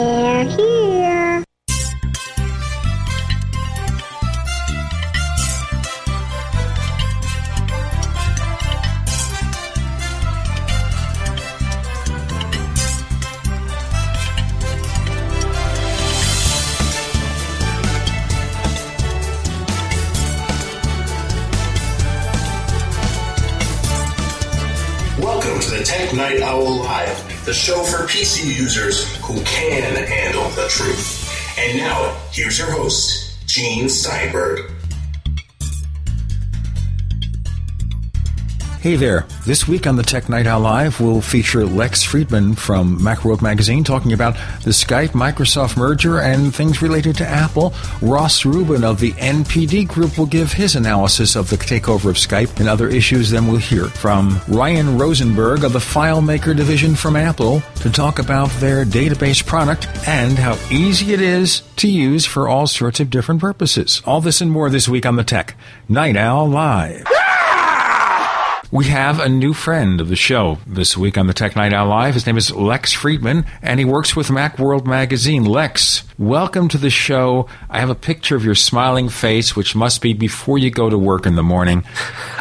They're here. PC users who can handle the truth. And now, here's your host, Gene Steinberg. Hey there. This week on the Tech Night Owl Live, we'll feature Lex Friedman from Macworld Magazine talking about the Skype Microsoft merger and things related to Apple. Ross Rubin of the NPD Group will give his analysis of the takeover of Skype and other issues. Then we'll hear from Ryan Rosenberg of the FileMaker division from Apple to talk about their database product and how easy it is to use for all sorts of different purposes. All this and more this week on the Tech Night Owl Live. We have a new friend of the show this week on the Tech Night Owl Live. His name is Lex Friedman, and he works with Macworld Magazine. Lex, welcome to the show. I have a picture of your smiling face, which must be before you go to work in the morning.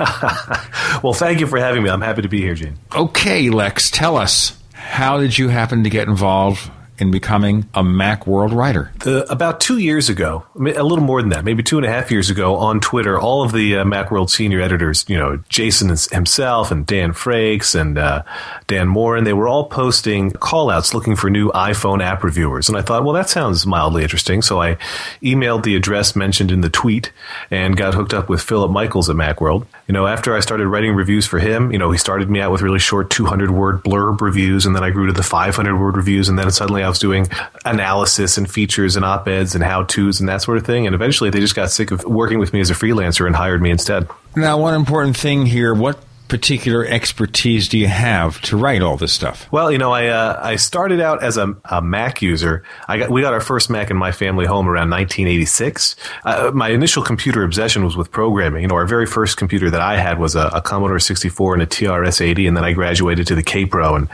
well, thank you for having me. I'm happy to be here, Gene. Okay, Lex, tell us, how did you happen to get involved in becoming a Macworld writer? The, about two years ago, a little more than that, maybe two and a half years ago, on Twitter, all of the uh, Macworld senior editors, you know, Jason himself and Dan Frakes and uh, Dan Moren, they were all posting callouts looking for new iPhone app reviewers. And I thought, well, that sounds mildly interesting. So I emailed the address mentioned in the tweet and got hooked up with Philip Michaels at Macworld. You know, after I started writing reviews for him, you know, he started me out with really short 200 word blurb reviews, and then I grew to the 500 word reviews, and then suddenly was doing analysis and features and op eds and how tos and that sort of thing. And eventually they just got sick of working with me as a freelancer and hired me instead. Now, one important thing here what particular expertise do you have to write all this stuff? Well, you know, I uh, I started out as a, a, Mac user. I got we got our first Mac in my family home around 1986. Uh, my initial computer obsession was with programming. You know, our very first computer that I had was a, a Commodore 64 and a TRS-80, and then I graduated to the Kaypro. And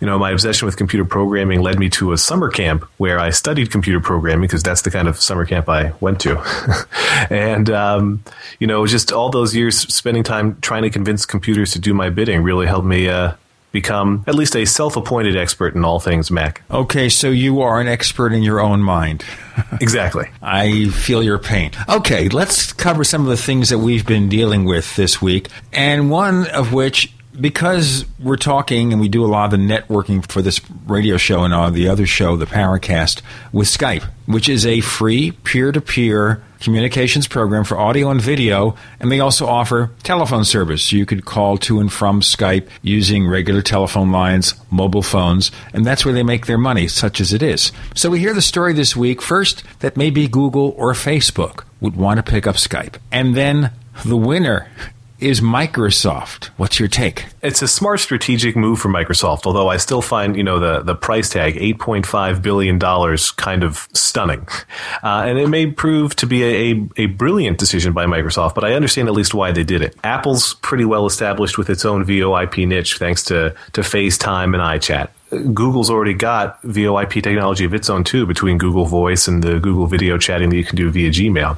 you know, my obsession with computer programming led me to a summer camp where I studied computer programming because that's the kind of summer camp I went to. and um, you know, just all those years spending time trying to convince computers computers to do my bidding really helped me uh, become at least a self-appointed expert in all things Mac. Okay, so you are an expert in your own mind. exactly. I feel your pain. Okay, let's cover some of the things that we've been dealing with this week, and one of which because we're talking and we do a lot of the networking for this radio show and uh, the other show, the Paracast, with Skype, which is a free peer to peer communications program for audio and video, and they also offer telephone service. You could call to and from Skype using regular telephone lines, mobile phones, and that's where they make their money, such as it is. So we hear the story this week first that maybe Google or Facebook would want to pick up Skype, and then the winner is Microsoft. What's your take? It's a smart strategic move for Microsoft, although I still find, you know, the, the price tag, $8.5 billion, kind of stunning. Uh, and it may prove to be a, a, a, brilliant decision by Microsoft, but I understand at least why they did it. Apple's pretty well established with its own VoIP niche thanks to, to FaceTime and iChat. Google's already got VoIP technology of its own too, between Google Voice and the Google video chatting that you can do via Gmail.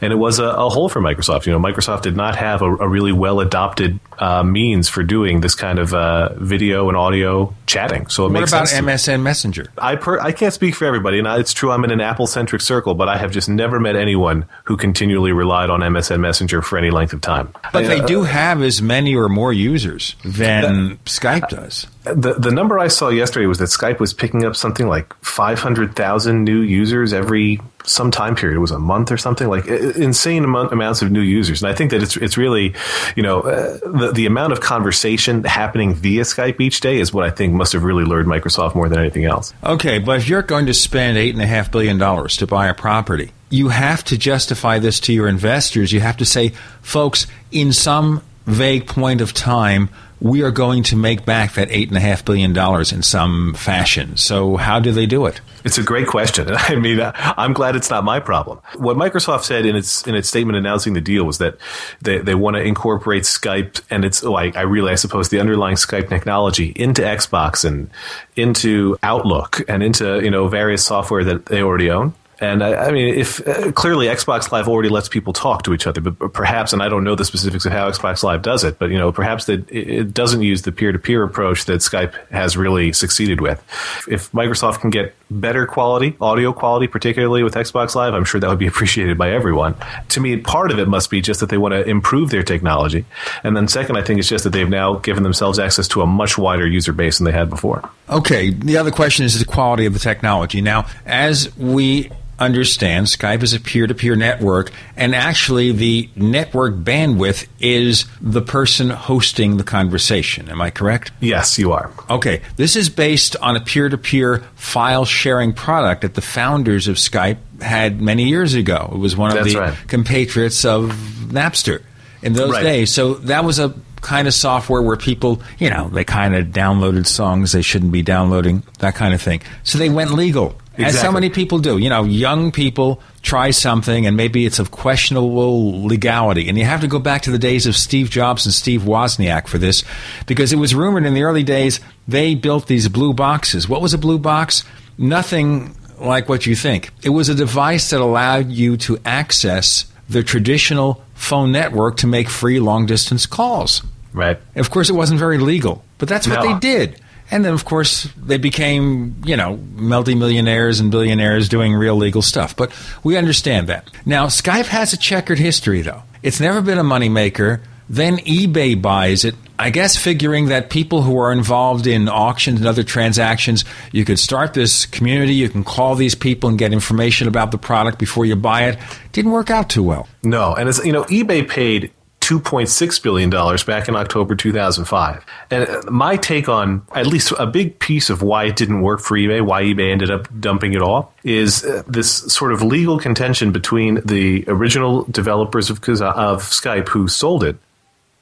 And it was a, a hole for Microsoft. You know, Microsoft did not have a, a really well adopted uh, means for doing this kind of uh, video and audio chatting. So it what makes about sense. MSN Messenger? I per- I can't speak for everybody, and it's true. I'm in an Apple centric circle, but I have just never met anyone who continually relied on MSN Messenger for any length of time. But they do have as many or more users than that, Skype does. The the number I saw yesterday was that Skype was picking up something like 500,000 new users every some time period. It was a month or something like insane amount, amounts of new users. And I think that it's it's really, you know, uh, the the amount of conversation happening via Skype each day is what I think must have really lured Microsoft more than anything else. Okay, but if you're going to spend eight and a half billion dollars to buy a property, you have to justify this to your investors. You have to say, folks, in some vague point of time, we are going to make back that $8.5 billion in some fashion. So, how do they do it? It's a great question. I mean, uh, I'm glad it's not my problem. What Microsoft said in its in its statement announcing the deal was that they, they want to incorporate Skype and it's oh, I, I really I suppose the underlying Skype technology into Xbox and into Outlook and into you know various software that they already own. And I, I mean, if uh, clearly Xbox Live already lets people talk to each other, but perhaps, and I don't know the specifics of how Xbox Live does it, but you know, perhaps that it doesn't use the peer-to-peer approach that Skype has really succeeded with. If Microsoft can get better quality, audio quality, particularly with Xbox Live, I'm sure that would be appreciated by everyone. To me, part of it must be just that they want to improve their technology, and then second, I think it's just that they've now given themselves access to a much wider user base than they had before. Okay, the other question is the quality of the technology. Now, as we understand Skype is a peer to peer network, and actually the network bandwidth is the person hosting the conversation. Am I correct? Yes, you are. Okay. This is based on a peer to peer file sharing product that the founders of Skype had many years ago. It was one of That's the right. compatriots of Napster in those Right. days. So that was a kind of software where people, you know, they kind of downloaded songs they shouldn't be downloading, that kind of thing. So they went legal. As so many people do. You know, young people try something and maybe it's of questionable legality. And you have to go back to the days of Steve Jobs and Steve Wozniak for this because it was rumored in the early days they built these blue boxes. What was a blue box? Nothing like what you think. It was a device that allowed you to access the traditional phone network to make free long distance calls. Right. Of course, it wasn't very legal, but that's what No. they did. And then, of course, they became, you know, multimillionaires and billionaires doing real legal stuff. But we understand that. Now, Skype has a checkered history, though. It's never been a moneymaker. Then eBay buys it, I guess figuring that people who are involved in auctions and other transactions, you could start this community, you can call these people and get information about the product before you buy it. Didn't work out too well. No, and it's you know eBay paid 2.6 billion dollars back in October 2005. And uh, my take on at least a big piece of why it didn't work for eBay, why eBay ended up dumping it all, is uh, this sort of legal contention between the original developers of of Skype who sold it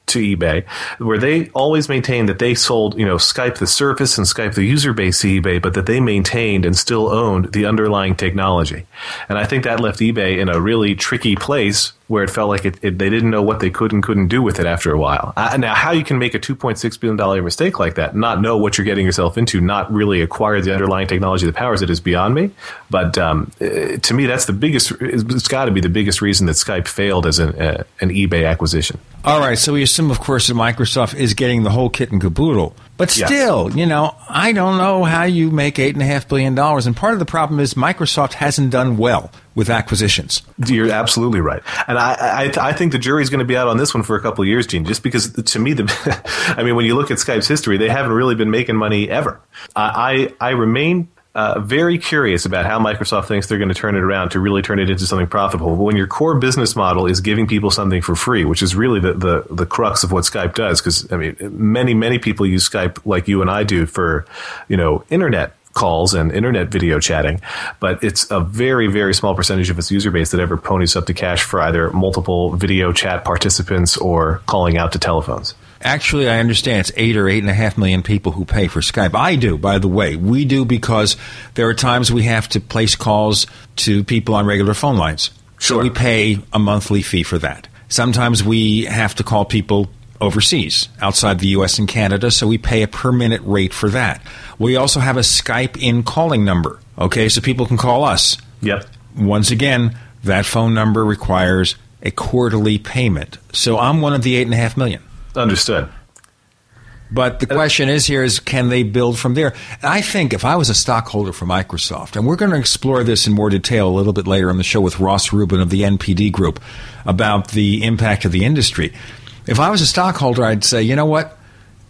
to eBay, where they always maintained that they sold, you know, Skype the service and Skype the user base to eBay, but that they maintained and still owned the underlying technology. And I think that left eBay in a really tricky place where it felt like it, it, they didn't know what they could and couldn't do with it after a while. Uh, now, how you can make a $2.6 billion mistake like that, not know what you're getting yourself into, not really acquire the underlying technology that powers it is beyond me. But um, uh, to me, that's the biggest, it's got to be the biggest reason that Skype failed as an, uh, an eBay acquisition. All right, so we assume, of course, that Microsoft is getting the whole kit and caboodle. But Yes. still, you know, I don't know how you make eight and a half billion dollars. And part of the problem is Microsoft hasn't done well with acquisitions. You're absolutely right, and I I, I think the jury's going to be out on this one for a couple of years, Gene. Just because to me, the I mean, when you look at Skype's history, they haven't really been making money ever. I I, I remain. Uh, very curious about how Microsoft thinks they're going to turn it around to really turn it into something profitable. But when your core business model is giving people something for free, which is really the, the, the crux of what Skype does, because I mean, many many people use Skype like you and I do for, you know, internet calls and internet video chatting, but it's a very, very small percentage of its user base that ever ponies up to cash for either multiple video chat participants or calling out to telephones. Actually, I understand it's eight or eight and a half million people who pay for Skype. I do, by the way. We do because there are times we have to place calls to people on regular phone lines. So we pay a monthly fee for that. Sometimes we have to call people overseas, outside the U.S. and Canada, so we pay a per minute rate for that. We also have a Skype in calling number, okay, so people can call us. Yep. Once again, that phone number requires a quarterly payment. So I'm one of the eight and a half million. Understood. But the question is here is can they build from there? And I think if I was a stockholder for Microsoft, and we're going to explore this in more detail a little bit later on the show with Ross Rubin of the NPD Group about the impact of the industry. If I was a stockholder, I'd say, you know what?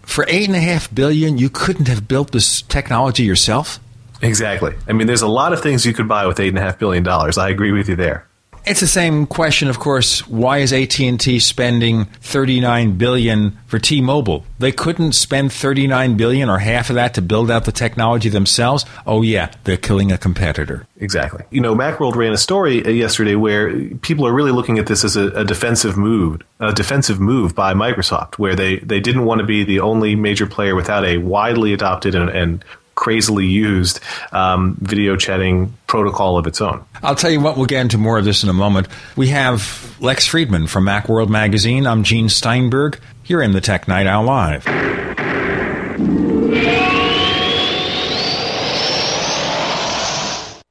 For eight and a half billion, you couldn't have built this technology yourself. Exactly. I mean, there's a lot of things you could buy with eight and a half billion dollars. I agree with you there. It's the same question, of course. Why is AT&T spending 39 billion for T-Mobile? They couldn't spend 39 billion or half of that to build out the technology themselves. Oh yeah, they're killing a competitor. Exactly. You know, Macworld ran a story uh, yesterday where people are really looking at this as a, a defensive move, a defensive move by Microsoft, where they, they didn't want to be the only major player without a widely adopted and, and crazily used um, video chatting protocol of its own. I'll tell you what, we'll get into more of this in a moment. We have Lex Friedman from Macworld Magazine. I'm Gene Steinberg. You're in the Tech Night Owl Live.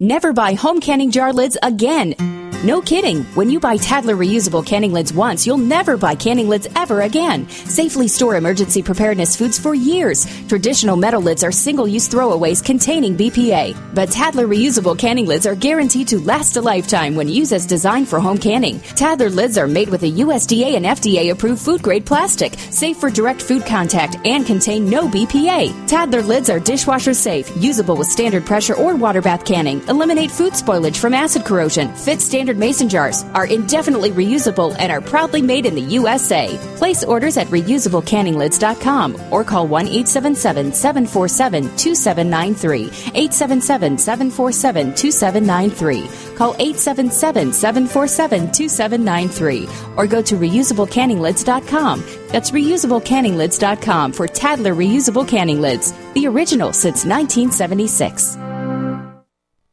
Never buy home canning jar lids again. No kidding. When you buy Tattler reusable canning lids once, you'll never buy canning lids ever again. Safely store emergency preparedness foods for years. Traditional metal lids are single use throwaways containing BPA. But Tattler reusable canning lids are guaranteed to last a lifetime when used as designed for home canning. Tattler lids are made with a USDA and FDA approved food grade plastic, safe for direct food contact, and contain no BPA. Tattler lids are dishwasher safe, usable with standard pressure or water bath canning, eliminate food spoilage from acid corrosion, fit standard mason jars, are indefinitely reusable, and are proudly made in the USA. Place orders at reusablecanninglids.com or call 1 877 747 2793. 877 747 2793. Call 877 747 2793 or go to reusablecanninglids.com. That's reusablecanninglids.com for Tattler reusable canning lids, the original since 1976.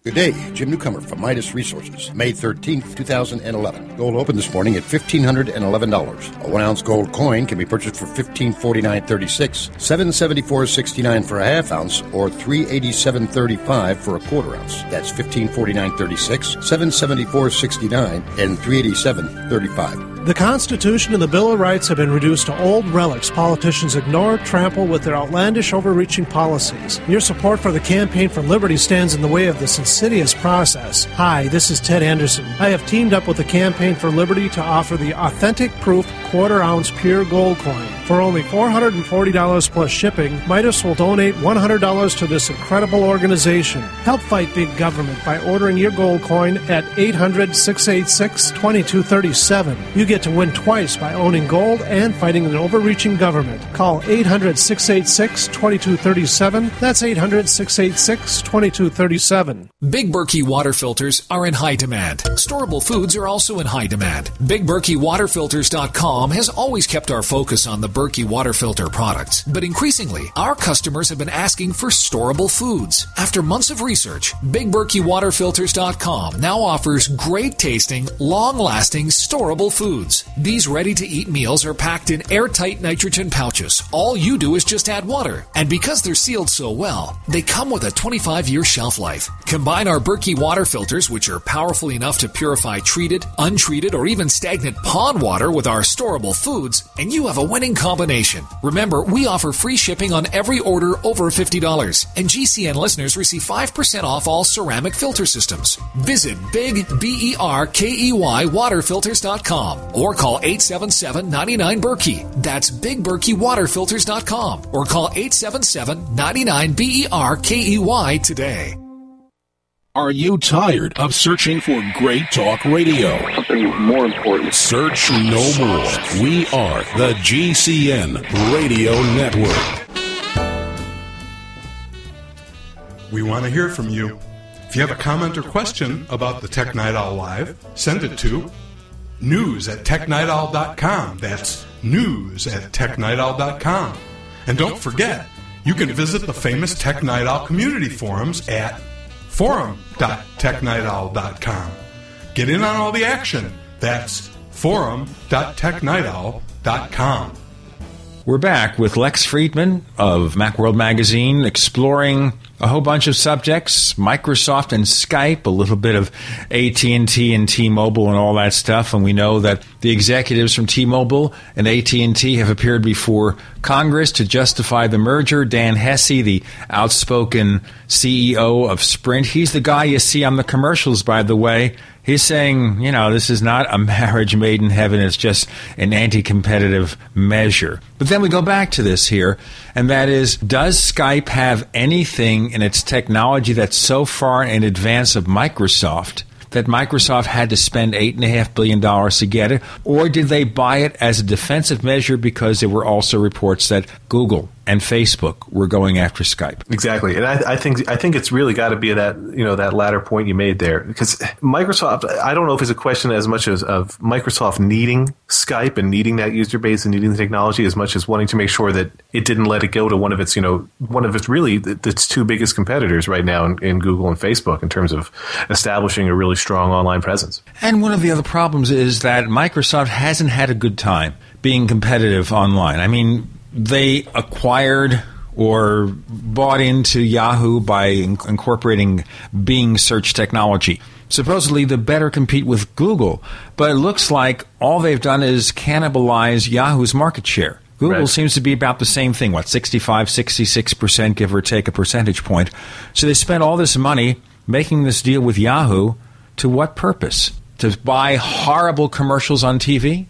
Good day, Jim Newcomer from Midas Resources, May 13th, 2011. Gold opened this morning at $1,511. A one ounce gold coin can be purchased for $1549.36, $774.69 for a half ounce, or $387.35 for a quarter ounce. That's $1549.36, $774.69, and $387.35. The Constitution and the Bill of Rights have been reduced to old relics politicians ignore, trample with their outlandish, overreaching policies. Your support for the Campaign for Liberty stands in the way of this insidious process. Hi, this is Ted Anderson. I have teamed up with the Campaign for Liberty to offer the authentic proof quarter ounce pure gold coin. For only $440 plus shipping, Midas will donate $100 to this incredible organization. Help fight big government by ordering your gold coin at 800 686 2237. Get to win twice by owning gold and fighting an overreaching government. Call 800 686 2237. That's 800 686 2237. Big Berkey water filters are in high demand. Storable foods are also in high demand. BigBerkeyWaterFilters.com has always kept our focus on the Berkey water filter products, but increasingly, our customers have been asking for storable foods. After months of research, BigBerkeyWaterFilters.com now offers great tasting, long lasting, storable foods. These ready to eat meals are packed in airtight nitrogen pouches. All you do is just add water. And because they're sealed so well, they come with a 25 year shelf life. Combine our Berkey water filters, which are powerful enough to purify treated, untreated, or even stagnant pond water with our storable foods, and you have a winning combination. Remember, we offer free shipping on every order over $50, and GCN listeners receive 5% off all ceramic filter systems. Visit Big B E R K E Y waterfilters.com or call 877 99 Berkey. That's BigBerkeyWaterFilters.com or call 877 99 B E R K E Y today. Are you tired of searching for great talk radio? Something more important. Search no more. We are the GCN Radio Network. We want to hear from you. If you have a comment or question about the Tech Night Owl Live, send it to news at technightowl.com. That's news at technightowl.com. And don't forget, you can visit the famous Tech Night Owl community forums at forum.technightowl.com. Get in on all the action. That's forum.technightowl.com. We're back with Lex Friedman of Macworld Magazine exploring a whole bunch of subjects, Microsoft and Skype, a little bit of AT&T and T-Mobile and all that stuff, and we know that the executives from T-Mobile and AT&T have appeared before Congress to justify the merger. Dan Hesse, the outspoken CEO of Sprint, he's the guy you see on the commercials by the way He's saying, you know, this is not a marriage made in heaven, it's just an anti competitive measure. But then we go back to this here, and that is Does Skype have anything in its technology that's so far in advance of Microsoft? That Microsoft had to spend $8.5 billion to get it? Or did they buy it as a defensive measure because there were also reports that Google and Facebook were going after Skype. Exactly, and I, I think I think it's really got to be that you know that latter point you made there because Microsoft. I don't know if it's a question as much as of Microsoft needing Skype and needing that user base and needing the technology as much as wanting to make sure that it didn't let it go to one of its you know one of its really its two biggest competitors right now in, in Google and Facebook in terms of establishing a really strong online presence. And one of the other problems is that Microsoft hasn't had a good time being competitive online. I mean, they acquired or bought into Yahoo by incorporating Bing search technology. Supposedly, to better compete with Google, but it looks like all they've done is cannibalize Yahoo's market share. Google right. seems to be about the same thing, what, 65, 66%, give or take a percentage point. So they spent all this money making this deal with Yahoo to what purpose? To buy horrible commercials on TV?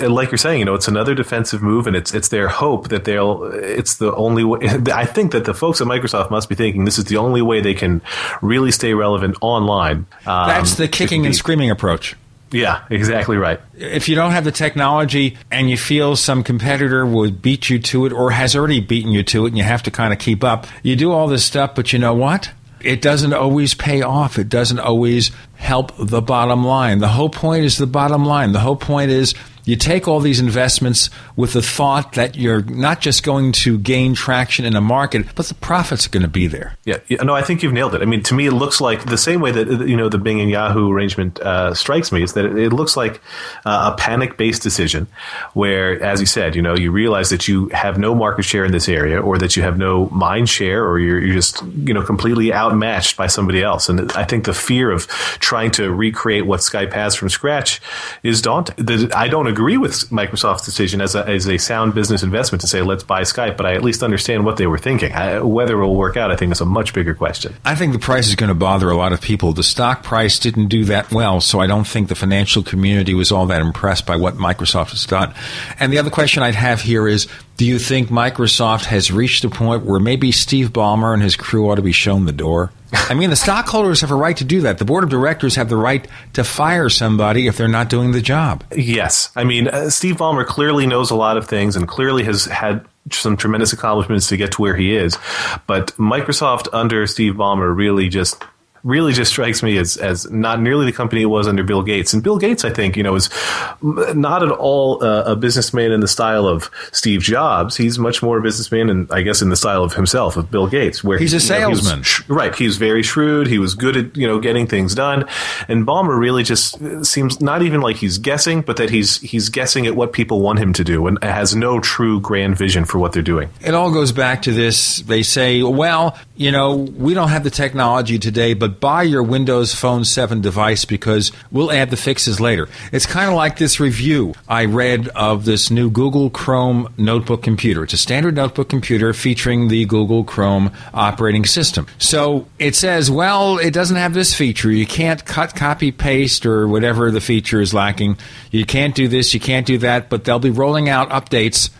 And like you're saying, you know, it's another defensive move, and it's it's their hope that they'll. It's the only way. I think that the folks at Microsoft must be thinking this is the only way they can really stay relevant online. Um, That's the kicking and screaming approach. Yeah, exactly right. If you don't have the technology and you feel some competitor would beat you to it or has already beaten you to it and you have to kind of keep up, you do all this stuff, but you know what? It doesn't always pay off. It doesn't always help the bottom line. The whole point is the bottom line. The whole point is you take all these investments with the thought that you're not just going to gain traction in a market, but the profits are going to be there. Yeah, no, I think you've nailed it. I mean, to me, it looks like the same way that you know the Bing and Yahoo arrangement uh, strikes me is that it, looks like uh, a panic-based decision, where, as you said, you know, you realize that you have no market share in this area, or that you have no mind share, or you're, you're just you know completely outmatched by somebody else. And I think the fear of trying to recreate what Skype has from scratch is daunting. I don't agree with Microsoft's decision as a, as a sound business investment to say let's buy Skype, but I at least understand what they were thinking. I, whether it will work out, I think is a much bigger question. I think the price is going to bother a lot of people. The stock price didn't do that well, so I don't think the financial community was all that impressed by what Microsoft has done. And the other question I'd have here is do you think Microsoft has reached a point where maybe Steve Ballmer and his crew ought to be shown the door? I mean, the stockholders have a right to do that. The board of directors have the right to fire somebody if they're not doing the job. Yes. I mean, uh, Steve Ballmer clearly knows a lot of things and clearly has had some tremendous accomplishments to get to where he is. But Microsoft under Steve Ballmer really just really just strikes me as as not nearly the company it was under Bill Gates. And Bill Gates, I think, you know, is not at all uh, a businessman in the style of Steve Jobs. He's much more a businessman, and I guess in the style of himself, of Bill Gates, where he's a salesman. Know, he was, right? He was very shrewd. He was good at you know getting things done. And Ballmer really just seems not even like he's guessing, but that he's he's guessing at what people want him to do, and has no true grand vision for what they're doing. It all goes back to this. They say, well, you know, we don't have the technology today, but buy your Windows Phone 7 device because we'll add the fixes later. It's kind of like this review I read of this new Google Chrome notebook computer. It's a standard notebook computer featuring the Google Chrome operating system. So it says, well, it doesn't have this feature. You can't cut, copy, paste, or whatever the feature is lacking. You can't do this, you can't do that, but they'll be rolling out updates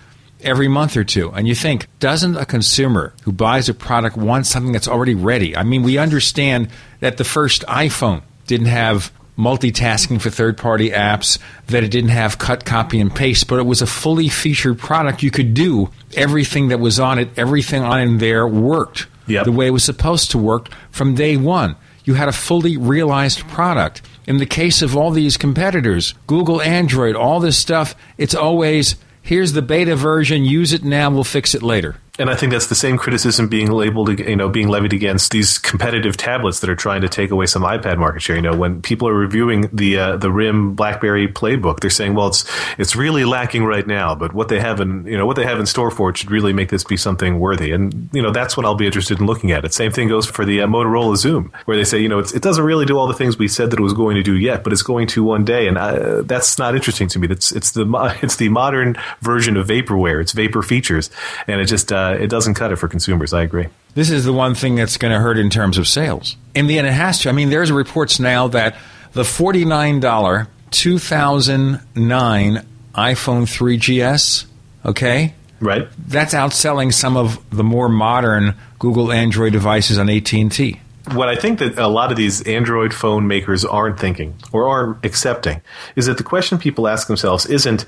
every month or two. And you think, doesn't a consumer who buys a product want something that's already ready? I mean, we understand that the first iPhone didn't have multitasking for third party apps, that it didn't have cut, copy, and paste, but it was a fully featured product. You could do everything that was on it, everything on in there worked. Yep. the way it was supposed to work from day one. You had a fully realized product. In the case of all these competitors, Google, Android, all this stuff, it's always here's the beta version, use it now, we'll fix it later. And I think that's the same criticism being labeled, you know, being levied against these competitive tablets that are trying to take away some iPad market share. You know, when people are reviewing the uh, the RIM BlackBerry playbook, they're saying, well, it's it's really lacking right now, but what they have in you know what they have in store for it should really make this be something worthy. And you know, that's what I'll be interested in looking at. It same thing goes for the uh, Motorola Xoom, where they say, you know, it doesn't really do all the things we said that it was going to do yet, but it's going to one day, and uh, that's not interesting to me. That's it's the it's the modern version of vaporware. It's vapor features, and it just uh, it doesn't cut it for consumers. I agree. This is the one thing that's going to hurt in terms of sales. In the end, it has to. I mean, there's reports now that the $49 2009 iPhone 3GS, okay? Right. That's outselling some of the more modern Google Android devices on AT&T. What I think that a lot of these Android phone makers aren't thinking or aren't accepting is that the question people ask themselves isn't,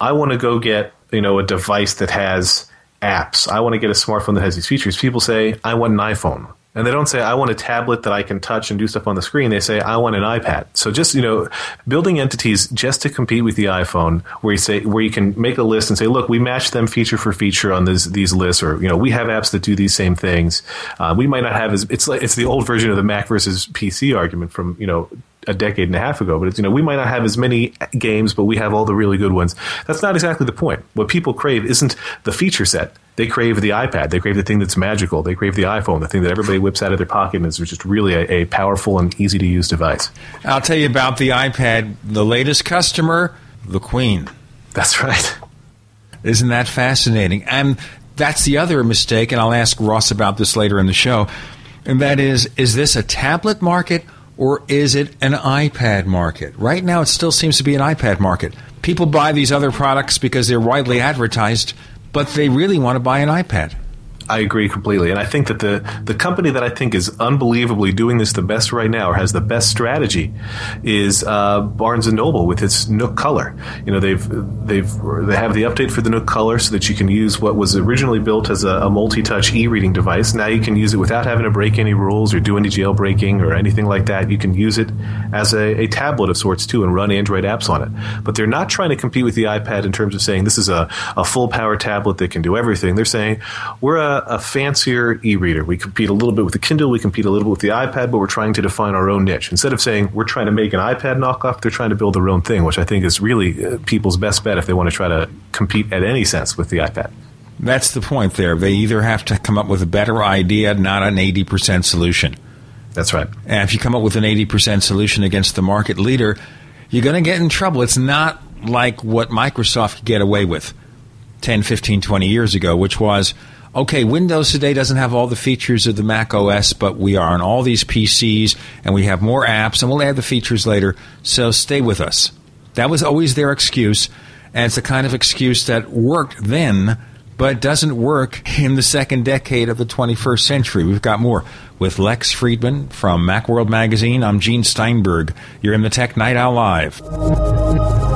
I want to go get, you know, a device that has apps. I want to get a smartphone that has these features. People say, I want an iPhone. And they don't say, I want a tablet that I can touch and do stuff on the screen. They say, I want an iPad. So just, you know, building entities just to compete with the iPhone where you say, where you can make a list and say, look, we match them feature for feature on this, these lists, or, you know, we have apps that do these same things. Uh, we might not have as, it's like, it's the old version of the Mac versus PC argument from, you know, a decade and a half ago. But it's, you know, we might not have as many games, but we have all the really good ones. That's not exactly the point. What people crave isn't the feature set. They crave the iPad. They crave the thing that's magical. They crave the iPhone, the thing that everybody whips out of their pocket and is just really a, a powerful and easy to use device. I'll tell you about the iPad. The latest customer, the Queen. That's right. Isn't that fascinating? And that's the other mistake, and I'll ask Ross about this later in the show. And that is, is this a tablet market or is it an iPad market? Right now, it still seems to be an iPad market. People buy these other products because they're widely advertised, but they really want to buy an iPad. I agree completely, and I think that the the company that I think is unbelievably doing this the best right now, or has the best strategy, is uh, Barnes and Noble with its Nook Color. You know, they've they've they have the update for the Nook Color so that you can use what was originally built as a, a multi-touch e-reading device. Now you can use it without having to break any rules or do any jailbreaking or anything like that. You can use it as a, a tablet of sorts too and run Android apps on it. But they're not trying to compete with the iPad in terms of saying this is a, a full power tablet that can do everything. They're saying we're a a, fancier e-reader. We compete a little bit with the Kindle, we compete a little bit with the iPad, but we're trying to define our own niche. Instead of saying we're trying to make an iPad knockoff, they're trying to build their own thing, which I think is really uh, people's best bet if they want to try to compete at any sense with the iPad. That's the point there. They either have to come up with a better idea, not an 80% solution. That's right. And if you come up with an 80% solution against the market leader, you're going to get in trouble. It's not like what Microsoft could get away with 10, 15, 20 years ago, which was okay, Windows today doesn't have all the features of the Mac OS, but we are on all these PCs and we have more apps and we'll add the features later, so stay with us. That was always their excuse, and it's the kind of excuse that worked then, but doesn't work in the second decade of the 21st century. We've got more with Lex Friedman from Macworld Magazine. I'm Gene Steinberg. You're in the Tech Night Owl Live.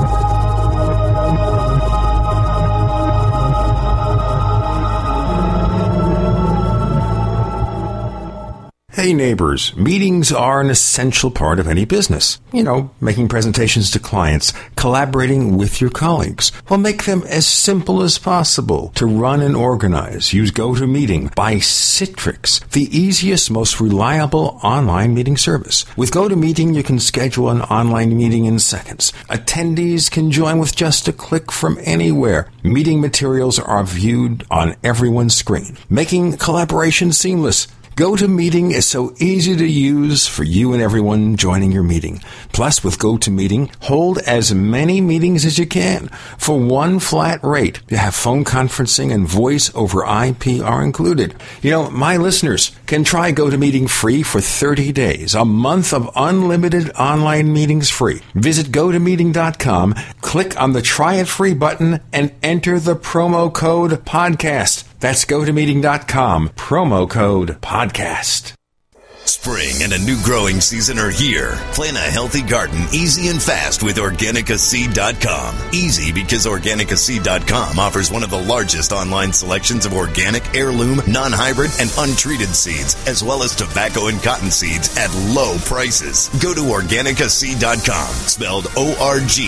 Hey neighbors, meetings are an essential part of any business. You know, making presentations to clients, collaborating with your colleagues. Well, make them as simple as possible to run and organize. Use GoToMeeting by Citrix, the easiest, most reliable online meeting service. With GoToMeeting, you can schedule an online meeting in seconds. Attendees can join with just a click from anywhere. Meeting materials are viewed on everyone's screen, making collaboration seamless. GoToMeeting is so easy to use for you and everyone joining your meeting. Plus, with GoToMeeting, hold as many meetings as you can for one flat rate. You have phone conferencing and voice over IP are included. You know, my listeners can try GoToMeeting free for 30 days, a month of unlimited online meetings free. Visit GoToMeeting.com, click on the try it free button, and enter the promo code podcast. That's gotomeeting.com, promo code podcast. Spring and a new growing season are here. Plan a healthy garden easy and fast with OrganicaSeed.com. Easy because OrganicaSeed.com offers one of the largest online selections of organic, heirloom, non-hybrid, and untreated seeds, as well as tobacco and cotton seeds at low prices. Go to OrganicaSeed.com, spelled O-R-G-A-N-I-C-A,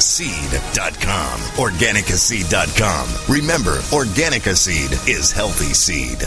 seed.com. OrganicaSeed.com. Remember, Organica Seed is healthy seed.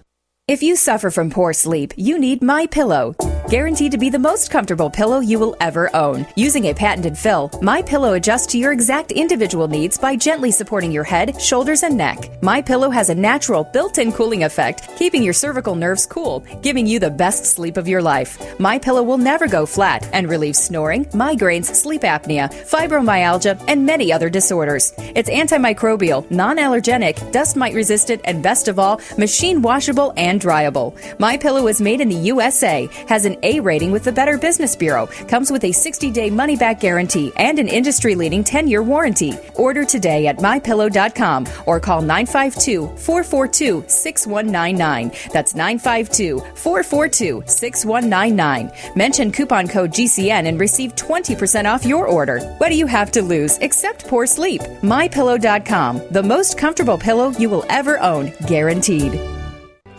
If you suffer from poor sleep, you need My Pillow. Guaranteed to be the most comfortable pillow you will ever own. Using a patented fill, My Pillow adjusts to your exact individual needs by gently supporting your head, shoulders, and neck. My Pillow has a natural built-in cooling effect, keeping your cervical nerves cool, giving you the best sleep of your life. My Pillow will never go flat and relieves snoring, migraines, sleep apnea, fibromyalgia, and many other disorders. It's antimicrobial, non-allergenic, dust mite resistant, and best of all, machine washable and dryable. My Pillow is made in the USA, has an A rating with the Better Business Bureau, comes with a 60-day money-back guarantee and an industry-leading 10-year warranty. Order today at mypillow.com or call 952-442-6199. That's 952-442-6199. Mention coupon code GCN and receive 20% off your order. What do you have to lose except poor sleep? mypillow.com, the most comfortable pillow you will ever own, guaranteed.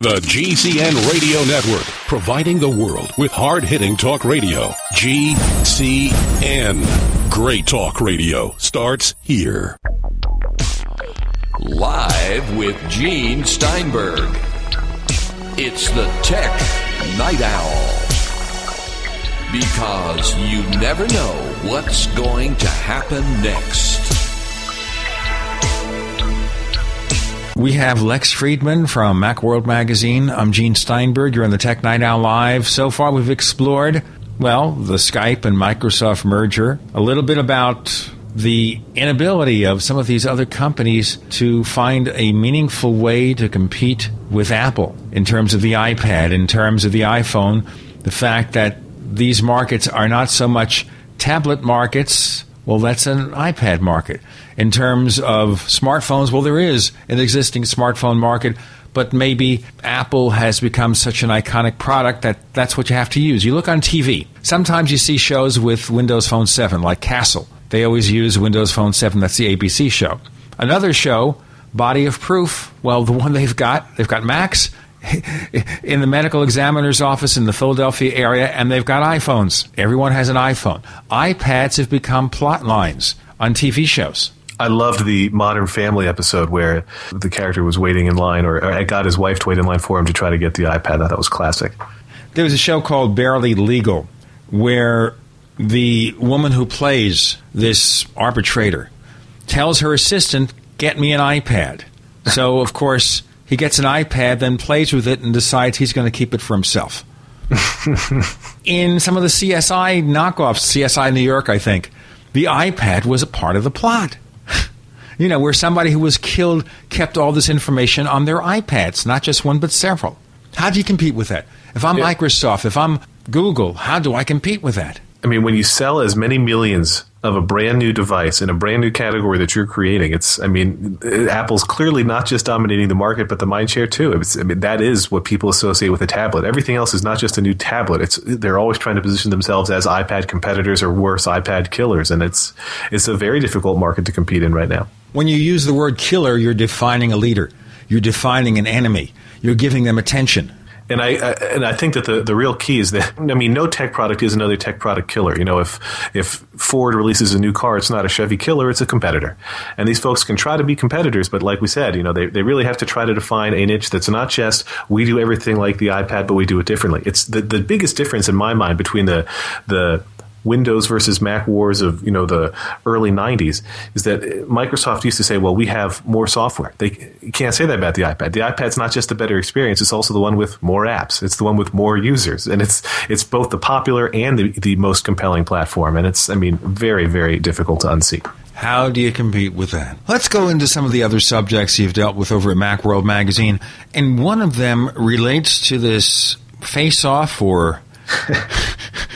The GCN Radio Network, providing the world with hard hitting talk radio. GCN. Great talk radio starts here. Live with Gene Steinberg. It's the Tech Night Owl. Because you never know what's going to happen next. We have Lex Friedman from Macworld Magazine. I'm Gene Steinberg. You're on the Tech Night Owl Live. So far, we've explored, well, the Skype and Microsoft merger, a little bit about the inability of some of these other companies to find a meaningful way to compete with Apple in terms of the iPad, in terms of the iPhone, the fact that these markets are not so much tablet markets. Well, that's an iPad market. In terms of smartphones, well, there is an existing smartphone market, but maybe Apple has become such an iconic product that that's what you have to use. You look on TV. Sometimes you see shows with Windows Phone 7, like Castle. They always use Windows Phone 7. That's the ABC show. Another show, Body of Proof. Well, the one they've got, they've got Macs in the medical examiner's office in the Philadelphia area, and they've got iPhones. Everyone has an iPhone. iPads have become plot lines on TV shows. I loved the Modern Family episode where the character was waiting in line, or, or got his wife to wait in line for him to try to get the iPad. I thought that was classic. There was a show called Fairly Legal where the woman who plays this arbitrator tells her assistant, Get me an iPad. So, of course, he gets an iPad, then plays with it, and decides he's going to keep it for himself. In some of the CSI knockoffs, CSI New York, I think, the iPad was a part of the plot. You know, where somebody who was killed kept all this information on their iPads, not just one, but several. How do you compete with that? If I'm Microsoft, if I'm Google, how do I compete with that? I mean, when you sell as many millions of a brand new device in a brand new category that you're creating, it's, I mean, uh, Apple's clearly not just dominating the market, but the mind share too. It's, I mean, that is what people associate with a tablet. Everything else is not just a new tablet. It's, they're always trying to position themselves as iPad competitors or worse, iPad killers. And it's, it's a very difficult market to compete in right now. When you use the word killer, you're defining a leader. You're defining an enemy. You're giving them attention. And I, I, and I think that the, the real key is that I mean no tech product is another tech product killer. You know, if if Ford releases a new car, it's not a Chevy killer, it's a competitor. And these folks can try to be competitors, but like we said, you know, they, they really have to try to define a niche that's not just we do everything like the iPad, but we do it differently. It's the, the biggest difference in my mind between the the Windows versus Mac wars of you know the early '90s is that Microsoft used to say, "Well, we have more software." They can't say that about the iPad. The iPad's not just a better experience; it's also the one with more apps. It's the one with more users, and it's it's both the popular and the, the most compelling platform. And it's I mean very very difficult to unseat. How do you compete with that? Let's go into some of the other subjects you've dealt with over at Macworld magazine, and one of them relates to this face-off or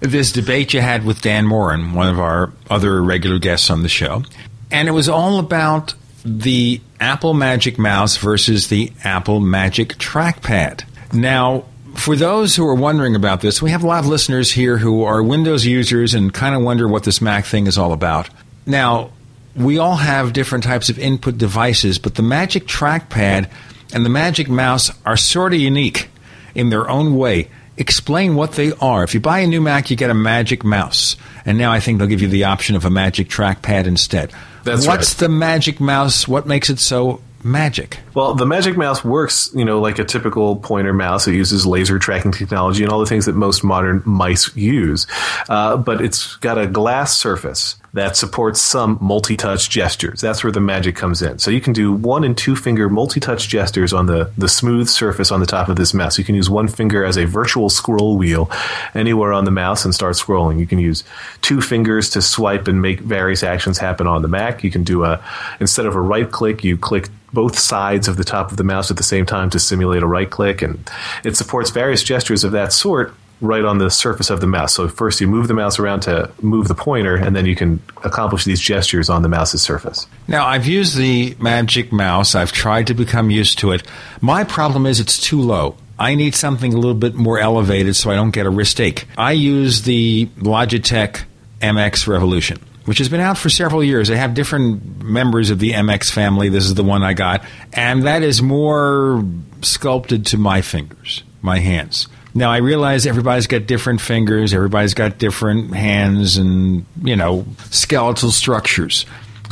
this debate you had with Dan Moren, one of our other regular guests on the show. And it was all about the Apple Magic Mouse versus the Apple Magic Trackpad. Now, for those who are wondering about this, we have a lot of listeners here who are Windows users and kind of wonder what this Mac thing is all about. Now, we all have different types of input devices, but the Magic Trackpad and the Magic Mouse are sort of unique in their own way explain what they are. If you buy a new Mac, you get a Magic Mouse, and now I think they'll give you the option of a Magic Trackpad instead. That's What's right. the Magic Mouse? What makes it so magic? Well, the Magic Mouse works, you know, like a typical pointer mouse. It uses laser tracking technology and all the things that most modern mice use. Uh, but it's got a glass surface that supports some multi-touch gestures. That's where the magic comes in. So you can do one and two finger multi-touch gestures on the, the smooth surface on the top of this mouse. You can use one finger as a virtual scroll wheel anywhere on the mouse and start scrolling. You can use two fingers to swipe and make various actions happen on the Mac. You can do a, instead of a right click, you click both sides of the top of the mouse at the same time to simulate a right click. And it supports various gestures of that sort right on the surface of the mouse. So first you move the mouse around to move the pointer, and then you can accomplish these gestures on the mouse's surface. Now, I've used the Magic Mouse. I've tried to become used to it. My problem is it's too low. I need something a little bit more elevated so I don't get a wrist ache. I use the Logitech MX Revolution, which has been out for several years. They have different members of the MX family. This is the one I got, and that is more sculpted to my fingers, my hands. Now I realize everybody's got different fingers, everybody's got different hands and, you know, skeletal structures.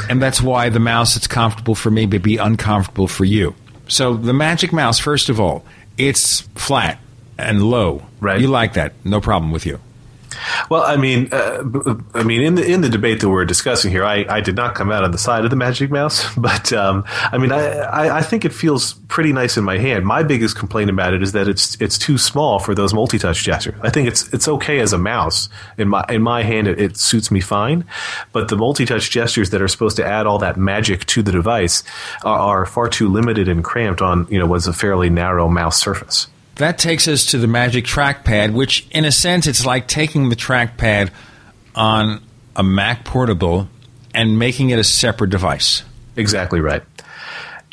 And that's why the mouse that's comfortable for me may be uncomfortable for you. So the Magic Mouse, first of all, it's flat and low. Right. You like that. No problem with you. Well, I mean, uh, I mean, in the in the debate that we're discussing here, I, I did not come out on the side of the Magic Mouse, but um, I mean, I, I, I think it feels pretty nice in my hand. My biggest complaint about it is that it's it's too small for those multi touch gestures. I think it's it's okay as a mouse in my in my hand. It, it suits me fine, but the multi touch gestures that are supposed to add all that magic to the device are, are far too limited and cramped on you know what's a fairly narrow mouse surface. That takes us to the Magic Trackpad, which, in a sense, it's like taking the trackpad on a Mac Portable and making it a separate device. Exactly right.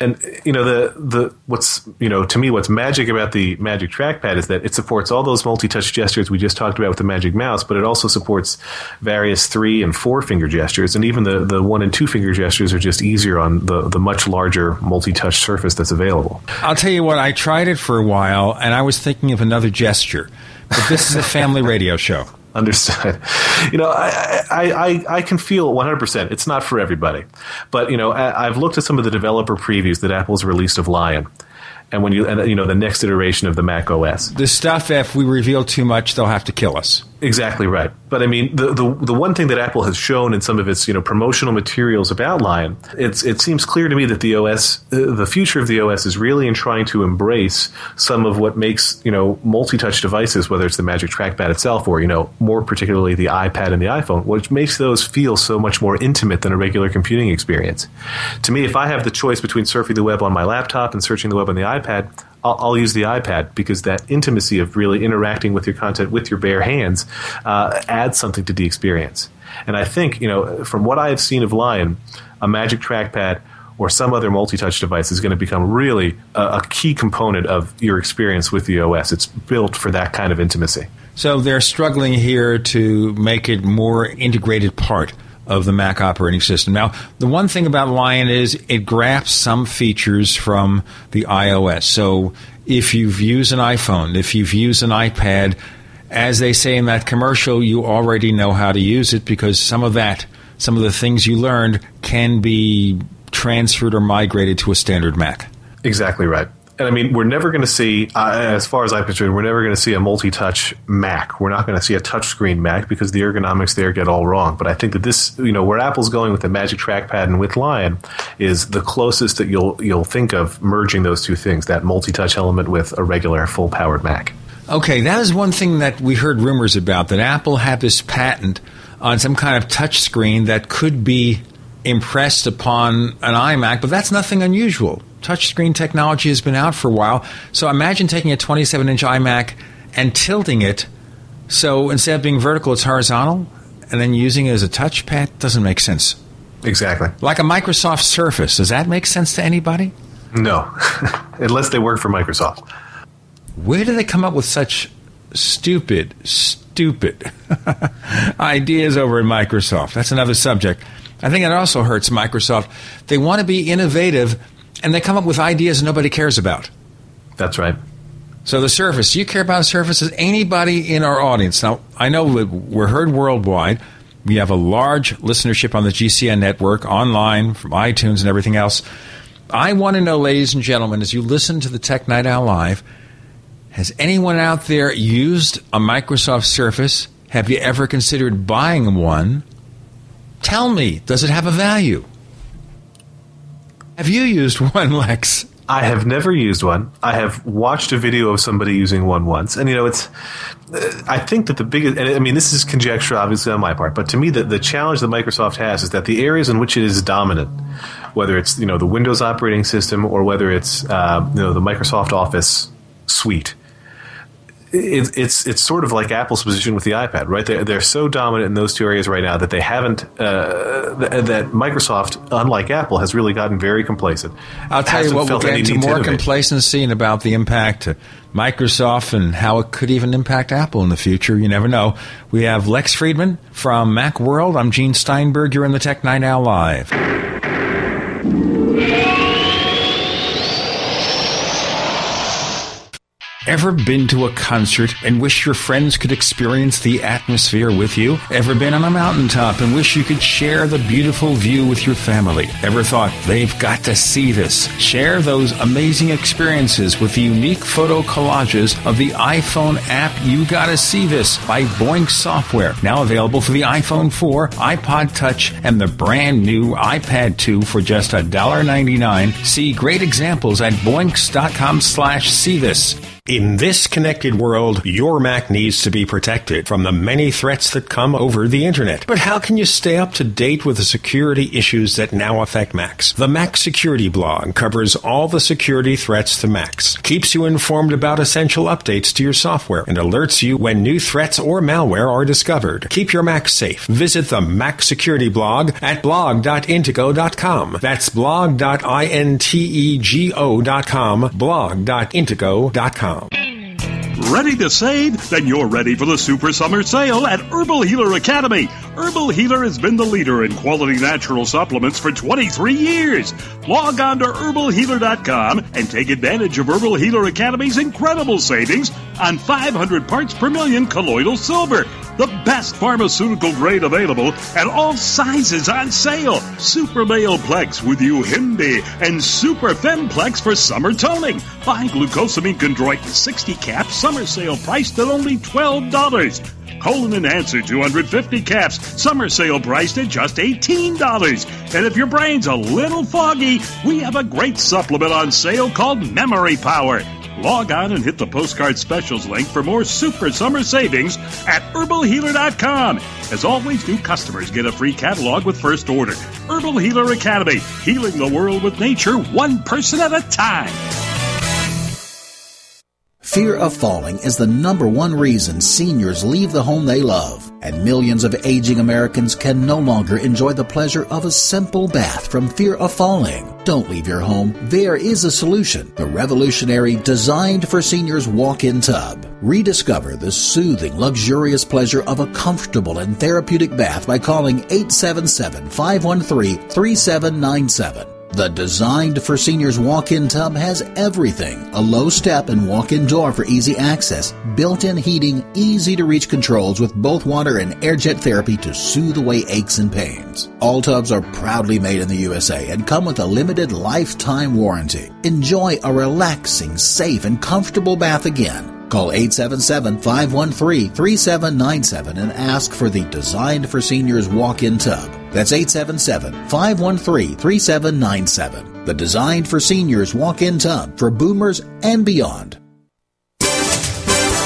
And you know the the what's you know to me what's magic about the Magic Trackpad is that it supports all those multi-touch gestures we just talked about with the Magic Mouse, but it also supports various three and four finger gestures, and even the the one and two finger gestures are just easier on the the much larger multi-touch surface that's available. I'll tell you what, I tried it for a while and I was thinking of another gesture. But this is a family radio show. Understood. You know, I, I, I, can feel 100%. It's not for everybody. But, you know, I, I've looked at some of the developer previews that Apple's released of Lion. And when you, and, you know, the next iteration of the Mac OS. The stuff, if we reveal too much, they'll have to kill us. Exactly right. But I mean, the, the the one thing that Apple has shown in some of its you know promotional materials about Lion, it's it seems clear to me that the OS, uh, the future of the OS, is really in trying to embrace some of what makes you know multi-touch devices, whether it's the Magic Trackpad itself or you know more particularly the iPad and the iPhone, which makes those feel so much more intimate than a regular computing experience. To me, if I have the choice between surfing the web on my laptop and searching the web on the iPad. I'll, I'll, use the iPad because that intimacy of really interacting with your content with your bare hands uh, adds something to the experience. And I think, you know, from what I have seen of Lion, a Magic Trackpad or some other multi-touch device is going to become really a, a key component of your experience with the OS. It's built for that kind of intimacy. So they're struggling here to make it more integrated part of the Mac operating system. Now, the one thing about Lion is it grabs some features from the iOS. So if you've used an iPhone, if you've used an iPad, as they say in that commercial, you already know how to use it because some of that, some of the things you learned can be transferred or migrated to a standard Mac. Exactly right. And I mean, we're never going to see, uh, as far as I'm concerned, we're never going to see a multi-touch Mac. We're not going to see a touchscreen Mac because the ergonomics there get all wrong. But I think that this, you know, where Apple's going with the Magic Trackpad and with Lion is the closest that you'll you'll think of merging those two things, that multi-touch element with a regular full-powered Mac. Okay, that is one thing that we heard rumors about that Apple had this patent on some kind of touch screen that could be impressed upon an iMac, but that's nothing unusual. Touchscreen technology has been out for a while. So imagine taking a 27 inch iMac and tilting it so instead of being vertical, it's horizontal, and then using it as a touchpad doesn't make sense. Exactly. Like a Microsoft Surface. Does that make sense to anybody? No, unless they work for Microsoft. Where do they come up with such stupid, stupid ideas over at Microsoft? That's another subject. I think it also hurts Microsoft. They want to be innovative and they come up with ideas nobody cares about. That's right. So the Surface, you care about Surfaces? Anybody in our audience? Now, I know we're heard worldwide. We have a large listenership on the GCN network, online, from iTunes and everything else. I want to know, ladies and gentlemen, as you listen to the Tech Night Owl Live, has anyone out there used a Microsoft Surface? Have you ever considered buying one? Tell me, does it have a value? Have you used one, Lex? I have never used one. I have watched a video of somebody using one once, and you know, it's. Uh, I think that the biggest, and I mean, this is conjecture, obviously, on my part, but to me, the, the challenge that Microsoft has is that the areas in which it is dominant, whether it's you know the Windows operating system or whether it's uh, you know the Microsoft Office suite, it, it's it's sort of like Apple's position with the iPad, right? They're, they're so dominant in those two areas right now that they haven't uh, th- that Microsoft, unlike Apple, has really gotten very complacent. I'll tell you what, we'll get into more complacency and about the impact to Microsoft and how it could even impact Apple in the future. You never know. We have Lex Friedman from Macworld. I'm Gene Steinberg. You're in the Tech Night Owl Live. Ever been to a concert and wish your friends could experience the atmosphere with you? Ever been on a mountaintop and wish you could share the beautiful view with your family? Ever thought they've got to see this? Share those amazing experiences with the unique photo collages of the iPhone app You Gotta See This by Boinx Software. Now available for the iPhone 4, iPod Touch, and the brand new iPad 2 for just $1.99. See great examples at boinx.com slash see this. In this connected world, your Mac needs to be protected from the many threats that come over the internet. But how can you stay up to date with the security issues that now affect Macs? The Mac Security blog covers all the security threats to Macs, keeps you informed about essential updates to your software, and alerts you when new threats or malware are discovered. Keep your Mac safe. Visit the Mac Security blog at blog.intego.com. That's blog.intego.com, blog.intego.com. Oh. Ready to save? Then you're ready for the Super Summer Sale at Herbal Healer Academy. Herbal Healer has been the leader in quality natural supplements for 23 years. Log on to herbalhealer.com and take advantage of Herbal Healer Academy's incredible savings on 500 parts per million colloidal silver the best pharmaceutical grade available and all sizes on sale. Super Male Plex with Yohimbe and Super Femplex for summer toning. Buy glucosamine chondroitin 60 caps, summer sale priced at only $12. Colon answer 250 caps, summer sale priced at just $18. And if your brain's a little foggy, we have a great supplement on sale called Memory Power. Log on and hit the postcard specials link for more super summer savings at herbalhealer.com. As always, new customers get a free catalog with first order. Herbal Healer Academy, healing the world with nature one person at a time. Fear of falling is the number one reason seniors leave the home they love, and millions of aging Americans can no longer enjoy the pleasure of a simple bath from fear of falling. Don't leave your home. There is a solution. The revolutionary designed for seniors walk-in tub. Rediscover the soothing, luxurious pleasure of a comfortable and therapeutic bath by calling 877-513-3797. The designed for seniors walk-in tub has everything. A low step and walk-in door for easy access, built-in heating, easy to reach controls with both water and air jet therapy to soothe away aches and pains. All tubs are proudly made in the USA and come with a limited lifetime warranty. Enjoy a relaxing, safe, and comfortable bath again. Call 877-513-3797 and ask for the Designed for Seniors walk-in tub. That's 877-513-3797. The Designed for Seniors walk-in tub for boomers and beyond.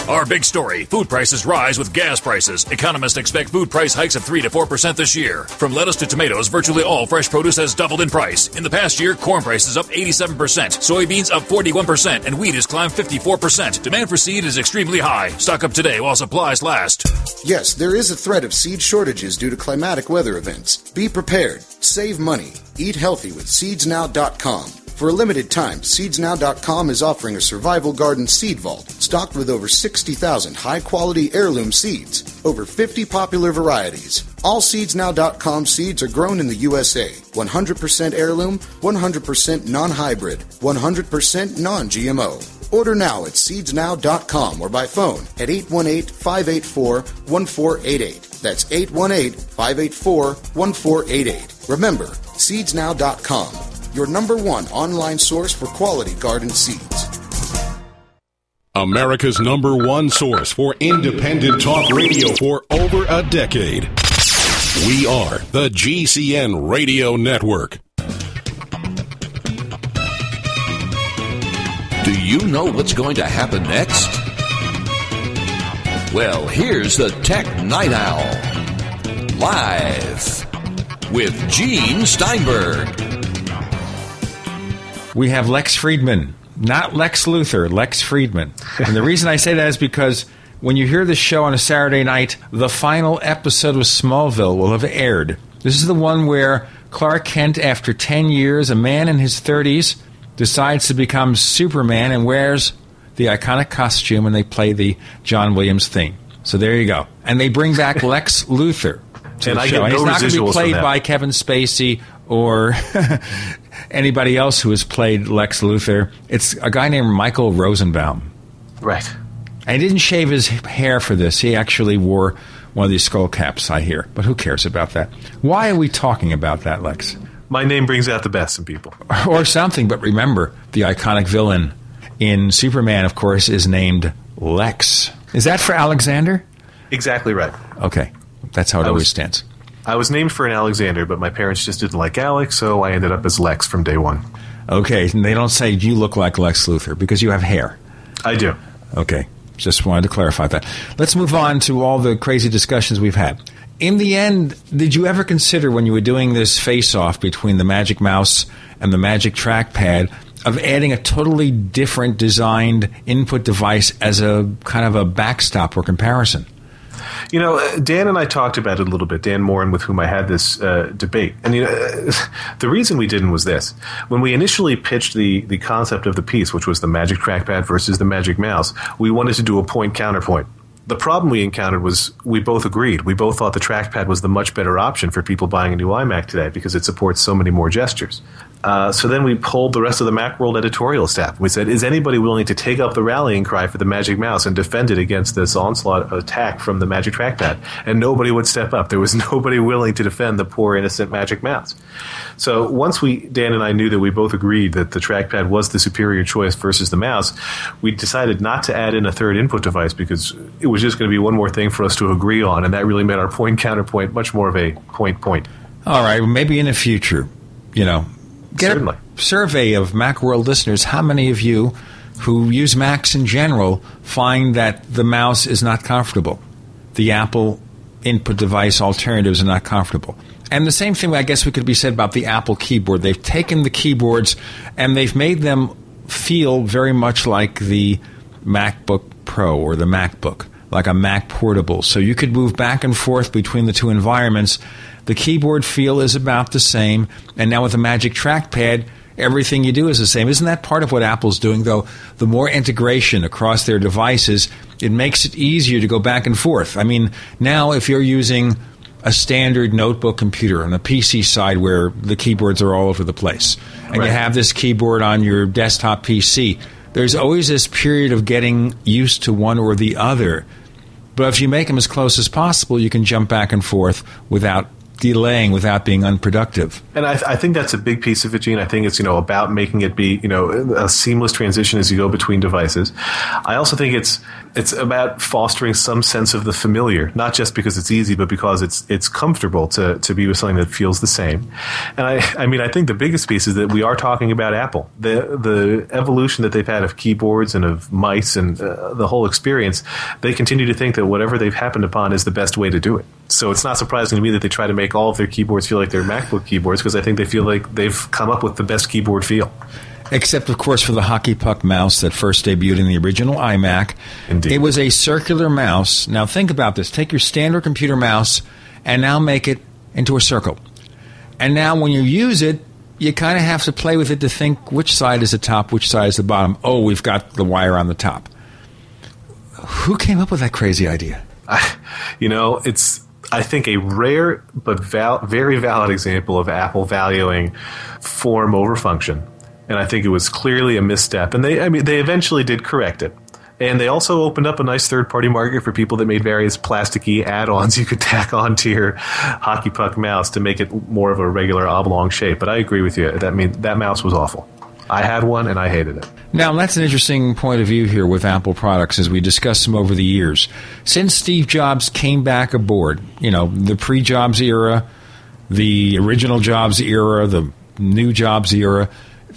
Our big story food prices rise with gas prices. Economists expect food price hikes of 3 to 4% this year. From lettuce to tomatoes, virtually all fresh produce has doubled in price. In the past year, corn prices up 87%, soybeans up 41%, and wheat has climbed 54%. Demand for seed is extremely high. Stock up today while supplies last. Yes, there is a threat of seed shortages due to climatic weather events. Be prepared. Save money. Eat healthy with seedsnow.com. For a limited time, seedsnow.com is offering a survival garden seed vault stocked with over 60,000 high quality heirloom seeds, over 50 popular varieties. All seedsnow.com seeds are grown in the USA, 100% heirloom, 100% non hybrid, 100% non GMO. Order now at seedsnow.com or by phone at 818 584 1488. That's 818 584 1488. Remember, seedsnow.com your number one online source for quality garden seeds. America's number one source for independent talk radio for over a decade. We are the GCN Radio Network. Do you know what's going to happen next? Well, here's the Tech Night Owl. Live with Gene Steinberg. We have Lex Friedman, not Lex Luthor, Lex Friedman. And the reason I say that is because when you hear this show on a Saturday night, the final episode of Smallville will have aired. This is the one where Clark Kent, after 10 years, a man in his 30s, decides to become Superman and wears the iconic costume and they play the John Williams theme. So there you go. And they bring back Lex Luthor to And the I show. get and he's not going to be played by Kevin Spacey or anybody else who has played Lex Luthor. It's a guy named Michael Rosenbaum. Right. And he didn't shave his hair for this. He actually wore one of these skull caps, I hear. But who cares about that? Why are we talking about that, Lex? My name brings out the best in people. or something, but remember, the iconic villain in Superman, of course, is named Lex. Is that for Alexander? Exactly right. Okay. That's how it always stands. I was named for an Alexander, but my parents just didn't like Alex, so I ended up as Lex from day one. Okay. And they don't say you look like Lex Luthor because you have hair. I do. Okay. Just wanted to clarify that. Let's move on to all the crazy discussions we've had. In the end, did you ever consider when you were doing this face off between the Magic Mouse and the Magic Trackpad of adding a totally different designed input device as a kind of a backstop or comparison? You know, Dan and I talked about it a little bit. Dan Moren, with whom I had this uh, debate, and you know, the reason we didn't was this: when we initially pitched the the concept of the piece, which was the Magic Trackpad versus the Magic Mouse, we wanted to do a point counterpoint. The problem we encountered was we both agreed. We both thought the trackpad was the much better option for people buying a new iMac today because it supports so many more gestures. Uh, so then we polled the rest of the Macworld editorial staff. We said, is anybody willing to take up the rallying cry for the Magic Mouse and defend it against this onslaught attack from the Magic Trackpad? And nobody would step up. There was nobody willing to defend the poor innocent Magic Mouse. So once we, Dan and I knew that we both agreed that the trackpad was the superior choice versus the mouse, we decided not to add in a third input device because it was just going to be one more thing for us to agree on, and that really made our point counterpoint much more of a point point. All right, maybe in the future, you know, get Certainly. a survey of Macworld listeners. How many of you who use Macs in general find that the mouse is not comfortable? The Apple input device alternatives are not comfortable. And the same thing, I guess, we could be said about the Apple keyboard. They've taken the keyboards and they've made them feel very much like the MacBook Pro or the MacBook, like a Mac Portable. So you could move back and forth between the two environments. The keyboard feel is about the same. And now with the Magic Trackpad, everything you do is the same. Isn't that part of what Apple's doing, though? The more integration across their devices, it makes it easier to go back and forth. I mean, now if you're using a standard notebook computer on the PC side where the keyboards are all over the place, and right. you have this keyboard on your desktop PC, there's always this period of getting used to one or the other. But if you make them as close as possible, you can jump back and forth without delaying without being unproductive. And I, I, think that's a big piece of it, Gene. I think it's you know about making it be you know a seamless transition as you go between devices. I also think it's it's about fostering some sense of the familiar, not just because it's easy, but because it's it's comfortable to to be with something that feels the same. And I I mean I think the biggest piece is that we are talking about Apple. The the evolution that they've had of keyboards and of mice and uh, the whole experience, they continue to think that whatever they've happened upon is the best way to do it. So it's not surprising to me that they try to make all of their keyboards feel like they're MacBook keyboards because I think they feel like they've come up with the best keyboard feel. Except, of course, for the hockey puck mouse that first debuted in the original iMac. Indeed. It was a circular mouse. Now, think about this. Take your standard computer mouse and now make it into a circle. And now, when you use it, you kind of have to play with it to think which side is the top, which side is the bottom. Oh, we've got the wire on the top. Who came up with that crazy idea? I, you know, it's I think, a rare but val- very valid example of Apple valuing form over function. And I think it was clearly a misstep. And they, I mean, they eventually did correct it. And they also opened up a nice third party market for people that made various plasticky add ons you could tack onto your hockey puck mouse to make it more of a regular oblong shape. But I agree with you. That mean that mouse was awful. I had one and I hated it. Now, that's an interesting point of view here with Apple products as we discuss them over the years. Since Steve Jobs came back aboard, you know, the pre Jobs era, the original Jobs era, the new Jobs era,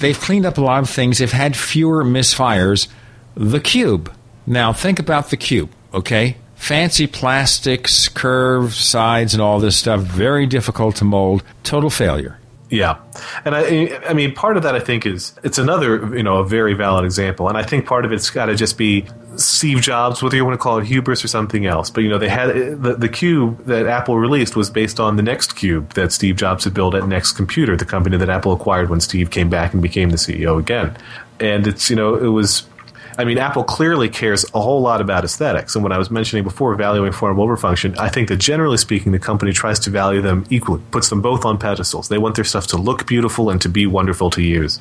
they've cleaned up a lot of things. They've had fewer misfires. The Cube. Now, think about the Cube, okay? Fancy plastics, curved sides, and all this stuff, very difficult to mold. Total failure. Yeah, and I, I mean, part of that I think is it's another, you know, a very valid example, and I think part of it's got to just be Steve Jobs, whether you want to call it hubris or something else. But you know, they had the, the cube that Apple released was based on the Next Cube that Steve Jobs had built at Next Computer, the company that Apple acquired when Steve came back and became the CEO again. And it's you know, it was I mean, Apple clearly cares a whole lot about aesthetics. And when I was mentioning before valuing form over function, I think that generally speaking, the company tries to value them equally, puts them both on pedestals. They want their stuff to look beautiful and to be wonderful to use.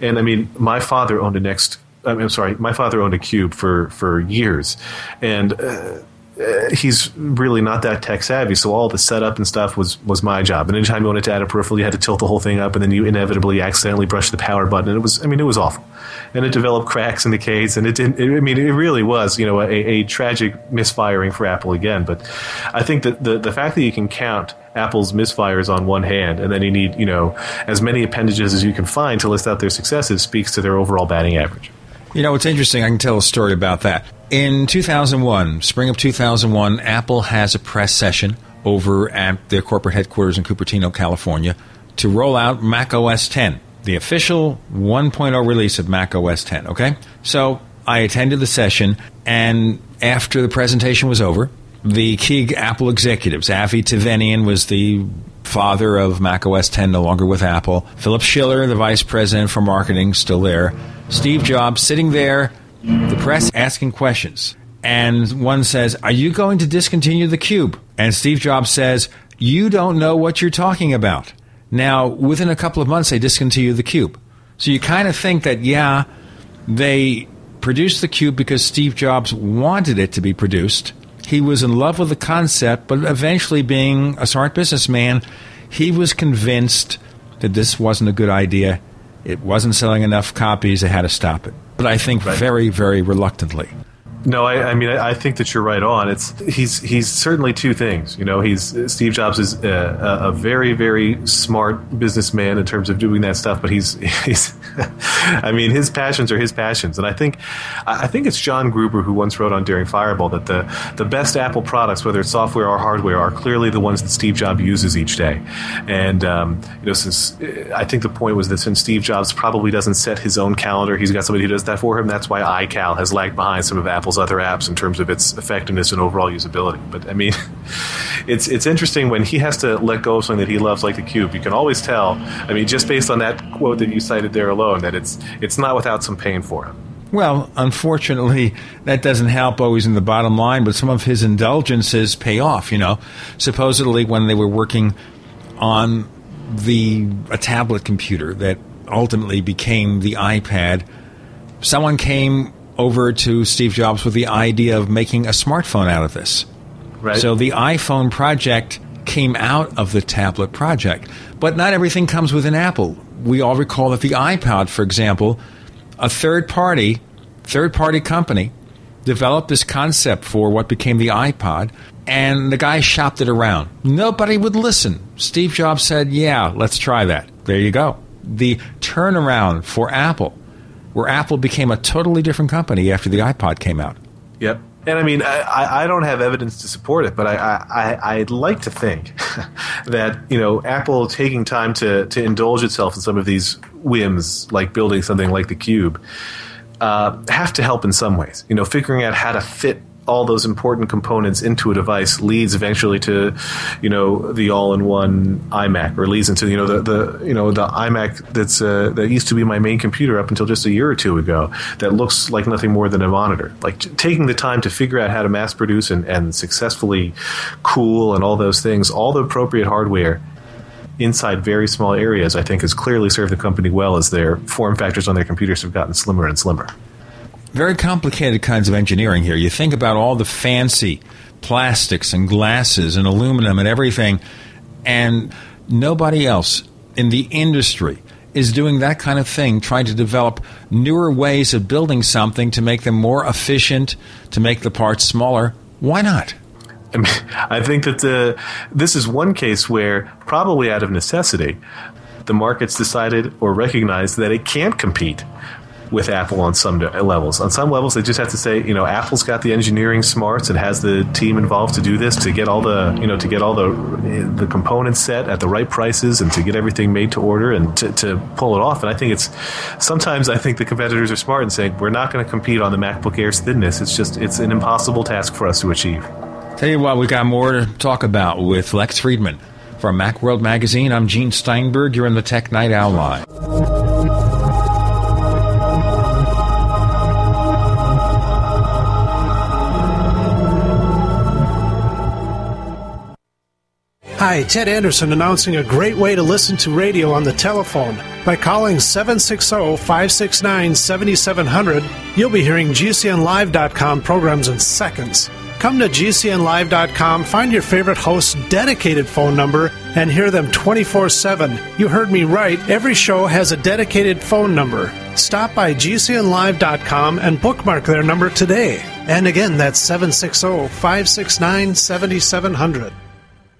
And I mean, my father owned a Next. I'm sorry, my father owned a Cube for for years, and. Uh, uh, he's really not that tech savvy, so all the setup and stuff was was my job. And anytime you wanted to add a peripheral, you had to tilt the whole thing up, and then you inevitably accidentally brushed the power button. And it was, I mean, it was awful. And it developed cracks and decays, and it didn't. It, I mean, it really was, you know, a, a tragic misfiring for Apple again. But I think that the the fact that you can count Apple's misfires on one hand, and then you need, you know, as many appendages as you can find to list out their successes speaks to their overall batting average. You know, it's interesting. I can tell a story about that. In 2001, spring of 2001, Apple has a press session over at their corporate headquarters in Cupertino, California, to roll out Mac OS 10, the official 1.0 release of Mac OS 10. Okay? So I attended the session, and after the presentation was over, the key Apple executives, Avie Tevanian was the father of Mac OS 10, no longer with Apple. Philip Schiller, the vice president for marketing, still there. Steve Jobs sitting there, the press asking questions. And one says, Are you going to discontinue the cube? And Steve Jobs says, You don't know what you're talking about. Now, within a couple of months, they discontinue the cube. So you kind of think that, yeah, they produced the cube because Steve Jobs wanted it to be produced. He was in love with the concept, but eventually, being a smart businessman, he was convinced that this wasn't a good idea it wasn't selling enough copies. They had to stop it. But I think right. very, very reluctantly. No, I, I mean I, I, think that you're right on. It's he's he's certainly two things. You know, he's Steve Jobs is a, a very very smart businessman in terms of doing that stuff, but he's he's I mean his passions are his passions, and I think I think it's John Gruber who once wrote on Daring Fireball that the the best Apple products, whether it's software or hardware, are clearly the ones that Steve Jobs uses each day. And um, you know, since I think the point was that since Steve Jobs probably doesn't set his own calendar, he's got somebody who does that for him. That's why iCal has lagged behind some of Apple's other apps in terms of its effectiveness and overall usability. But I mean, it's it's interesting when he has to let go of something that he loves, like the cube. You can always tell. I mean, just based on that quote that you cited there alone, that it's it's not without some pain for him. Well, unfortunately, that doesn't help always in the bottom line, but some of his indulgences pay off, you know. Supposedly, when they were working on the a tablet computer that ultimately became the iPad, someone came over to Steve Jobs with the idea of making a smartphone out of this. Right. So the iPhone project came out of the tablet project. But not everything comes with an Apple. We all recall that the iPod, for example, a third party, third party company developed this concept for what became the iPod, and the guy shopped it around. Nobody would listen. Steve Jobs said, Yeah, let's try that. There you go. The turnaround for Apple, where Apple became a totally different company after the iPod came out. Yep. And I mean, I, I don't have evidence to support it, but I, I, I'd like to think that, you know, Apple taking time to, to indulge itself in some of these whims, like building something like the Cube, uh, have to help in some ways. You know, figuring out how to fit all those important components into a device leads eventually to, you know, the all-in-one iMac, or leads into you know the, the you know the iMac that's uh, that used to be my main computer up until just a year or two ago. That looks like nothing more than a monitor. Like t- taking the time to figure out how to mass produce and, and successfully cool and all those things, all the appropriate hardware inside very small areas, I think has clearly served the company well as their form factors on their computers have gotten slimmer and slimmer very complicated kinds of engineering here. You think about all the fancy plastics and glasses and aluminum and everything, and nobody else in the industry is doing that kind of thing, trying to develop newer ways of building something to make them more efficient, to make the parts smaller. Why not? I, mean, I think that the, this is one case where, probably out of necessity, the market's decided or recognized that it can't compete with Apple on some levels. On some levels, they just have to say, you know, Apple's got the engineering smarts and has the team involved to do this to get all the, you know, to get all the the components set at the right prices and to get everything made to order and to, to pull it off. And I think it's sometimes I think the competitors are smart in saying we're not going to compete on the MacBook Air's thinness. It's just it's an impossible task for us to achieve. Tell you what, we got more to talk about with Lex Friedman from Macworld Magazine. I'm Gene Steinberg. You're in the Tech Night Owl Hi, Ted Anderson announcing a great way to listen to radio on the telephone. By calling 760 569 7700, you'll be hearing GCNLive.com programs in seconds. Come to GCNLive.com, find your favorite host's dedicated phone number, and hear them 24 7. You heard me right, every show has a dedicated phone number. Stop by GCNLive.com and bookmark their number today. And again, that's 760 569 7700.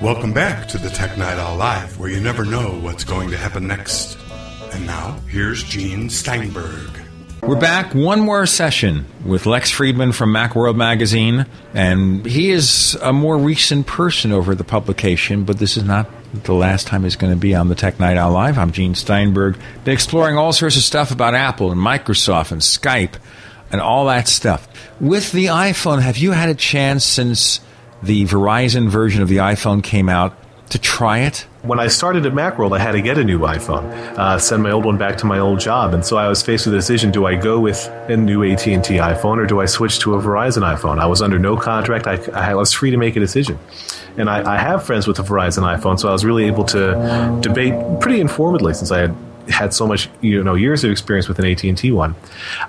Welcome back to the Tech Night Owl Live, where you never know what's going to happen next. And now, here's Gene Steinberg. We're back, one more session with Lex Friedman from Macworld Magazine, and he is a more recent person over the publication, but this is not the last time he's going to be on the Tech Night Owl Live. I'm Gene Steinberg, been exploring all sorts of stuff about Apple and Microsoft and Skype and all that stuff. With the iPhone, have you had a chance since the Verizon version of the iPhone came out to try it? when I started at Macworld, I had to get a new iPhone, uh, send my old one back to my old job, and so I was faced with the decision: do I go with a new AT and T iPhone or do I switch to a Verizon iPhone? I was under no contract; I, I was free to make a decision, and I, I have friends with a Verizon iPhone, so I was really able to debate pretty informedly since I had had so much you know years of experience with an AT&T one.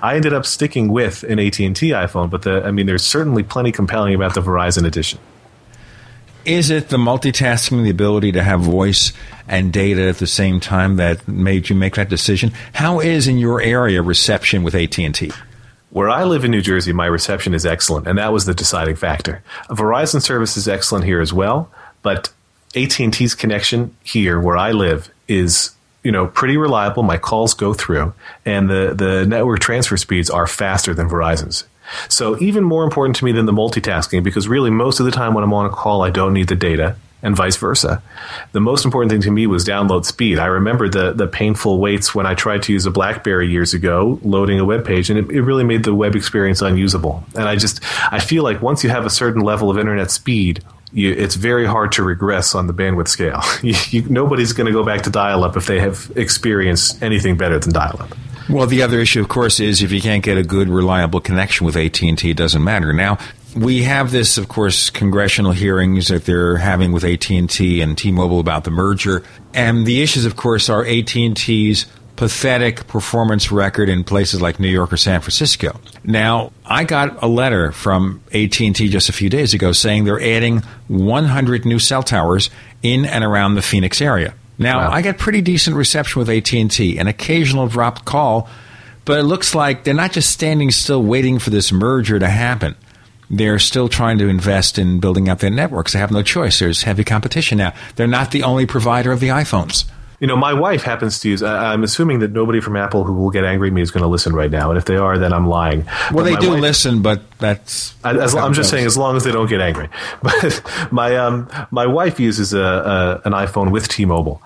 I ended up sticking with an AT&T iPhone, but the I mean there's certainly plenty compelling about the Verizon edition. Is it the multitasking, the ability to have voice and data at the same time that made you make that decision? How is in your area reception with AT&T? Where I live in New Jersey, my reception is excellent, and that was the deciding factor. Verizon service is excellent here as well, but AT&T's connection here where I live is you know pretty reliable. My calls go through, and the the network transfer speeds are faster than Verizon's. So even more important to me than the multitasking, because really most of the time when I'm on a call, I don't need the data and vice versa. The most important thing to me was download speed. I remember the the painful waits when I tried to use a BlackBerry years ago, loading a web page, and it, it, really made the web experience unusable. And I just I feel like once you have a certain level of internet speed. You, it's very hard to regress on the bandwidth scale. You, you, nobody's going to go back to dial-up if they have experienced anything better than dial-up. Well, the other issue, of course, is if you can't get a good, reliable connection with AT and T, it doesn't matter. Now, we have this, of course, congressional hearings that they're having with AT and T and T-Mobile about the merger, and the issues, of course, are AT and T's pathetic performance record in places like New York or San Francisco. Now, I got a letter from AT&T just a few days ago saying they're adding 100 new cell towers in and around the Phoenix area. Now, wow. I get pretty decent reception with AT&T, an occasional dropped call, but it looks like they're not just standing still waiting for this merger to happen. They're still trying to invest in building out their networks. They have no choice. There's heavy competition now. They're not the only provider of the iPhones. You know, my wife happens to use. I'm assuming that nobody from Apple who will get angry at me is going to listen right now, and if they are, then I'm lying. Well, but they do wife, listen, but that's. As, I'm just saying, as long as they don't get angry. But my um, my wife uses a, a an iPhone with T-Mobile,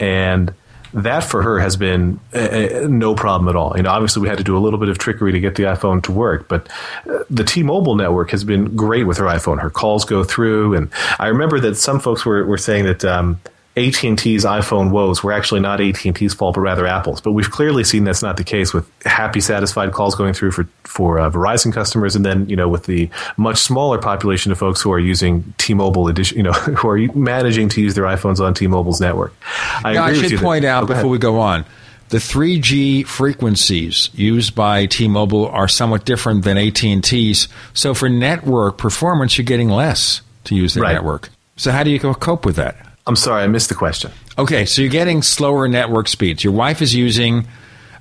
and that for her has been uh, no problem at all. You know, obviously we had to do a little bit of trickery to get the iPhone to work, but uh, the T-Mobile network has been great with her iPhone. Her calls go through, and I remember that some folks were, were saying that um, AT&T's iPhone woes were actually not AT&T's fault, but rather Apple's. But we've clearly seen that's not the case with happy, satisfied calls going through for for uh, Verizon customers, and then you know with the much smaller population of folks who are using T-Mobile edition, you know, who are managing to use their iPhones on T-Mobile's network. I, now, I should point that, out oh, before we go on. The 3G frequencies used by T-Mobile are somewhat different than AT&T's. So for network performance, you're getting less to use their right. network. So how do you cope with that? I'm sorry, I missed the question. Okay, so you're getting slower network speeds. Your wife is using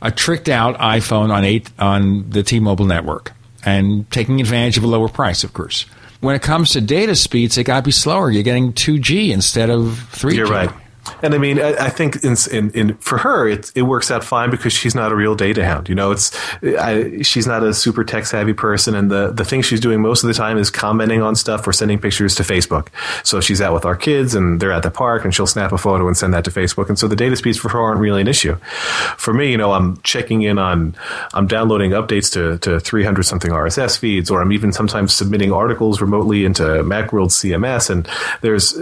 a tricked out iPhone on eight on the T-Mobile network and taking advantage of a lower price, of course. When it comes to data speeds, it got to be slower. You're getting 2G instead of 3G. You're right. And I mean, I, I think in, in, in, for her, it, it works out fine because she's not a real data hound. You know, it's I, she's not a super tech savvy person, and the the thing she's doing most of the time is commenting on stuff or sending pictures to Facebook. So she's out with our kids, and they're at the park, and she'll snap a photo and send that to Facebook. And so the data speeds for her aren't really an issue. For me, you know, I'm checking in on, I'm downloading updates to to 300 something RSS feeds, or I'm even sometimes submitting articles remotely into MacWorld CMS, and there's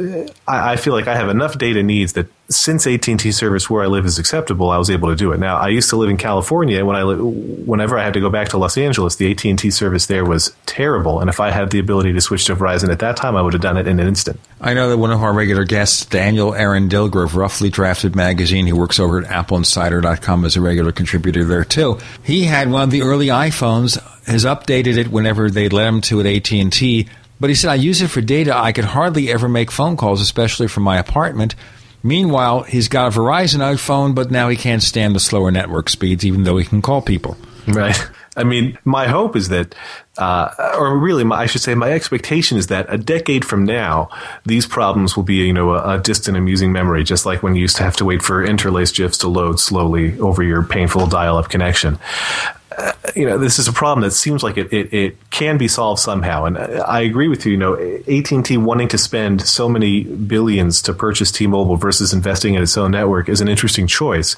I, I feel like I have enough data needs that since AT&T service where I live is acceptable, I was able to do it. Now, I used to live in California. When I li- whenever I had to go back to Los Angeles, the AT&T service there was terrible. And if I had the ability to switch to Verizon at that time, I would have done it in an instant. I know that one of our regular guests, Daniel Eran Dilger of Roughly Drafted Magazine, who works over at AppleInsider.com as a regular contributor there too, he had one of the early iPhones, has updated it whenever they let him to at AT&T. But he said, I use it for data. I could hardly ever make phone calls, especially from my apartment. Meanwhile, he's got a Verizon iPhone, but now he can't stand the slower network speeds, even though he can call people. Right. I mean, my hope is that, uh, or really, my, I should say, my expectation is that a decade from now, these problems will be, you know, a, a, distant, amusing memory, just like when you used to have to wait for interlaced GIFs to load slowly over your painful dial-up connection you know, this is a problem that seems like it, it, it, can be solved somehow. And I agree with you. You know, AT and T wanting to spend so many billions to purchase T-Mobile versus investing in its own network is an interesting choice.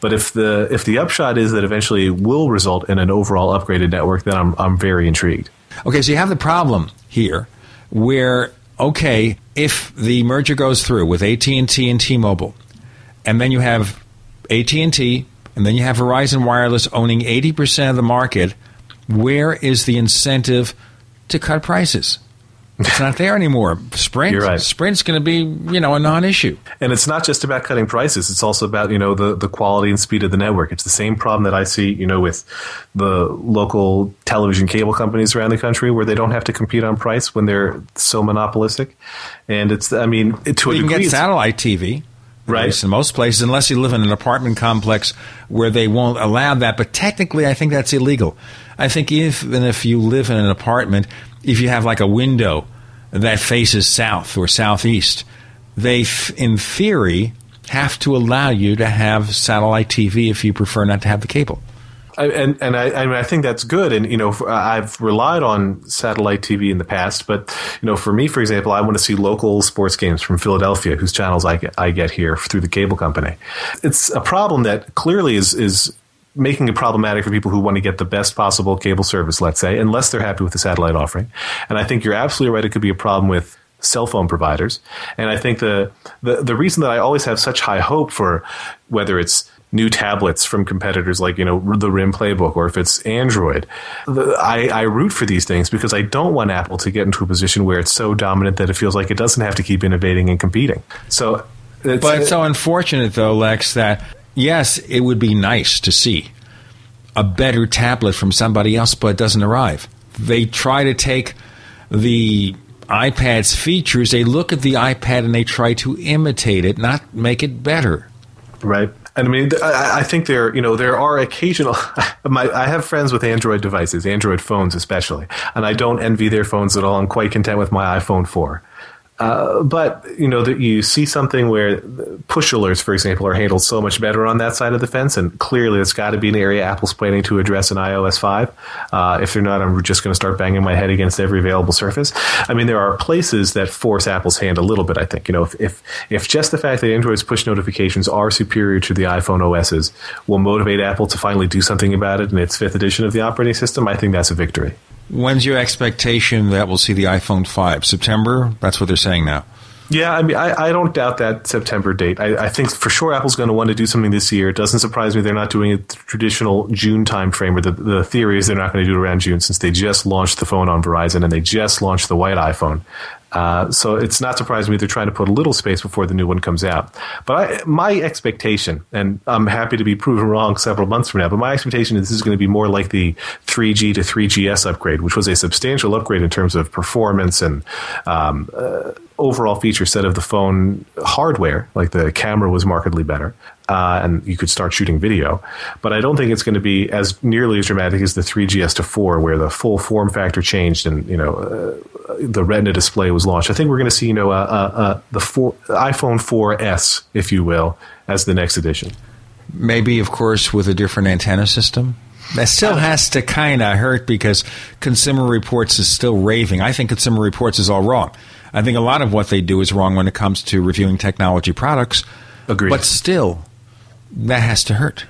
But if the if the upshot is that eventually it will result in an overall upgraded network, then I'm I'm very intrigued. Okay, so you have the problem here where okay, if the merger goes through with AT&T and T-Mobile, and then you have AT&T and then you have Verizon Wireless owning 80% of the market, where is the incentive to cut prices? It's not there anymore. Sprint, You're right. Sprint's going to be, you know, a non-issue. And it's not just about cutting prices. It's also about, you know, the, the quality and speed of the network. It's the same problem that I see, you know, with the local television cable companies around the country where they don't have to compete on price when they're so monopolistic. And it's, I mean, to a you can degree, get satellite TV, Right. At least in most places, unless you live in an apartment complex where they won't allow that. But technically, I think that's illegal. I think even if you live in an apartment, if you have like a window that faces south or southeast, they, in theory, have to allow you to have satellite TV if you prefer not to have the cable. I, and and I, I, I think that's good. And you know, I've relied on satellite TV in the past, but you know, for me, for example, I want to see local sports games from Philadelphia, whose channels I get, I get here through the cable company. It's a problem that clearly is is making it problematic for people who want to get the best possible cable service, let's say, unless they're happy with the satellite offering. And I think you're absolutely right; it could be a problem with cell phone providers. And I think the, the the reason that I always have such high hope for whether it's new tablets from competitors like you know the RIM Playbook or if it's Android, I, I root for these things because I don't want Apple to get into a position where it's so dominant that it feels like it doesn't have to keep innovating and competing. So, it's, but it's so unfortunate, though, Lex, that yes, it would be nice to see a better tablet from somebody else, but it doesn't arrive. They try to take the iPad's features, they look at the iPad and they try to imitate it, not make it better. Right. And I mean, I, I think there, you know, there are occasional. My, I have friends with Android devices, Android phones especially, and I don't envy their phones at all. I'm quite content with my iPhone 4. Uh, but you know that you see something where push alerts, for example, are handled so much better on that side of the fence, and clearly it's got to be an area Apple's planning to address in iOS five. Uh, if they're not, I'm just going to start banging my head against every available surface. I mean, there are places that force Apple's hand a little bit. I think you know if if, if just the fact that Android's push notifications are superior to the iPhone OSs will motivate Apple to finally do something about it in its fifth edition of the operating system, I think that's a victory. When's your expectation that we'll see the iPhone 5? September? That's what they're saying now. Yeah, I mean, I, I don't doubt that September date. I, I think for sure Apple's going to want to do something this year. It doesn't surprise me they're not doing a traditional June timeframe. Or the, the theory is they're not going to do it around June since they just launched the phone on Verizon and they just launched the white iPhone. Uh, so it's not surprising me they're trying to put a little space before the new one comes out. But I, my expectation, and I'm happy to be proven wrong several months from now, but my expectation is this is going to be more like the 3G to 3GS upgrade, which was a substantial upgrade in terms of performance and um, uh, overall feature set of the phone hardware. Like the camera was markedly better. Uh, and you could start shooting video. But I don't think it's going to be as nearly as dramatic as the 3GS to 4, where the full form factor changed and you know uh, the Retina display was launched. I think we're going to see you know uh, uh, the four, iPhone 4S, if you will, as the next edition. Maybe, of course, with a different antenna system. That still has to kind of hurt because Consumer Reports is still raving. I think Consumer Reports is all wrong. I think a lot of what they do is wrong when it comes to reviewing technology products. Agreed. But still, that has to hurt.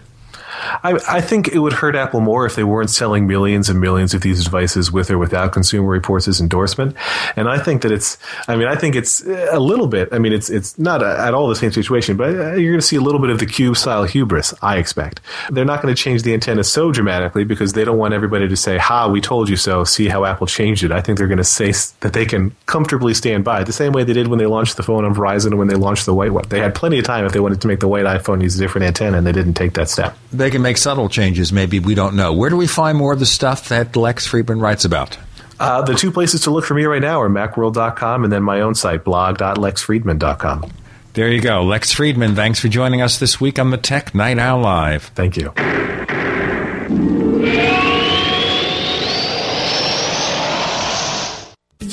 I, I, think it would hurt Apple more if they weren't selling millions and millions of these devices with or without Consumer Reports' endorsement. And I think that it's, I mean, I think it's a little bit, I mean, it's it's not a, at all the same situation, but you're going to see a little bit of the Cube style hubris, I expect. They're not going to change the antenna so dramatically because they don't want everybody to say, ha, we told you so, see how Apple changed it. I think they're going to say that they can comfortably stand by the same way they did when they launched the phone on Verizon and when they launched the white one. They had plenty of time if they wanted to make the white iPhone use a different antenna and they didn't take that step. They can make subtle changes, maybe we don't know. Where do we find more of the stuff that Lex Friedman writes about? Uh, the two places to look for me right now are macworld.com and then my own site, blog.lexfriedman.com. There you go. Lex Friedman, thanks for joining us this week on the Tech Night Owl Live. Thank you.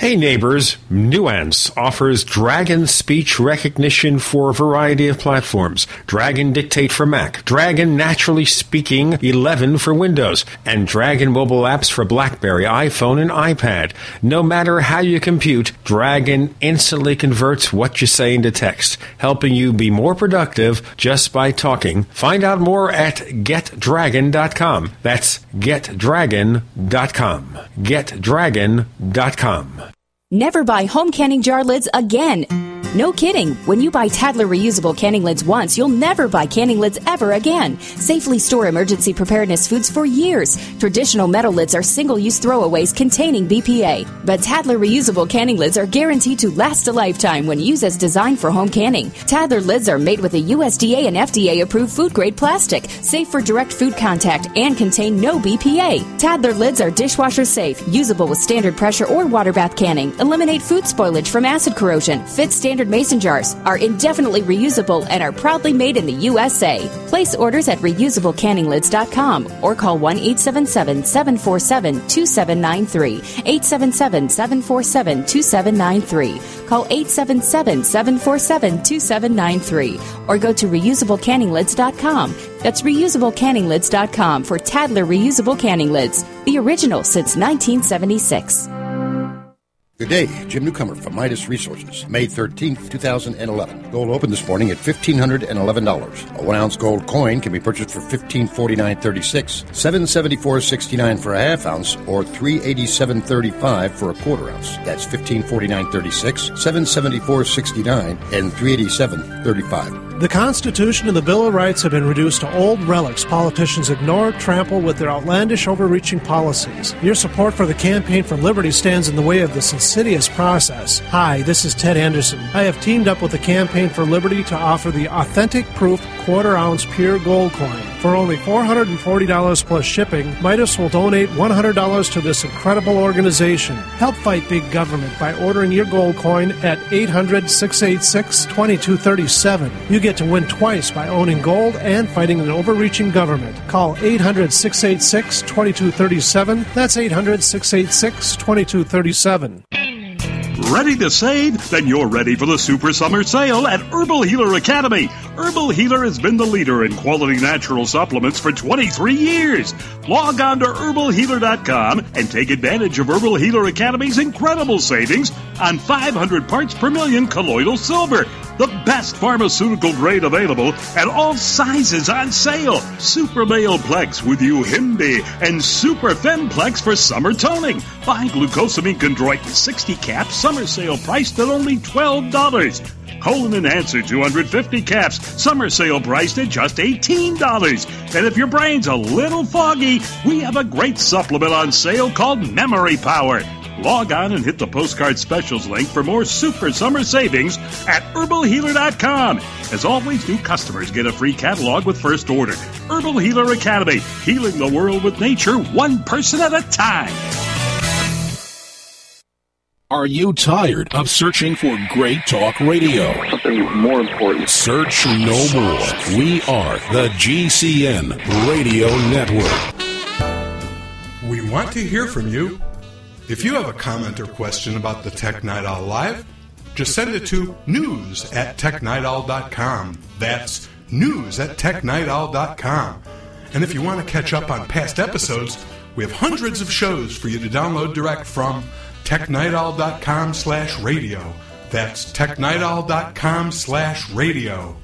Hey neighbors, Nuance offers Dragon speech recognition for a variety of platforms. Dragon Dictate for Mac, Dragon Naturally Speaking 11 for Windows, and Dragon mobile apps for BlackBerry, iPhone, and iPad. No matter how you compute, Dragon instantly converts what you say into text, helping you be more productive just by talking. Find out more at getdragon.com. That's getdragon.com. Getdragon.com. Never buy home canning jar lids again. No kidding. When you buy Tattler reusable canning lids once, you'll never buy canning lids ever again. Safely store emergency preparedness foods for years. Traditional metal lids are single use throwaways containing BPA. But Tattler reusable canning lids are guaranteed to last a lifetime when used as designed for home canning. Tattler lids are made with a USDA and FDA approved food grade plastic, safe for direct food contact, and contain no BPA. Tattler lids are dishwasher safe, usable with standard pressure or water bath canning, eliminate food spoilage from acid corrosion, fit standard mason jars, are indefinitely reusable, and are proudly made in the USA. Place orders at reusablecanninglids.com or call 1 877 747 2793. 877 747 2793. Call 877 747 2793 or go to reusablecanninglids.com. That's reusablecanninglids.com for Tattler reusable canning lids, the original since 1976. Good day, Jim Newcomer from Midas Resources, May 13th, 2011. Gold opened this morning at $1,511. A one ounce gold coin can be purchased for $1,549.36, $774.69 for a half ounce, or $387.35 for a quarter ounce. That's $1,549.36, $774.69, and $387.35. The Constitution and the Bill of Rights have been reduced to old relics politicians ignore, trample with their outlandish, overreaching policies. Your support for the Campaign for Liberty stands in the way of this insidious process. Hi, this is Ted Anderson. I have teamed up with the Campaign for Liberty to offer the authentic proof quarter ounce pure gold coin. For only $440 plus shipping, Midas will donate $100 to this incredible organization. Help fight big government by ordering your gold coin at 800 686 2237. You get to win twice by owning gold and fighting an overreaching government. Call 800 686 2237. That's 800 686 2237. Ready to save? Then you're ready for the Super Summer Sale at Herbal Healer Academy. Herbal Healer has been the leader in quality natural supplements for 23 years. Log on to herbalhealer.com and take advantage of Herbal Healer Academy's incredible savings on 500 parts per million colloidal silver, the best pharmaceutical grade available at all sizes on sale. Super Male Plex with Yohimbe and Super Femplex for summer toning. Buy glucosamine chondroitin 60 caps, summer sale priced at only $12. Colon Enhancer 250 caps, summer sale priced at just $18. And if your brain's a little foggy, we have a great supplement on sale called Memory Power. Log on and hit the postcard specials link for more super summer savings at herbalhealer.com. As always, new customers get a free catalog with first order. Herbal Healer Academy, healing the world with nature one person at a time. Are you tired of searching for great talk radio? Something more important. Search no more. We are the GCN Radio Network. We want to hear from you. If you have a comment or question about the Tech Night Owl Live, just send it to news at technightowl.com. That's news at technightowl.com. And if you want to catch up on past episodes, we have hundreds of shows for you to download direct from technightowl.com slash radio. That's technightowl.com slash radio.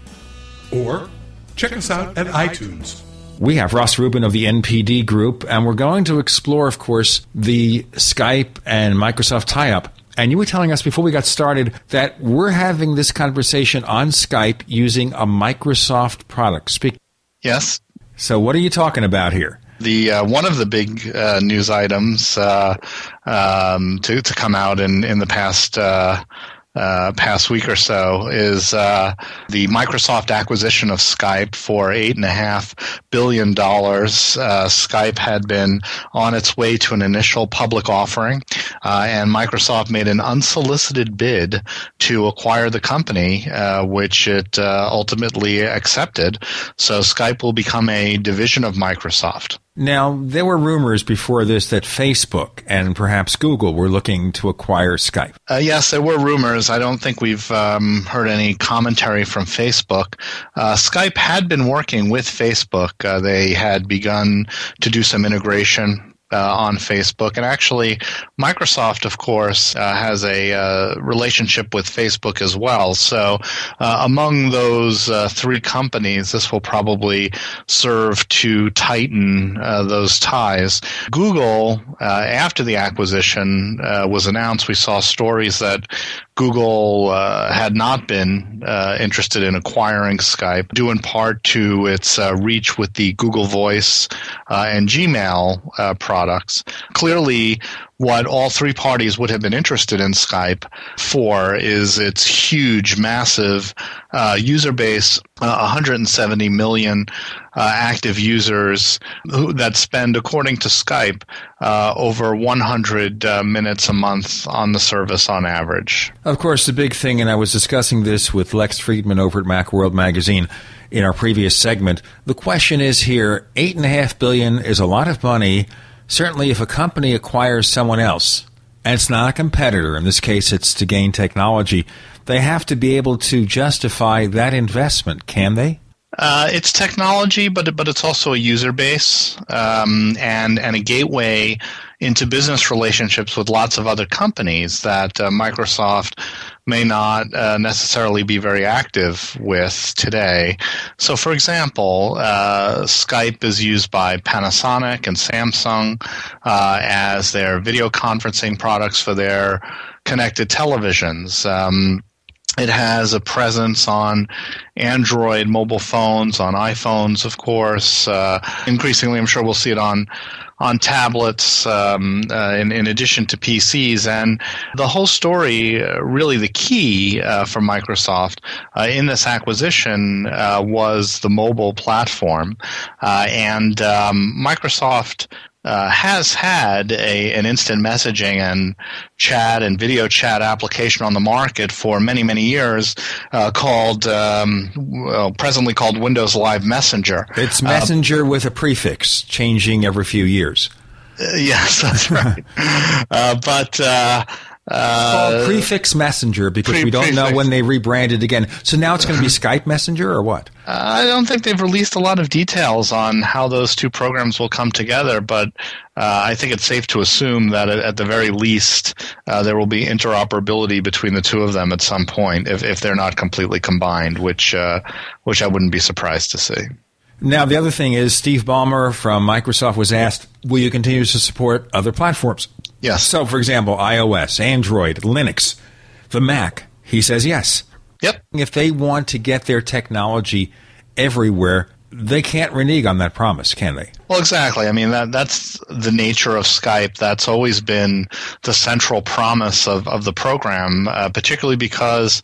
Or check us out at iTunes. We have Ross Rubin of the NPD Group, and we're going to explore, of course, the Skype and Microsoft tie up. And you were telling us before we got started that we're having this conversation on Skype using a Microsoft product. Speak. Yes. So, what are you talking about here? the uh, one of the big uh, news items uh, um, to to come out in in the past. Uh, past week or so is uh, the Microsoft acquisition of Skype for eight and a half billion dollars. Uh, Skype had been on its way to an initial public offering, uh, and Microsoft made an unsolicited bid to acquire the company, uh, which it ultimately accepted. So Skype will become a division of Microsoft. Now, there were rumors before this that Facebook and perhaps Google were looking to acquire Skype. Uh, yes, there were rumors. I don't think we've um, heard any commentary from Facebook. Uh, Skype had been working with Facebook. Uh, they had begun to do some integration uh, on Facebook. And actually, Microsoft, of course, uh, has a uh, relationship with Facebook as well. So, uh, among those uh, three companies, this will probably serve to tighten uh, those ties. Google, after the acquisition was announced, we saw stories that Google uh, had not been uh, interested in acquiring Skype, due in part to its uh, reach with the Google Voice uh, and Gmail uh, products. Clearly, what all three parties would have been interested in Skype for is its huge, massive uh, user base, 170 million uh, active users who, that spend, according to Skype, uh, over 100 uh, minutes a month on the service on average. Of course, the big thing, and I was discussing this with Lex Friedman over at Macworld Magazine in our previous segment. The question is here: eight and a half billion is a lot of money. Certainly, if a company acquires someone else, and it's not a competitor, in this case, it's to gain technology, they have to be able to justify that investment, can they? Uh, it's technology, but but it's also a user base um, and and a gateway into business relationships with lots of other companies that uh, Microsoft may not uh, necessarily be very active with today. So, for example, uh, Skype is used by Panasonic and Samsung uh, as their video conferencing products for their connected televisions. Um, it has a presence on Android mobile phones, on iPhones, of course. Uh, increasingly, I'm sure we'll see it on on tablets, um, uh, in, in, addition to PCs. And the whole story, uh, really, the key uh, for Microsoft uh, in this acquisition uh, was the mobile platform, and um, Microsoft uh, has had a, an instant messaging and chat and video chat application on the market for many, many years uh, called, um, well, presently called Windows Live Messenger. It's uh, Messenger with a prefix, changing every few years. Uh, yes, that's right. Uh, but uh, prefix messenger because pre- we don't prefix. know when they rebranded again. So now it's going to be Skype Messenger or what? I don't think they've released a lot of details on how those two programs will come together, but uh, I think it's safe to assume that at the very least uh, there will be interoperability between the two of them at some point, if, if they're not completely combined, which uh, which I wouldn't be surprised to see. Now, the other thing is Steve Ballmer from Microsoft was asked, will you continue to support other platforms? Yes. So, for example, iOS, Android, Linux, the Mac. He says yes. Yep. If they want to get their technology everywhere, they can't renege on that promise, can they? Well, exactly. I mean, that that's the nature of Skype. That's always been the central promise of, of the program, uh, particularly because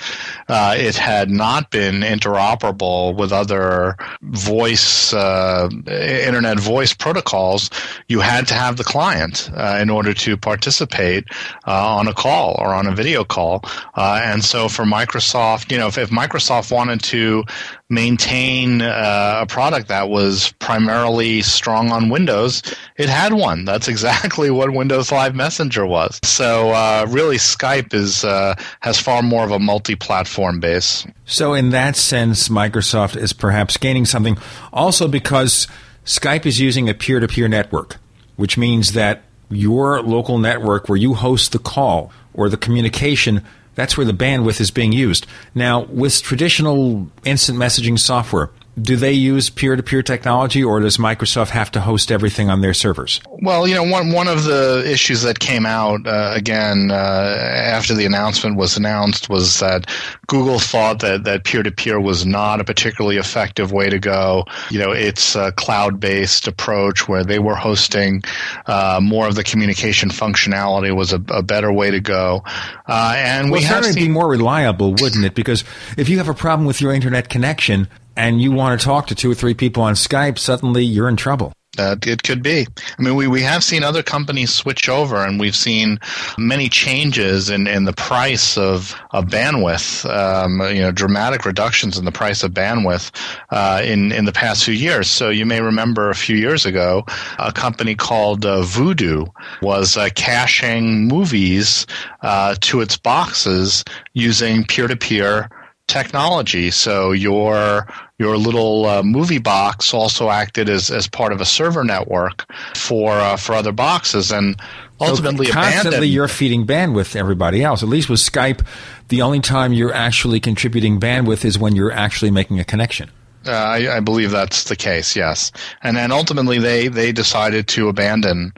uh, it had not been interoperable with other voice, uh, internet voice protocols. You had to have the client uh, in order to participate uh, on a call or on a video call. Uh, and so for Microsoft, you know, if, if Microsoft wanted to maintain a product that was primarily strong on Windows, it had one. That's exactly what Windows Live Messenger was. So uh, really, Skype is uh, has far more of a multi-platform base. So in that sense, Microsoft is perhaps gaining something. Also, because Skype is using a peer-to-peer network, which means that your local network where you host the call or the communication that's where the bandwidth is being used. Now, with traditional instant messaging software, do they use peer-to-peer technology or does Microsoft have to host everything on their servers? Well, you know, one one of the issues that came out uh, again uh, after the announcement was announced was that Google thought that that peer-to-peer was not a particularly effective way to go. You know, it's a cloud-based approach where they were hosting uh, more of the communication functionality was a, a better way to go. Uh, and well, we have seen- be more reliable, wouldn't it? Because if you have a problem with your internet connection, and you want to talk to two or three people on Skype, suddenly you're in trouble. Uh, it could be. I mean, we, we have seen other companies switch over, and we've seen many changes in, in the price of, of bandwidth. Um, you know, dramatic reductions in the price of bandwidth uh, in in the past few years. So you may remember a few years ago, a company called uh, Vudu was uh, caching movies uh, to its boxes using peer to peer technology. So your your little uh, movie box also acted as, as part of a server network for uh, for other boxes, and ultimately so constantly abandoned. you're feeding bandwidth to everybody else. At least with Skype, the only time you're actually contributing bandwidth is when you're actually making a connection. Uh, I, I believe that's the case. Yes, and then ultimately they they decided to abandon.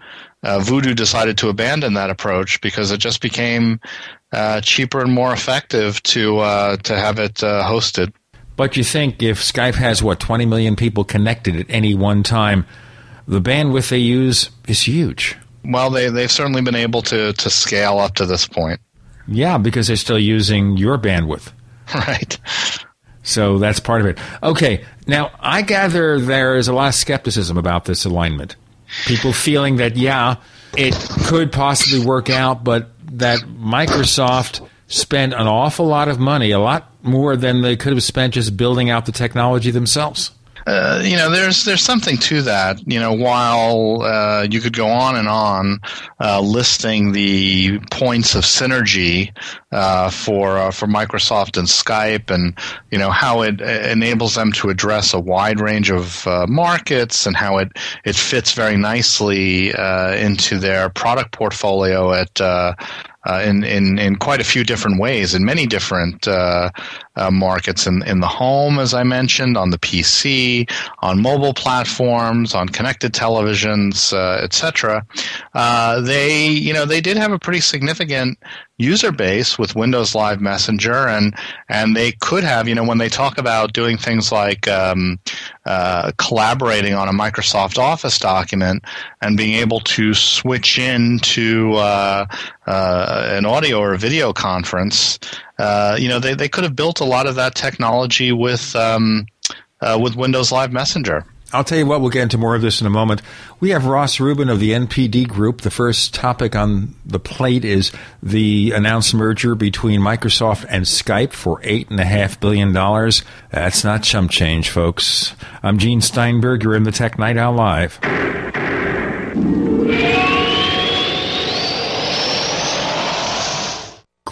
Uh, Vudu decided to abandon that approach because it just became uh, cheaper and more effective to uh, to have it uh, hosted. But you think if Skype has what 20 million people connected at any one time, the bandwidth they use is huge. Well, they they've certainly been able to to scale up to this point. Yeah, because they're still using your bandwidth. Right. So that's part of it. Okay, now I gather there is a lot of skepticism about this alignment. People feeling that, yeah, it could possibly work out, but that Microsoft spent an awful lot of money, a lot more than they could have spent just building out the technology themselves. Uh, you know, there's there's something to that. You know, while uh, you could go on and on uh, listing the points of synergy uh, for uh, for Microsoft and Skype, and you know how it enables them to address a wide range of uh, markets, and how it it fits very nicely into their product portfolio at. Uh, in, in, in quite a few different ways in many different uh, uh, markets in, in the home, as I mentioned, on the PC, on mobile platforms, on connected televisions, etc. they, you know, they did have a pretty significant user base with Windows Live Messenger, and and they could have, you know, when they talk about doing things like um, uh, collaborating on a Microsoft Office document and being able to switch into uh, uh, an audio or video conference, uh, you know, they they could have built a lot of that technology with um, uh, with Windows Live Messenger. I'll tell you what, we'll get into more of this in a moment. We have Ross Rubin of the NPD Group. The first topic on the plate is the announced merger between Microsoft and Skype for $8.5 billion. That's not chump change, folks. I'm Gene Steinberg. You're in the Tech Night Owl Live.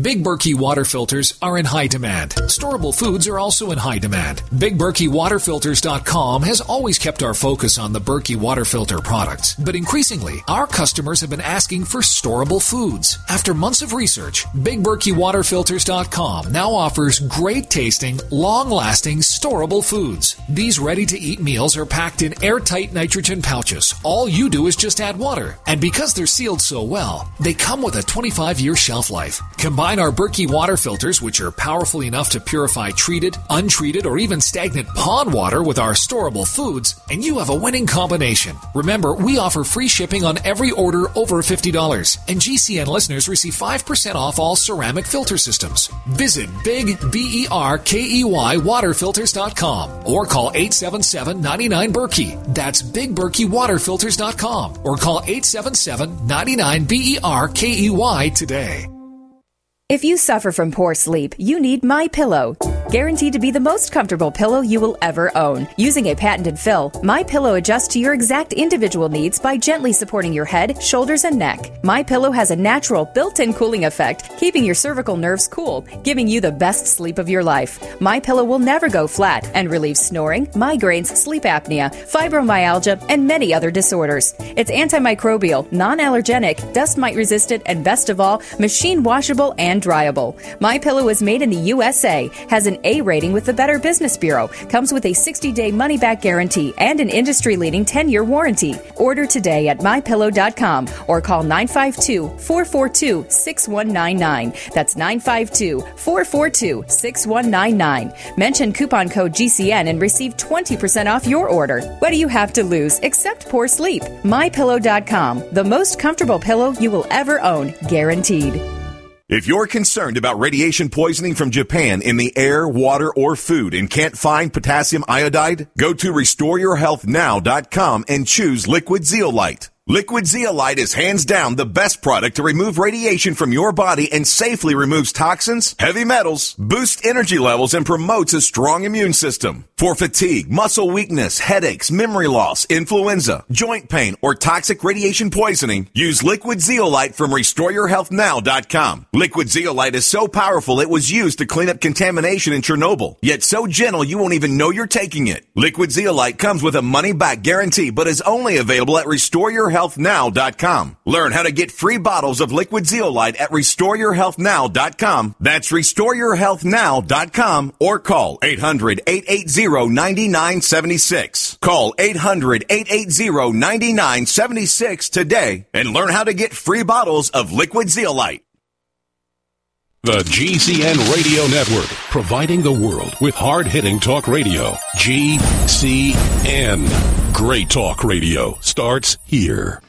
Big Berkey water filters are in high demand. Storable foods are also in high demand. BigBerkeyWaterFilters.com has always kept our focus on the Berkey water filter products, but increasingly, our customers have been asking for storable foods. After months of research, BigBerkeyWaterFilters.com now offers great tasting, long lasting, storable foods. These ready to eat meals are packed in airtight nitrogen pouches. All you do is just add water. And because they're sealed so well, they come with a 25 year shelf life. Combine Combine our Berkey water filters, which are powerful enough to purify treated, untreated, or even stagnant pond water with our storable foods, and you have a winning combination. Remember, we offer free shipping on every order over $50, and GCN listeners receive 5% off all ceramic filter systems. Visit Big B-E-R-K-E-Y waterfilters.com or call 877-99 That's BigBerkeyWaterFilters.com or call 877-99 BERKEY today. If you suffer from poor sleep, you need My Pillow. guaranteed to be the most comfortable pillow you will ever own. Using a patented fill, My Pillow adjusts to your exact individual needs by gently supporting your head, shoulders, and neck. My Pillow has a natural built-in cooling effect, keeping your cervical nerves cool, giving you the best sleep of your life. My Pillow will never go flat and relieves snoring, migraines, sleep apnea, fibromyalgia, and many other disorders. It's antimicrobial, non-allergenic, dust mite resistant, and best of all, machine washable and dryable. My Pillow is made in the USA, has an A rating with the Better Business Bureau, comes with a 60-day money-back guarantee and an industry-leading 10-year warranty. Order today at mypillow.com or call 952-442-6199. That's 952-442-6199. Mention coupon code GCN and receive 20% off your order. What do you have to lose except poor sleep? mypillow.com, the most comfortable pillow you will ever own, guaranteed. If you're concerned about radiation poisoning from Japan in the air, water, or food and can't find potassium iodide, go to restoreyourhealthnow.com and choose liquid zeolite. Liquid zeolite is hands down the best product to remove radiation from your body and safely removes toxins, heavy metals, boosts energy levels, and promotes a strong immune system. For fatigue, muscle weakness, headaches, memory loss, influenza, joint pain, or toxic radiation poisoning, use liquid zeolite from restoreyourhealthnow.com. Liquid zeolite is so powerful it was used to clean up contamination in Chernobyl, yet so gentle you won't even know you're taking it. Liquid zeolite comes with a money back guarantee, but is only available at restoreyourhealthnow.com. Learn how to get free bottles of liquid zeolite at restoreyourhealthnow.com. That's restoreyourhealthnow.com or call 800-880-9976. Call 800-880-9976 today and learn how to get free bottles of liquid zeolite. The GCN Radio Network, providing the world with hard hitting talk radio. GCN. Great talk radio starts here.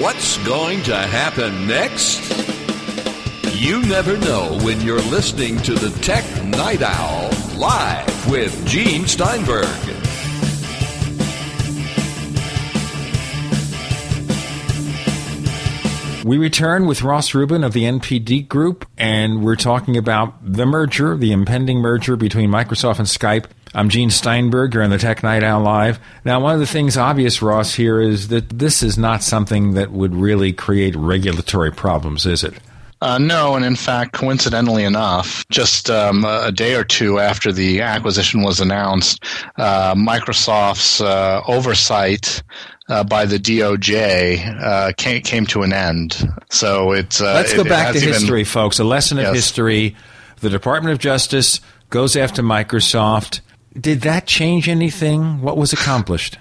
What's going to happen next? You never know when you're listening to the Tech Night Owl live with Gene Steinberg. We return with Ross Rubin of the NPD Group, and we're talking about the merger, the impending merger between Microsoft and Skype. I'm Gene Steinberg. You're on the Tech Night Owl Live. Now, one of the things obvious, Ross, here is that this is not something that would really create regulatory problems, is it? Uh, no, and in fact, coincidentally enough, just um, a day or two after the acquisition was announced, uh, Microsoft's uh, oversight uh, by the DOJ uh, came, came to an end. So it's uh, let's go it, back it to even, history, folks. A lesson of history. The Department of Justice goes after Microsoft. Did that change anything? What was accomplished?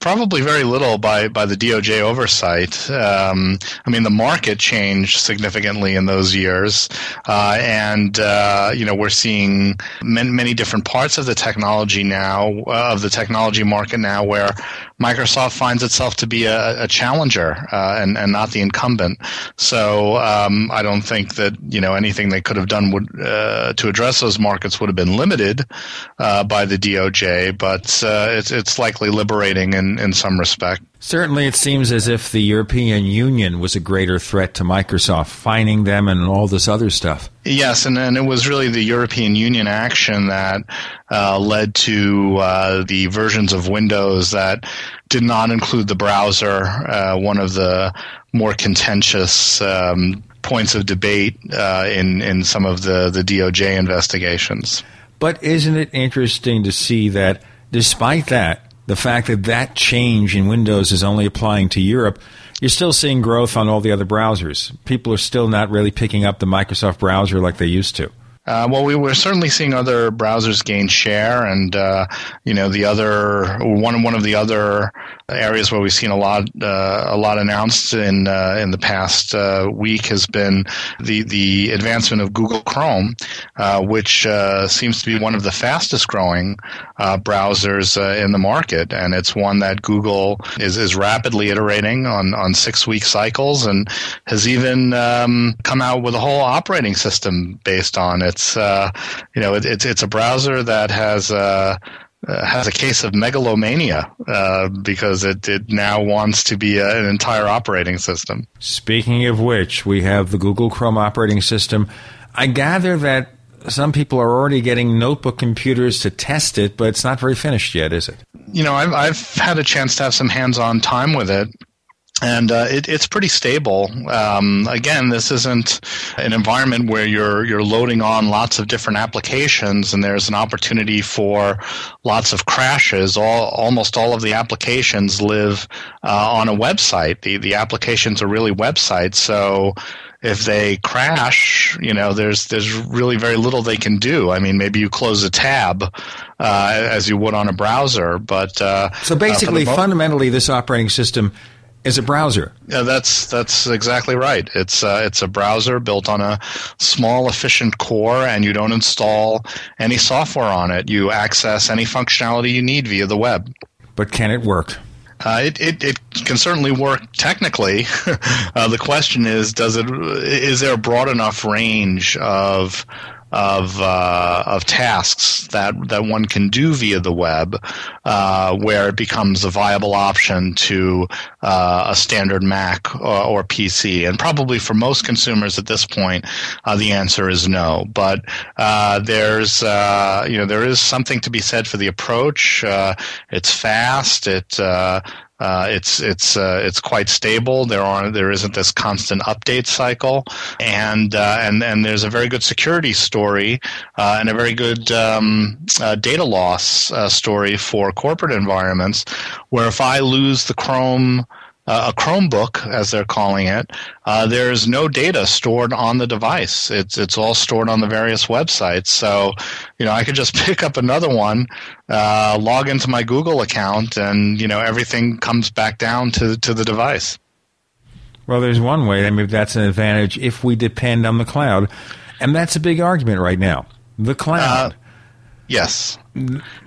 Probably very little by, by the DOJ oversight. Um, I mean, the market changed significantly in those years, uh, and uh, you know we're seeing many, many different parts of the technology now, uh, of the technology market now, where Microsoft finds itself to be a, a challenger uh, and and not the incumbent. So um, I don't think that you know anything they could have done would uh, to address those markets would have been limited uh, by the DOJ, but uh, it's it's likely liberating in in some respect. Certainly, it seems as if the European Union was a greater threat to Microsoft, fining them and all this other stuff. Yes, and then it was really the European Union action that uh, led to uh, the versions of Windows that did not include the browser. Uh, one of the more contentious um, points of debate uh, in in some of the the DOJ investigations. But isn't it interesting to see that despite that, the fact that that change in Windows is only applying to Europe, you're still seeing growth on all the other browsers. People are still not really picking up the Microsoft browser like they used to. Uh, well, we were certainly seeing other browsers gain share, and uh, you know the other one one of the other areas where we've seen a lot uh, a lot announced in uh, in the past uh, week has been the the advancement of Google Chrome, uh, which seems to be one of the fastest growing browsers in the market, and it's one that Google is is rapidly iterating on on six week cycles, and has even um, come out with a whole operating system based on it it's uh, you know it, it's it's a browser that has uh, uh, has a case of megalomania uh, because it, it now wants to be a, an entire operating system. Speaking of which, we have the Google Chrome operating system. I gather that some people are already getting notebook computers to test it, but it's not very finished yet, is it? You know, I've, I've had a chance to have some hands-on time with it and uh, it, it's pretty stable. Um, again, this isn't an environment where you're you're loading on lots of different applications, and there's an opportunity for lots of crashes. All almost all of the applications live uh, on a website. The the applications are really websites, so if they crash, you know, there's there's really very little they can do. I mean, maybe you close a tab uh, as you would on a browser, but uh, so basically, mo- fundamentally, this operating system is a browser. Yeah, that's that's exactly right. It's uh, it's a browser built on a small, efficient core, and you don't install any software on it. You access any functionality you need via the web. But can it work? Uh, it, it, it can certainly work technically. uh, the question is, does it? Is there a broad enough range of of uh, of tasks that that one can do via the web, uh, where it becomes a viable option to uh, a standard Mac or, or, PC. And probably for most consumers at this point, uh, the answer is no. But uh, there's uh, you know there is something to be said for the approach. it's fast. It uh, it's it's uh, it's quite stable. There are there isn't this constant update cycle, and uh, and and there's a very good security story uh, and a very good um, uh, data loss story for corporate environments, where if I lose the Chrome uh, a Chromebook, as they're calling it, uh, there's no data stored on the device. It's it's all stored on the various websites. So, you know, I could just pick up another one, uh, log into my Google account, and you know everything comes back down to to the device. Well, there's one way. I mean, that's an advantage if we depend on the cloud, and that's a big argument right now. The cloud. Uh, yes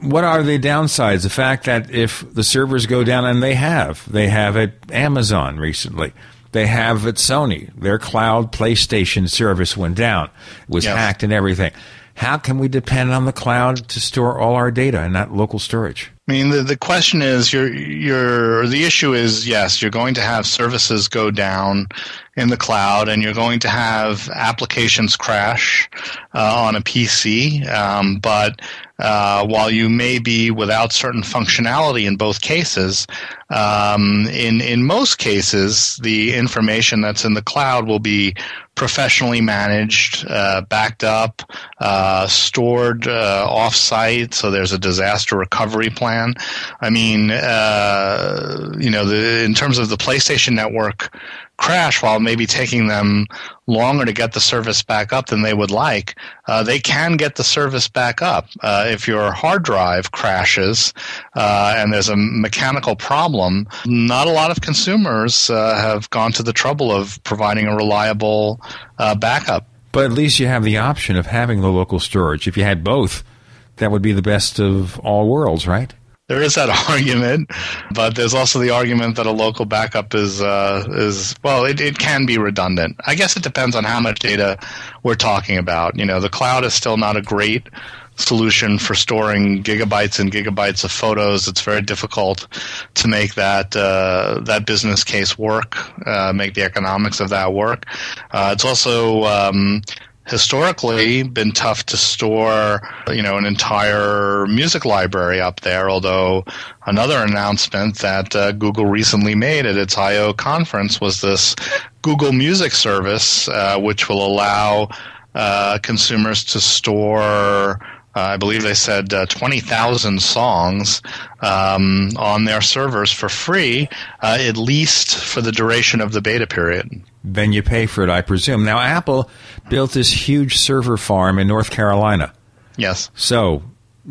what are the downsides? The fact that if the servers go down, and they have, they have at Amazon recently, they have at Sony, their cloud PlayStation service went down, was yes. hacked and everything. How can we depend on the cloud to store all our data and not local storage? I mean, the, the question is, you're, you're, the issue is, yes, you're going to have services go down in the cloud, and you're going to have applications crash uh, on a PC. Um, but uh, while you may be without certain functionality in both cases, um, in in most cases, the information that's in the cloud will be professionally managed, uh, backed up, uh, stored uh, off-site. So there's a disaster recovery plan. I mean, uh, you know, the, in terms of the PlayStation Network crash while maybe taking them longer to get the service back up than they would like, uh, they can get the service back up. Uh, if your hard drive crashes uh, and there's a mechanical problem, not a lot of consumers uh, have gone to the trouble of providing a reliable uh, backup. But at least you have the option of having the local storage. If you had both, that would be the best of all worlds, right? There is that argument, but there's also the argument that a local backup is uh, is well, it, it can be redundant. I guess it depends on how much data we're talking about. You know, the cloud is still not a great solution for storing gigabytes and gigabytes of photos. It's very difficult to make that uh, that business case work, uh, make the economics of that work. Uh, it's also um, historically been tough to store, you know, an entire music library up there. Although another announcement that uh, Google recently made at its I/O conference was this Google Music service, uh, which will allow uh, consumers to store. Uh, I believe they said uh, 20,000 songs um, on their servers for free, uh, at least for the duration of the beta period then you pay for it, I presume. Now, Apple built this huge server farm in North Carolina. Yes. So,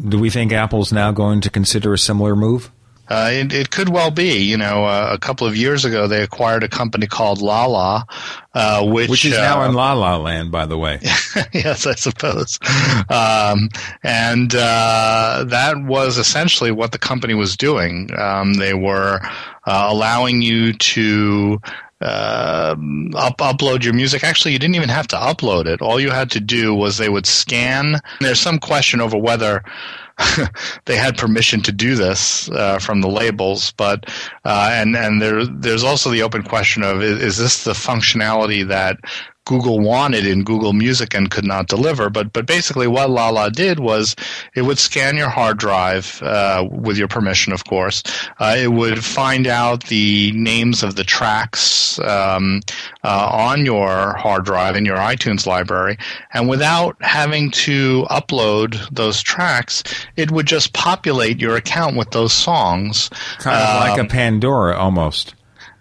do we think Apple's now going to consider a similar move? Uh, it, it, could well be. You know, uh, a couple of years ago, they acquired a company called Lala, uh, which which is now in La La Land, by the way. yes, I suppose. Um, and uh, that was essentially what the company was doing. Um, they were uh, allowing you to uh, up, upload your music. Actually, you didn't even have to upload it. All you had to do was they would scan. There's some question over whether they had permission to do this uh, from the labels, but uh, and and there there's also the open question of is, is this the functionality that Google wanted in Google Music and could not deliver. But but basically, what Lala did was it would scan your hard drive uh, with your permission, of course. Uh, it would find out the names of the tracks um, uh, on your hard drive in your iTunes library, and without having to upload those tracks, it would just populate your account with those songs. Kind of like a Um, Pandora almost.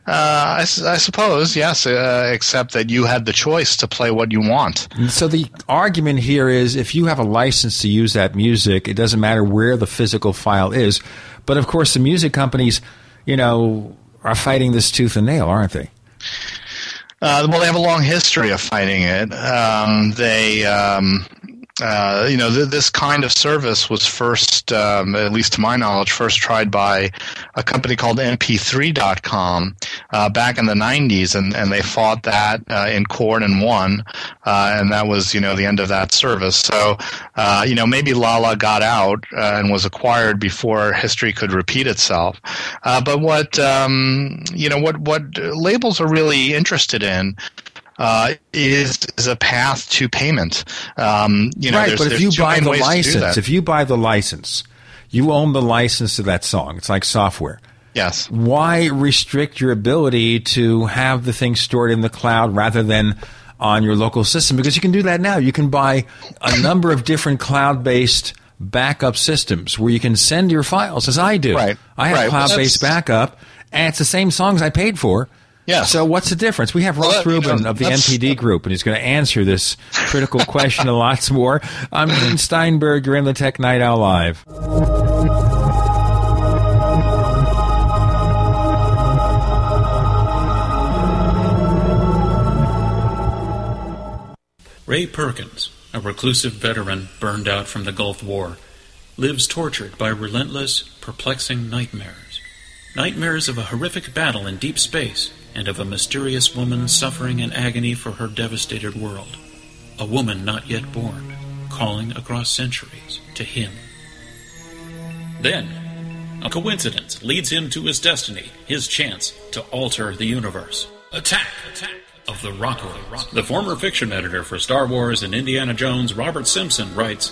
Uh, I, I suppose, yes, uh, except that you had the choice to play what you want. So the argument here is if you have a license to use that music, it doesn't matter where the physical file is. But of course, the music companies, you know, are fighting this tooth and nail, aren't they? Uh, well, they have a long history of fighting it. Um, they, um, uh, you know, th- this kind of service was first, um, at least to my knowledge, first tried by a company called MP3.com uh, back in the 90s, and, and they fought that uh, in court and won, uh, and that was, you know, the end of that service. So, uh, you know, maybe Lala got out uh, and was acquired before history could repeat itself. Uh, but what, um, you know, what, what labels are really interested in uh, is is a path to payment. Um, you know, right, but if you buy the ways to do license, if you buy the license, you own the license to that song. It's like software. Yes. Why restrict your ability to have the thing stored in the cloud rather than on your local system? Because you can do that now. You can buy a number of different cloud-based backup systems where you can send your files, as I do. Right. I have Right. Cloud-based that's- backup, and it's the same songs I paid for. Yeah. So what's the difference? We have Ross that- you Rubin know, of the that's- NPD group, and he's going to answer this critical question and lots more. I'm Gene Steinberg. You're in the Tech Night Owl Live. Ray Perkins, a reclusive veteran burned out from the Gulf War, lives tortured by relentless, perplexing nightmares. Nightmares of a horrific battle in deep space and of a mysterious woman suffering in agony for her devastated world. A woman not yet born, calling across centuries to him. Then, a coincidence leads him to his destiny, his chance to alter the universe. Attack! Attack! Of the Rockoids. The former fiction editor for Star Wars and Indiana Jones, Robert Simpson, writes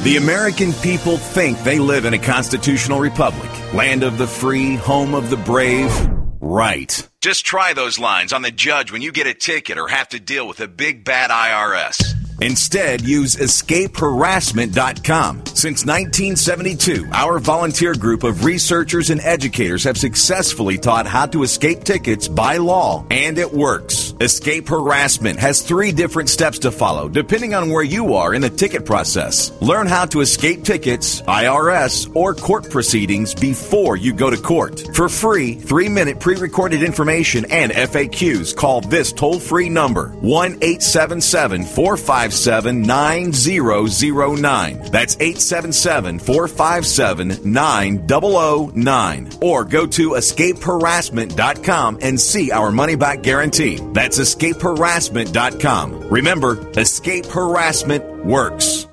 The American people think they live in a constitutional republic, land of the free, home of the brave. Right. Just try those lines on the judge when you get a ticket or have to deal with a big bad IRS. Instead, use escapeharassment.com. Since 1972, our volunteer group of researchers and educators have successfully taught how to escape tickets by law, and it works. Escape Harassment has three different steps to follow, depending on where you are in the ticket process. Learn how to escape tickets, IRS, or court proceedings before you go to court. For free, three minute pre recorded information and FAQs, call this toll free number 1 877 457 9009. That's 877 457 9009. Or go to escapeharassment.com and see our money back guarantee. That's escapeharassment.com. Remember, escape harassment works.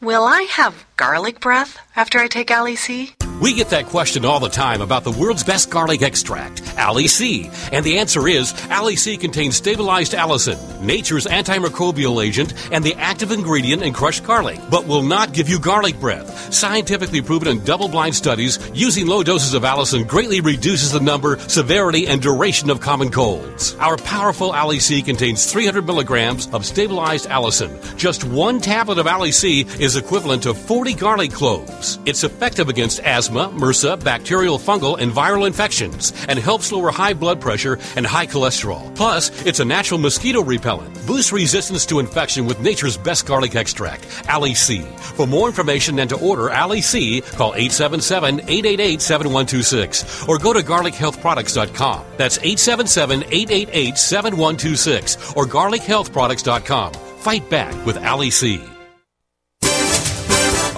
Will I have garlic breath after I take Ali C? We get that question all the time about the world's best garlic extract, Ali C. And the answer is Ali C contains stabilized allicin, nature's antimicrobial agent, and the active ingredient in crushed garlic, but will not give you garlic breath. Scientifically proven in double blind studies, using low doses of allicin greatly reduces the number, severity, and duration of common colds. Our powerful Ali C contains 300 milligrams of stabilized allicin. Just one tablet of Ali C is equivalent to 40 garlic cloves. It's effective against asthma, MRSA, bacterial, fungal, and viral infections, and helps lower high blood pressure and high cholesterol. Plus, it's a natural mosquito repellent. Boosts resistance to infection with nature's best garlic extract, Ali C. For more information and to order Ali C, call 877-888-7126 or go to garlichealthproducts.com. That's 877-888-7126 or garlichealthproducts.com. Fight back with Ali C.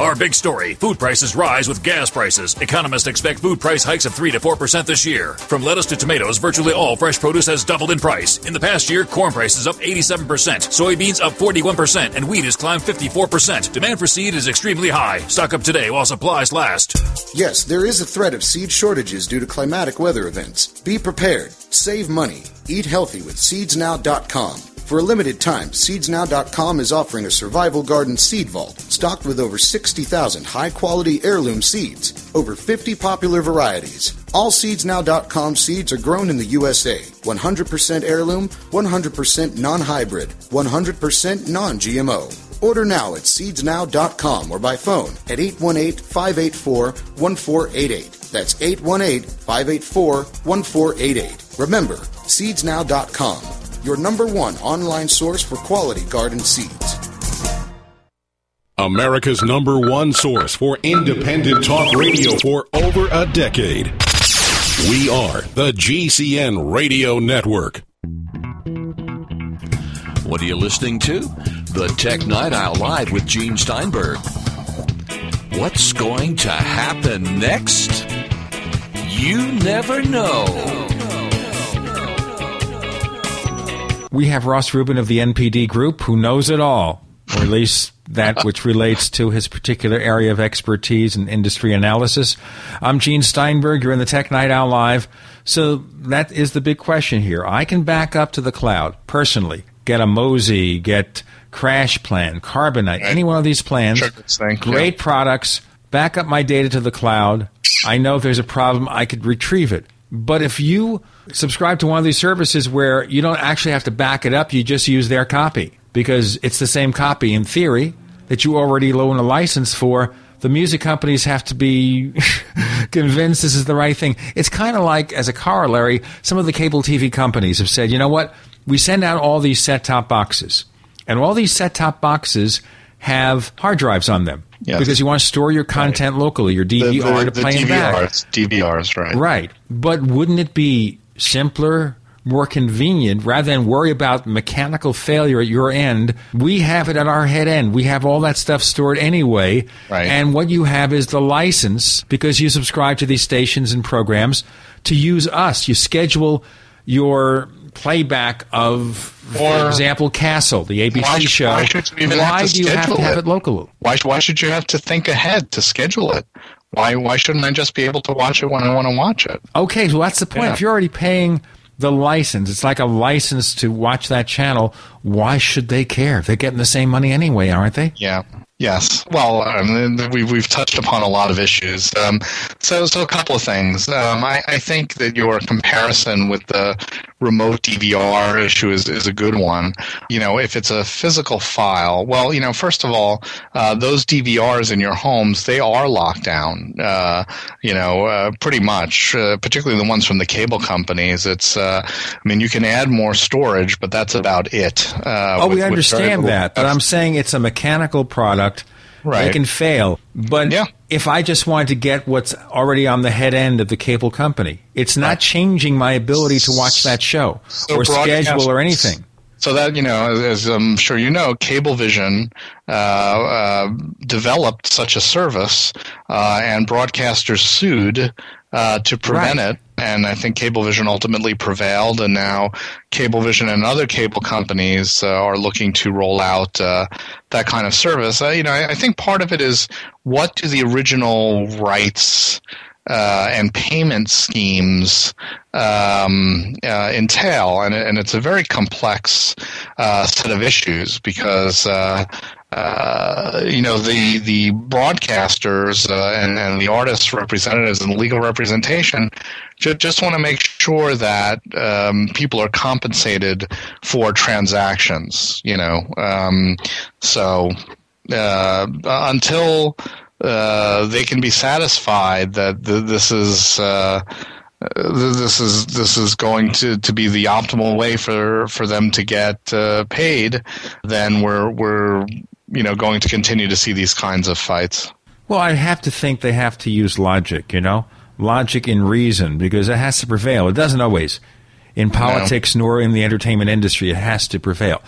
Our big story food prices rise with gas prices. Economists expect food price hikes of 3 to 4% this year. From lettuce to tomatoes, virtually all fresh produce has doubled in price. In the past year, corn prices up 87%, soybeans up 41%, and wheat has climbed 54%. Demand for seed is extremely high. Stock up today while supplies last. Yes, there is a threat of seed shortages due to climatic weather events. Be prepared. Save money. Eat healthy with seedsnow.com. For a limited time, seedsnow.com is offering a survival garden seed vault stocked with over 60,000 high quality heirloom seeds, over 50 popular varieties. All seedsnow.com seeds are grown in the USA, 100% heirloom, 100% non hybrid, 100% non GMO. Order now at seedsnow.com or by phone at 818 584 1488. That's 818 584 1488. Remember, seedsnow.com your number one online source for quality garden seeds. America's number one source for independent talk radio for over a decade. We are the GCN Radio Network. What are you listening to? The Tech Night Owl Live with Gene Steinberg. What's going to happen next? You never know. We have Ross Rubin of the NPD Group who knows it all, or at least that which relates to his particular area of expertise and industry analysis. I'm Gene Steinberg. You're in the Tech Night Owl Live. So that is the big question here. I can back up to the cloud personally, get a Mozy, get Crash Plan, Carbonite, any one of these plans. Great products. Back up my data to the cloud. I know if there's a problem, I could retrieve it. But if you subscribe to one of these services where you don't actually have to back it up, you just use their copy because it's the same copy in theory that you already loan a license for. The music companies have to be convinced this is the right thing. It's kind of like, as a corollary, some of the cable TV companies have said, you know what? We send out all these set top boxes, and all these set top boxes have hard drives on them. Yes. Because you want to store your content right. locally, your DVR the, the, to the play DVRs, back. DVRs, right? Right. But wouldn't it be simpler, more convenient, rather than worry about mechanical failure at your end? We have it at our head end. We have all that stuff stored anyway. Right. And what you have is the license because you subscribe to these stations and programs to use us. You schedule your playback of, for example, Castle, the ABC why, show. Why, should you even why do you have to have it local? Why, why should you have to think ahead to schedule it? Why why shouldn't I just be able to watch it when I want to watch it? Okay, so that's the point. Yeah. If you're already paying the license, it's like a license to watch that channel. Why should they care? They're getting the same money anyway, aren't they? Yeah. Yes. Well, um, we've we've touched upon a lot of issues. Um, so, so a couple of things. Um, I, I think that your comparison with the remote DVR issue is, is a good one. You know, if it's a physical file, well, you know, first of all, uh, those DVRs in your homes they are locked down. Uh, you know, uh, pretty much, uh, particularly the ones from the cable companies. It's, uh, I mean, you can add more storage, but that's about it. Uh, oh, with- we understand that, but I'm saying it's a mechanical product. Right. They can fail. But if I just wanted to get what's already on the head end of the cable company, it's not changing my ability to watch that show So or schedule or anything. So that you know, as, as I'm sure you know, Cablevision uh, uh, developed such a service, uh, and broadcasters sued uh, to prevent Right. it. And I think Cablevision ultimately prevailed, and now Cablevision and other cable companies uh, are looking to roll out uh, that kind of service. Uh, you know, I, I think part of it is what do the original rights uh, and payment schemes um, uh, entail, and, and it's a very complex uh, set of issues because uh, you know the the broadcasters uh, and, and the artists representatives and legal representation ju- just want to make sure that um, people are compensated for transactions. You know, um, so uh, until uh, they can be satisfied that th- this is. Uh, this is this is going to, to be the optimal way for, for them to get uh, paid, then we're we're you know going to continue to see these kinds of fights. Well, I have to think they have to use logic, you know? Logic and reason, because it has to prevail. It doesn't always. In politics nor in the entertainment industry, it has to prevail.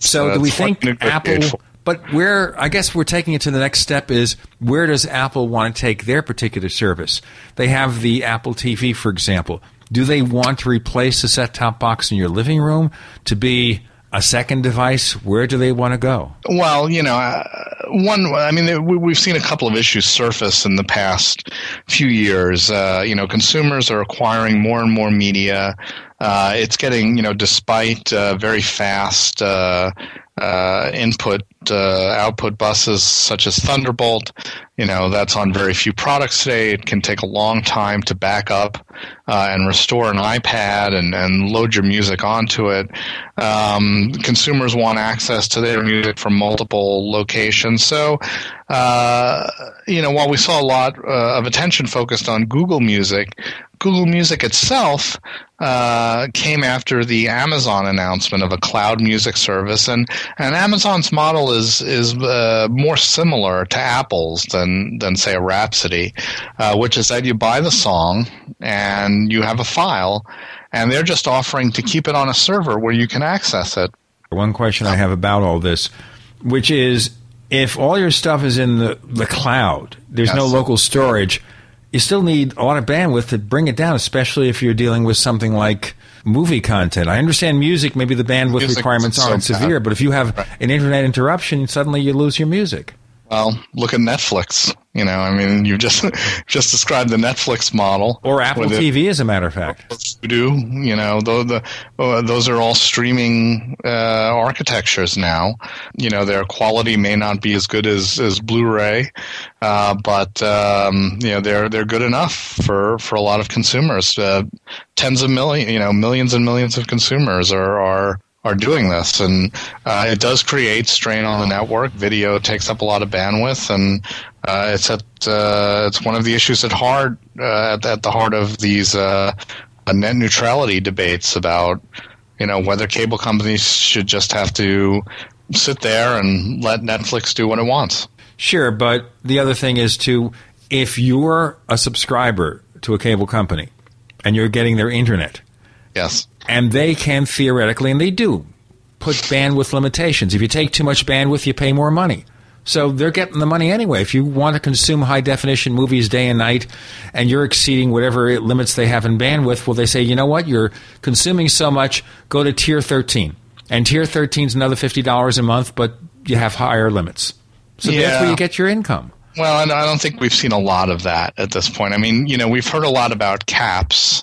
So uh, do we think Apple? But where I guess we're taking it to the next step is where does Apple want to take their particular service? They have the Apple TV, for example. Do they want to replace the set-top box in your living room to be a second device? Where do they want to go? Well, you know, uh, one. I mean, we- we've seen a couple of issues surface in the past few years. Uh, you know, consumers are acquiring more and more media. Uh, it's getting, you know, despite uh, very fast uh, input uh, output buses such as Thunderbolt. You know, that's on very few products today. It can take a long time to back up uh, and restore an iPad and, and load your music onto it. Um, consumers want access to their music from multiple locations. So, uh, you know, while we saw a lot uh, of attention focused on Google Music, Google Music itself uh, came after the Amazon announcement of a cloud music service, and, and Amazon's model is is uh, more similar to Apple's than than say a Rhapsody, uh, which is that you buy the song and you have a file, and they're just offering to keep it on a server where you can access it. One question I have about all this, which is if all your stuff is in the, the cloud, there's no local storage, you still need a lot of bandwidth to bring it down, especially if you're dealing with something like movie content. I understand music, maybe the bandwidth Music requirements aren't bad. severe, but if you have an internet interruption, suddenly you lose your music. Well, look at Netflix. You know, I mean, you just just described the Netflix model, Or Apple it- TV, as a matter of fact. do you know though the uh, those are all streaming uh, architectures now. You know their quality may not be as good as as blu-ray uh, but um, you know they're they're good enough for for a lot of consumers. Uh, tens of million you know millions and millions of consumers are are are doing this, and uh, it does create strain on the network. Video takes up a lot of bandwidth, and uh, it's at uh, it's one of the issues at heart uh, at, at the heart of these uh, uh, net neutrality debates about you know whether cable companies should just have to sit there and let Netflix do what it wants. Sure, but the other thing is to if you're a subscriber to a cable company and you're getting their internet, yes, and they can theoretically, and they do, put bandwidth limitations. If you take too much bandwidth, you pay more money. So they're getting the money anyway. If you want to consume high definition movies day and night, and you're exceeding whatever limits they have in bandwidth, well, they say, you know what, you're consuming so much, go to tier 13. And tier 13 is another $50 a month, but you have higher limits. So that's where you get your income. Well, and I don't think we've seen a lot of that at this point. I mean, you know, we've heard a lot about caps.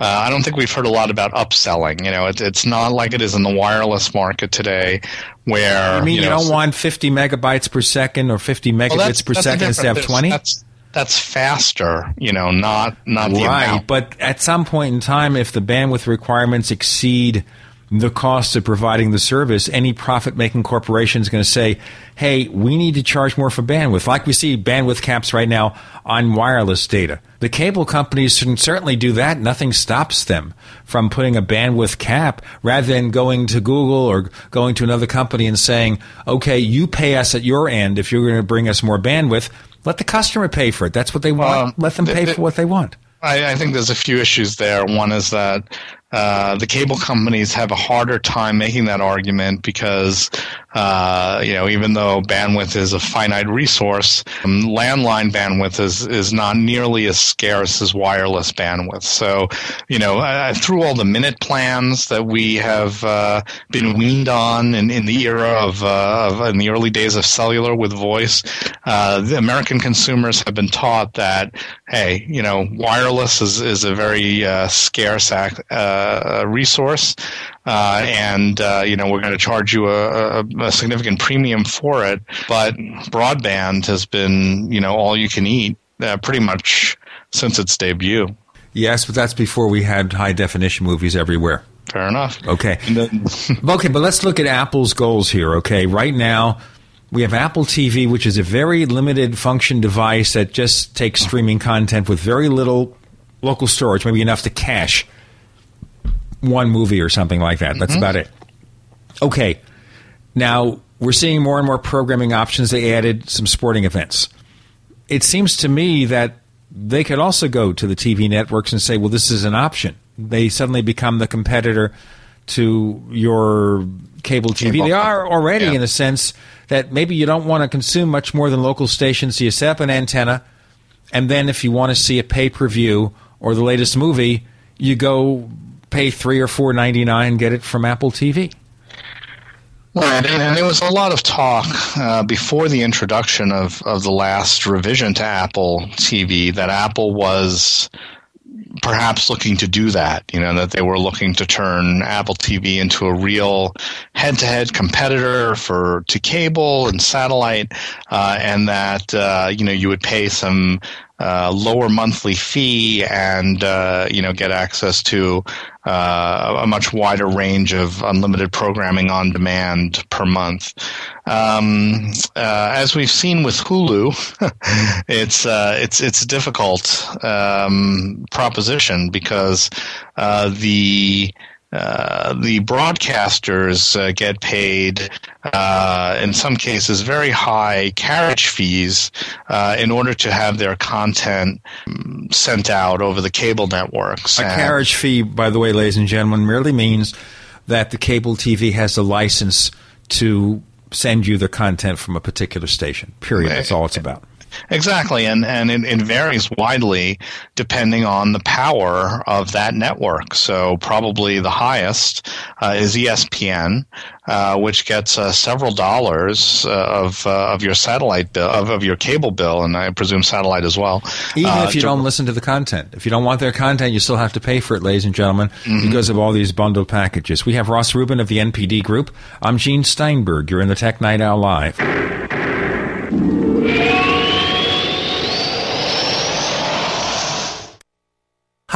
Uh, I don't think we've heard a lot about upselling. You know, it, it's not like it is in the wireless market today, where I mean, you, know, don't want 50 megabytes per second or 50 megabits Well, per second instead of 20? That's, that's faster. You know, not not the right, amount. but at some point in time, if the bandwidth requirements exceed the cost of providing the service, any profit-making corporation is going to say, "Hey, we need to charge more for bandwidth." Like we see bandwidth caps right now on wireless data. The cable companies can certainly do that. Nothing stops them from putting a bandwidth cap rather than going to Google or going to another company and saying, "Okay, you pay us at your end if you're going to bring us more bandwidth." Let the customer pay for it. That's what they want. Well, Let them the- pay for what they want. I, I think there's a few issues there. One is that uh, the cable companies have a harder time making that argument because, uh, you know, even though bandwidth is a finite resource, um, landline bandwidth is is not nearly as scarce as wireless bandwidth. So, you know, uh, through all the minute plans that we have uh, been weaned on in, in the era of, uh, of in the early days of cellular with voice, uh, the American consumers have been taught that hey, you know, wireless is is a very scarce ac- uh, resource, uh, and uh, you know we're going to charge you a, a, a significant premium for it. But broadband has been you know all you can eat uh, pretty much since its debut. Yes, but that's before we had high definition movies everywhere. Fair enough. Okay. okay, but let's look at Apple's goals here. Okay, right now we have Apple TV, which is a very limited function device that just takes streaming content with very little local storage, maybe enough to cache one movie or something like that. That's Mhm. about it. Okay. Now, we're seeing more and more programming options. They added some sporting events. It seems to me that they could also go to the TV networks and say, well, this is an option. They suddenly become the competitor to your cable TV. Cable they are already yeah. in a sense that maybe you don't want to consume much more than local stations, so you set up an antenna, and then if you want to see a pay per view or the latest movie, you go pay three or four ninety nine, get it from Apple TV. Right, and, there was a lot of talk uh, before the introduction of, of the last revision to Apple TV that Apple was perhaps looking to do that. You know, that they were looking to turn Apple TV into a real head-to-head competitor for to cable and satellite, uh, and that uh, you know you would pay some uh, lower monthly fee and uh, you know get access to uh, a much wider range of unlimited programming on demand per month. Um, uh, as we've seen with Hulu, it's uh, it's it's a difficult um, proposition because the uh, the broadcasters uh, get paid, uh, in some cases, very high carriage fees uh, in order to have their content um, sent out over the cable networks. A carriage fee, by the way, ladies and gentlemen, merely means that the cable TV has a license to send you the content from a particular station. Period. That's all it's about. Exactly, and and it, it, varies widely depending on the power of that network. So probably the highest uh, is ESPN, uh, which gets uh, several dollars uh, of uh, of your satellite bill of, of your cable bill, and I presume satellite as well. Even if you to, don't listen to the content, if you don't want their content, you still have to pay for it, ladies and gentlemen, mm-hmm. because of all these bundled packages. We have Ross Rubin of the NPD Group. I'm Gene Steinberg. You're in the Tech Night Owl Live.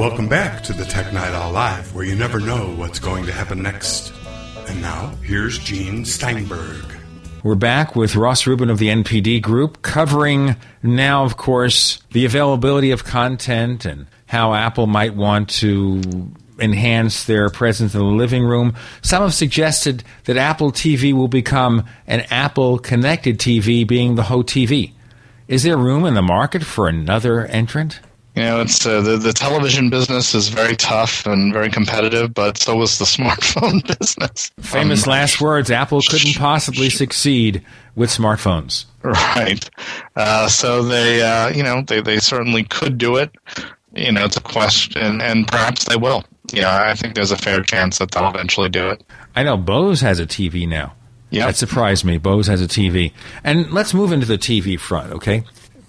Welcome back to the Tech Night Owl Live, where you never know what's going to happen next. And now, here's Gene Steinberg. We're back with Ross Rubin of the NPD Group, covering now, of course, the availability of content and how Apple might want to enhance their presence in the living room. Some have suggested that Apple TV will become an Apple connected TV, being the Ho TV. Is there room in the market for another entrant? You know, it's uh, the the television business is very tough and very competitive, but so was the smartphone business. Famous um, last words: Apple couldn't possibly succeed with smartphones. Right. Uh, so they, uh, you know, they they certainly could do it. You know, it's a question, and perhaps they will. Yeah, I think there's a fair chance that they'll eventually do it. I know Bose has a TV now. Yeah, that surprised me. Bose has a TV, and let's move into the TV front. Okay,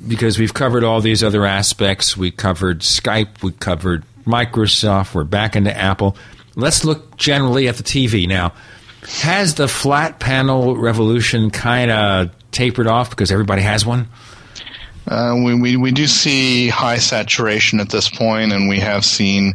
because we've covered all these other aspects. We covered Skype, we covered Microsoft, we're back into Apple. Let's look generally at the TV now. Has the flat panel revolution kind of tapered off because everybody has one? Uh, we, we, we do see high saturation at this point, and we have seen,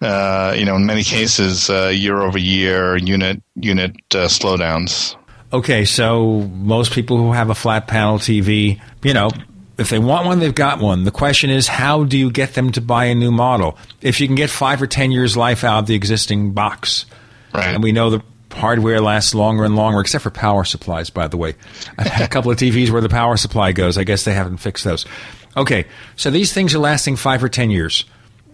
uh, you know, in many cases, uh, year over year unit unit uh, slowdowns. Okay, so most people who have a flat panel TV, you know, if they want one, they've got one. The question is, how do you get them to buy a new model? If you can get five or ten years life out of the existing box, right. and we know the hardware lasts longer and longer, except for power supplies, by the way. I've had a couple of TVs where the power supply goes. I guess they haven't fixed those. Okay, so these things are lasting five or ten years.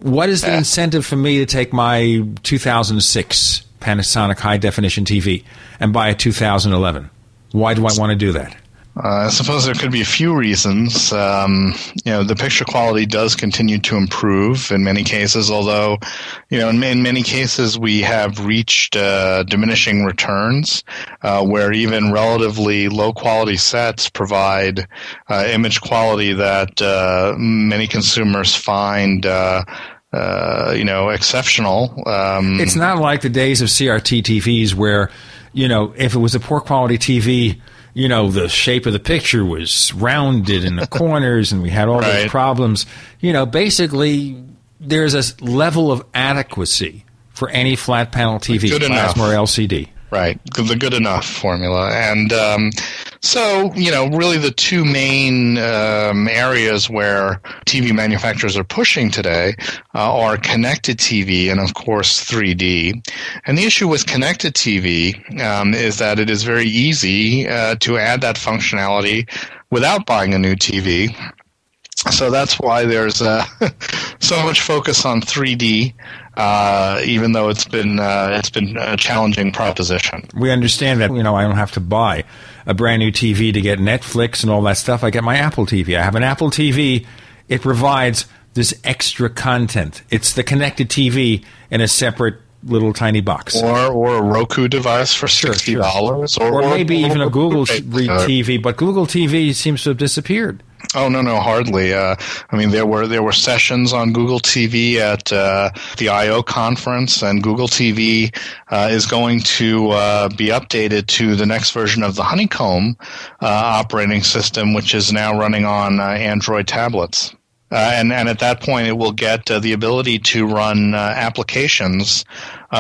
What is the incentive for me to take my 2006 Panasonic high definition TV and buy a 2011? Why do I want to do that? Uh, I suppose there could be a few reasons. Um, you know, the picture quality does continue to improve in many cases, although, you know, in, in many cases we have reached uh, diminishing returns, uh, where even relatively low quality sets provide uh, image quality that uh, many consumers find. Uh, you know, exceptional. Um, it's not like the days of CRT TVs where, you know, if it was a poor quality TV, you know, the shape of the picture was rounded in the corners and we had all right. those problems. You know, basically, there's a level of adequacy for any flat panel TV, good plasma enough. or LCD. Right, the good enough formula. And um, so, you know, really the two main um, areas where TV manufacturers are pushing today uh, are connected TV and, of course, 3D. And the issue with connected TV um, is that it is very easy uh, to add that functionality without buying a new TV. So that's why there's uh, so much focus on 3D uh, even though it's been uh, it's been a challenging proposition. We understand that you know I don't have to buy a brand new TV to get Netflix and all that stuff. I get my Apple TV. I have an Apple TV. It provides this extra content. It's the connected TV in a separate little tiny box, or or a Roku device for sixty dollars, sure, sure. or, or, maybe or, even a Google TV. But Google TV seems to have disappeared. Oh no, no, hardly. Uh, I mean, there were there were sessions on Google TV at uh, the I/O conference, and Google TV uh, is going to uh, be updated to the next version of the Honeycomb uh, operating system, which is now running on uh, Android tablets. and and at that point, it will get the ability to run applications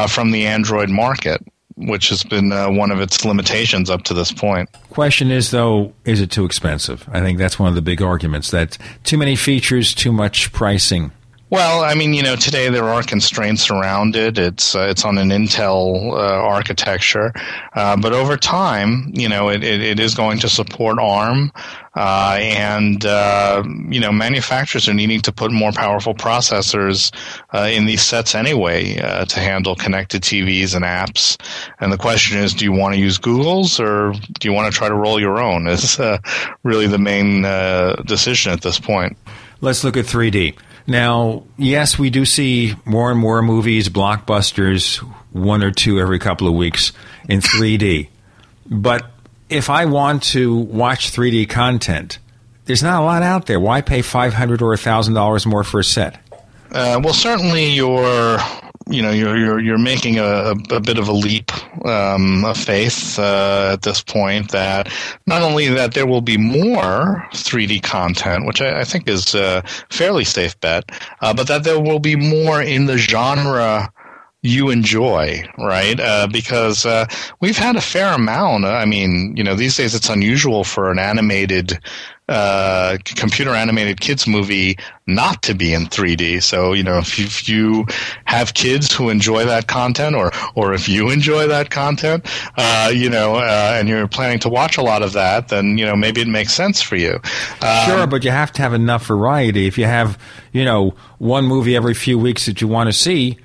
from the Android market which has been uh, one of its limitations up to this point. Question is, though, is it too expensive? I think that's one of the big arguments that too many features, too much pricing. Well, I mean, you know, today there are constraints around it. It's uh, it's on an Intel uh, architecture, uh, but over time, you know, it, it, it is going to support ARM, uh, and uh, you know, manufacturers are needing to put more powerful processors uh, in these sets anyway to handle connected TVs and apps. And the question is, do you want to use Google's or do you want to try to roll your own? Is really the main decision at this point. Let's look at 3D. Now, yes, we do see more and more movies, blockbusters, one or two every couple of weeks in 3D. But if I want to watch 3D content, there's not a lot out there. Why pay 500 or $1,000 more for a set? Uh, well, certainly your you know you're you're you're making a, a bit of a leap um, of faith uh, at this point that not only that there will be more 3D content, which I, I think is a fairly safe bet, uh, but that there will be more in the genre you enjoy, right? Uh, because uh, we've had a fair amount. I mean, you know, these days it's unusual for an animated uh, computer animated kids movie not to be in 3D. So you know, if you, if you have kids who enjoy that content, or or if you enjoy that content, uh, you know, uh, and you're planning to watch a lot of that, then you know maybe it makes sense for you. Um, sure, but you have to have enough variety. If you have you know one movie every few weeks that you want to see.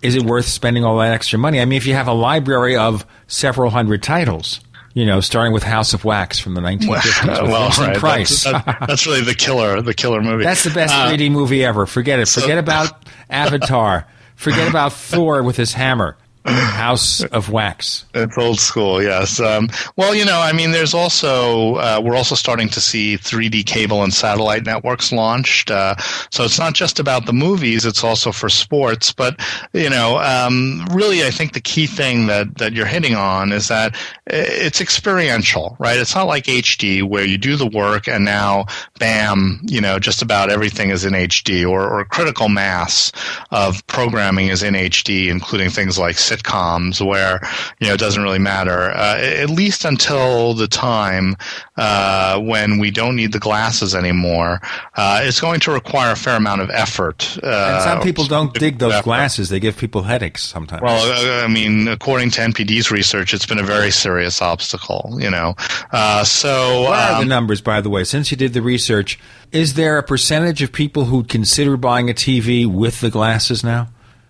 Is it worth spending all that extra money? I mean, if you have a library of several hundred titles, you know, starting with House of Wax from the 1950s. well, right. Price. That's, that, that's, really the killer, the killer movie. That's the best uh, 3D movie ever. Forget it. Forget so, about Avatar. Forget about Thor with his hammer. House of Wax. It's old school, yes. Um, well, you know, I mean, there's also uh, we're also starting to see 3D cable and satellite networks launched. Uh, so it's not just about the movies; it's also for sports. But you know, um, really, I think the key thing that that you're hitting on is that it's experiential, right? It's not like HD where you do the work and now, bam, you know, just about everything is in HD, or, or critical mass of programming is in HD, including things like sitcoms where you know it doesn't really matter uh, at least until the time uh, when we don't need the glasses anymore. Uh, it's going to require a fair amount of effort. Uh, and some people don't dig those effort. glasses; they give people headaches sometimes. Well, uh, I mean, according to NPD's research, it's been a very serious obstacle. You know, uh, so what um, are the um, numbers, by the way? Since you did the research, is there a percentage of people who'd consider buying a TV with the glasses now?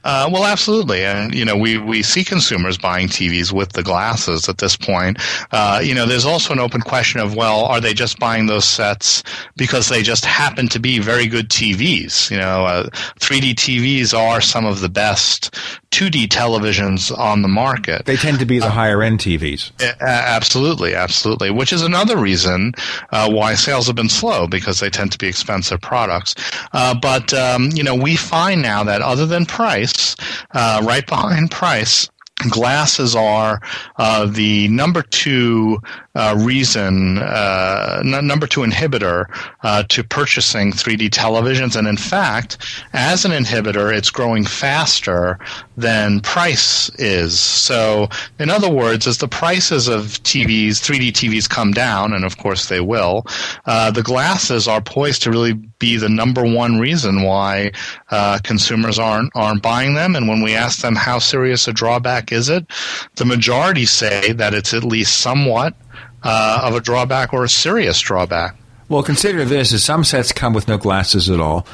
Uh, well, absolutely, and you know we we see consumers buying TVs with the glasses at this point. Uh, you know, there's also an open question of well, are they just buying those sets because they just happen to be very good TVs? You know, uh, 3D TVs are some of the best 2D televisions on the market. They tend to be the higher end TVs. absolutely, absolutely. Which is another reason uh, why sales have been slow because they tend to be expensive products. Uh, but um, you know, we find now that other than price, uh, right behind price, glasses are uh, the number two uh, reason, uh, n- number two inhibitor uh, to purchasing 3D televisions. And in fact, as an inhibitor, it's growing faster than price is. So, in other words, as the prices of TVs, 3D TVs come down, and of course they will, uh, the glasses are poised to really be the number one reason why uh, consumers aren't aren't buying them. And when we ask them how serious a drawback is it, the majority say that it's at least somewhat uh, of a drawback or a serious drawback. Well, consider this: as some sets come with no glasses at all,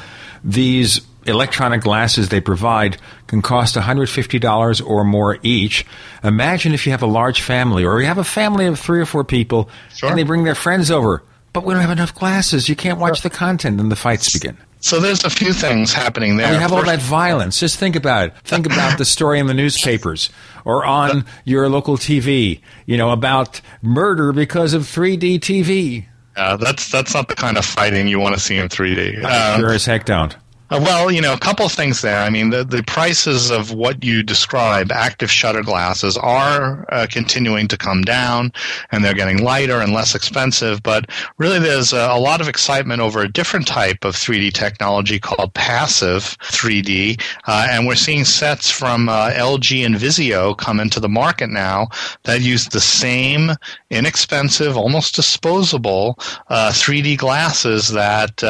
these electronic glasses they provide can cost $150 or more each. Imagine if you have a large family or you have a family of three or four people sure. and they bring their friends over, but we don't have enough glasses. You can't watch sure. the content and the fights begin. So there's a few things happening there. And you have all that violence. Just think about it. Think about the story in the newspapers or on your local TV, you know, about murder because of 3D TV. Uh, that's that's not the kind of fighting you want to see in 3D. Um, sure as heck don't. Uh, well, you know, a couple of things there. I mean, the, the prices of what you describe, active shutter glasses, are uh, continuing to come down, and they're getting lighter and less expensive. But really, there's a, a, lot of excitement over a different type of 3D technology called passive 3D, uh, and we're seeing sets from uh, LG and Vizio come into the market now that use the same inexpensive, almost disposable 3D uh, glasses that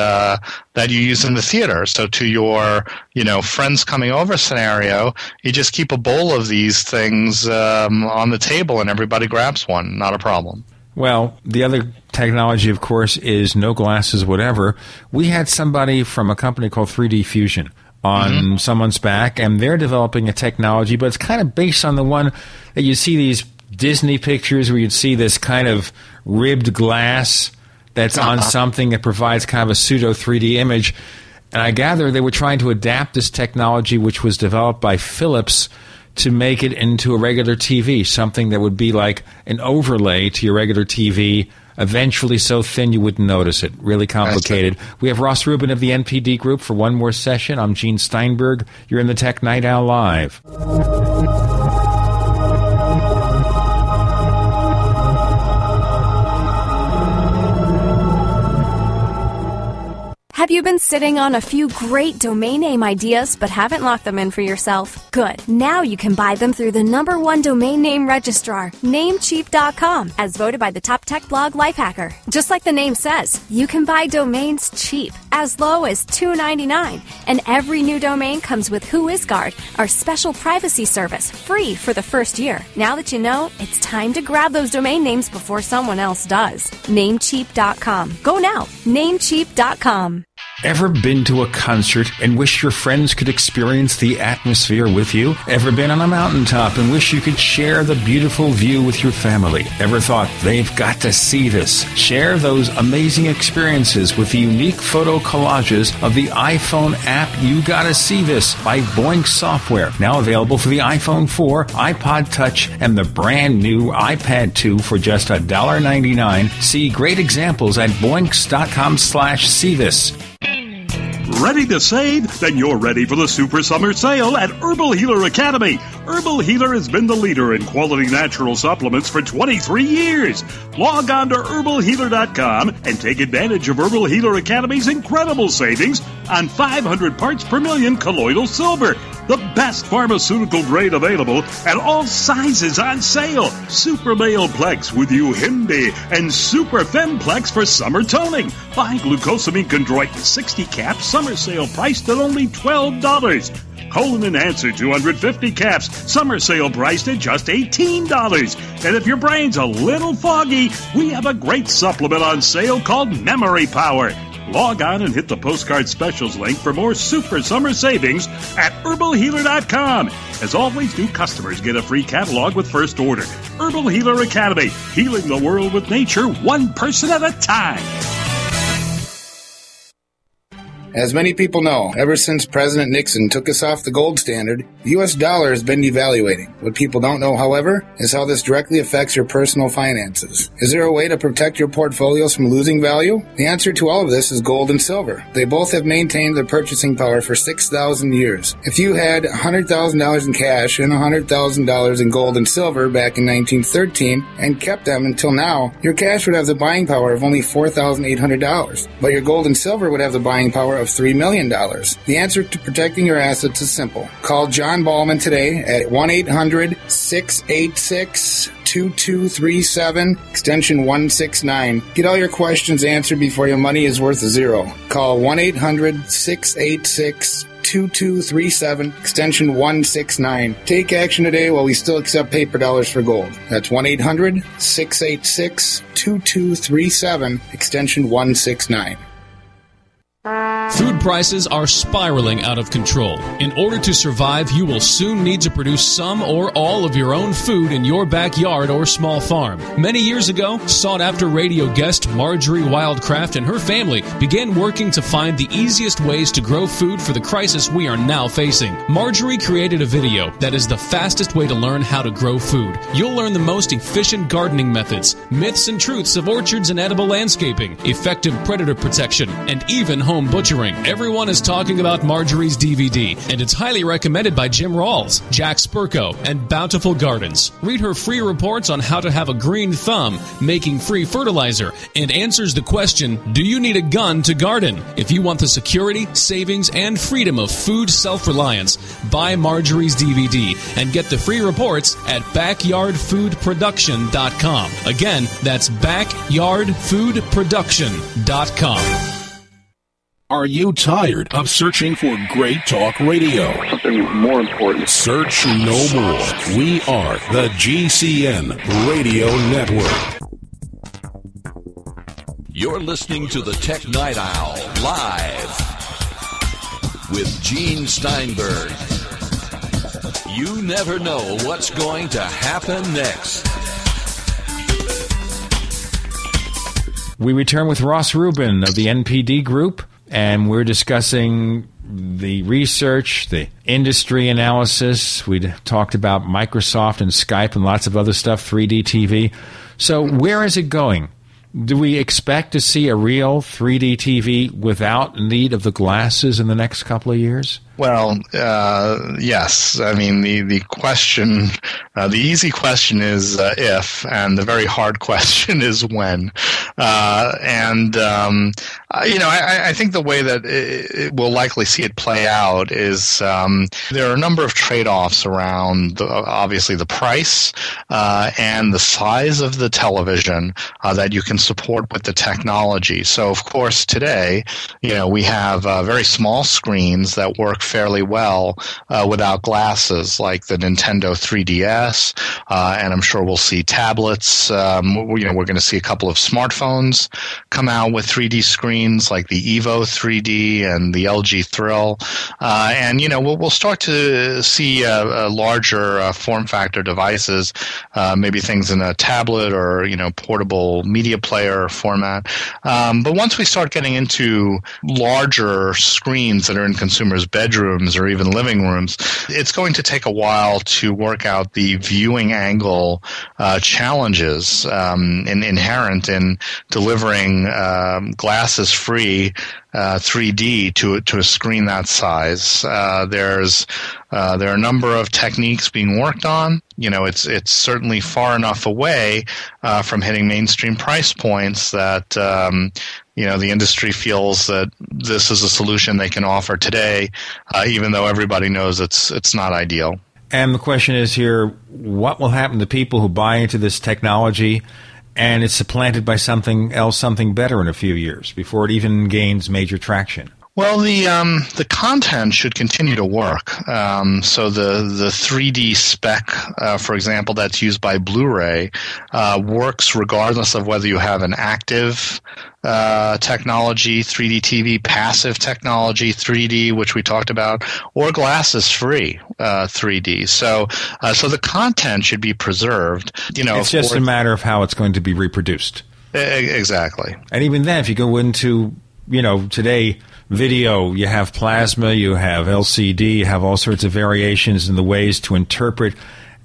that you use in the theater. So to your, you know, friends coming over scenario, you just keep a bowl of these things um, on the table and everybody grabs one. Not a problem. Well, the other technology, of course, is no glasses, whatever. We had somebody from a company called 3D Fusion on mm-hmm. someone's back, and they're developing a technology, but it's kind of based on the one that you see these Disney pictures where you'd see this kind of ribbed glass that's on something that provides kind of a pseudo 3D image. And I gather they were trying to adapt this technology, which was developed by Philips, to make it into a regular TV, something that would be like an overlay to your regular TV, eventually so thin you wouldn't notice it. Really complicated. We have Ross Rubin of the NPD Group for one more session. I'm Gene Steinberg. You're in the Tech Night Owl Live. Have you been sitting on a few great domain name ideas but haven't locked them in for yourself? Good. Now you can buy them through the number one domain name registrar, Namecheap.com, as voted by the top tech blog Lifehacker. Just like the name says, you can buy domains cheap, as low as $2.99, and every new domain comes with WhoisGuard, our special privacy service, free for the first year. Now that you know, it's time to grab those domain names before someone else does. Namecheap.com. Go now. Namecheap.com. Ever been to a concert and wish your friends could experience the atmosphere with you? Ever been on a mountaintop and wish you could share the beautiful view with your family? Ever thought they've got to see this? Share those amazing experiences with the unique photo collages of the iPhone app You Gotta See This by Boinx Software. Now available for the iPhone 4, iPod Touch, and the brand new iPad 2 for just $1.99. See great examples at boinx.com slash see this. Ready to save? Then you're ready for the Super Summer Sale at Herbal Healer Academy. Herbal Healer has been the leader in quality natural supplements for 23 years. Log on to herbalhealer.com and take advantage of Herbal Healer Academy's incredible savings on 500 parts per million colloidal silver, the best pharmaceutical grade available and all sizes on sale. Super Male Plex with Yohimbe and Super Femplex for summer toning. Buy glucosamine chondroitin 60 caps, summer sale priced at only $12. Colon Enhancer 250 caps, summer sale priced at just $18. And if your brain's a little foggy, we have a great supplement on sale called Memory Power. Log on and hit the postcard specials link for more super summer savings at herbalhealer.com. As always, new customers get a free catalog with first order. Herbal Healer Academy, healing the world with nature one person at a time. As many people know, ever since President Nixon took us off the gold standard, the US dollar has been devaluating. What people don't know, however, is how this directly affects your personal finances. Is there a way to protect your portfolios from losing value? The answer to all of this is gold and silver. They both have maintained their purchasing power for 6,000 years. If you had $100,000 in cash and $100,000 in gold and silver back in 1913 and kept them until now, your cash would have the buying power of only $4,800. But your gold and silver would have the buying power of $3 million. The answer to protecting your assets is simple. Call John Ballman today at 1 800 686 2237, extension 169. Get all your questions answered before your money is worth zero. Call 1 800 686 2237, extension 169. Take action today while we still accept paper dollars for gold. That's 1 800 686 2237, extension 169. Food prices are spiraling out of control. In order to survive, you will soon need to produce some or all of your own food in your backyard or small farm. Many years ago, sought after radio guest Marjory Wildcraft and her family began working to find the easiest ways to grow food for the crisis we are now facing. Marjory created a video that is the fastest way to learn how to grow food. You'll learn the most efficient gardening methods, myths and truths of orchards and edible landscaping, effective predator protection, and even home butchering. Everyone is talking about Marjory's DVD, and it's highly recommended by Jim Rawles, Jack Spirko, and Bountiful Gardens. Read her free reports on how to have a green thumb, making free fertilizer, and answers the question Do you need a gun to garden? If you want the security, savings, and freedom of food self reliance, buy Marjory's DVD and get the free reports at backyardfoodproduction.com. Again, that's backyardfoodproduction.com. Are you tired of searching for great talk radio? Something more important. Search no more. We are the GCN Radio Network. You're listening to the Tech Night Owl live with Gene Steinberg. You never know what's going to happen next. We return with Ross Rubin of the NPD Group and we're discussing the research, the industry analysis. We talked about Microsoft and Skype and lots of other stuff, 3D TV. So, where is it going? Do we expect to see a real 3D TV without need of the glasses in the next couple of years? Well, uh, yes. I mean, the, the question, uh, the easy question is uh, if, and the very hard question is when. Uh, and, um, you know, I, I, think the way that it, it we'll likely see it play out is um, there are a number of trade offs around, the, obviously, the price uh, and the size of the television uh, that you can support with the technology. So, of course, today, you know, we have very small screens that work fairly well uh, without glasses, like the Nintendo 3DS, uh, and I'm sure we'll see tablets. Um, you know, we're going to see a couple of smartphones come out with 3D screens, like the Evo 3D and the LG Thrill, uh, and you know, we'll, we'll start to see larger uh, form factor devices, uh, maybe things in a tablet or you know, portable media player format. Um, but once we start getting into larger screens that are in consumers' bedrooms bedrooms or even living rooms, it's going to take a while to work out the viewing angle uh, challenges um, in, inherent in delivering um, glasses free uh, 3D to to a screen that size. Uh, there's uh, there are a number of techniques being worked on. You know, it's it's certainly far enough away uh, from hitting mainstream price points that um, you know the industry feels that this is a solution they can offer today, uh, even though everybody knows it's it's not ideal. And the question is here: What will happen to people who buy into this technology? And it's supplanted by something else, something better in a few years before it even gains major traction. Well, the um, the content should continue to work. Um, so the the 3D spec, uh, for example, that's used by Blu-ray, uh, works regardless of whether you have an active uh, technology, 3D TV, passive technology, 3D, which we talked about, or glasses free 3D. Uh, so uh, so the content should be preserved. You know, it's just a matter of how it's going to be reproduced. Exactly. And even then, if you go into you know today video, you have plasma, you have LCD, you have all sorts of variations in the ways to interpret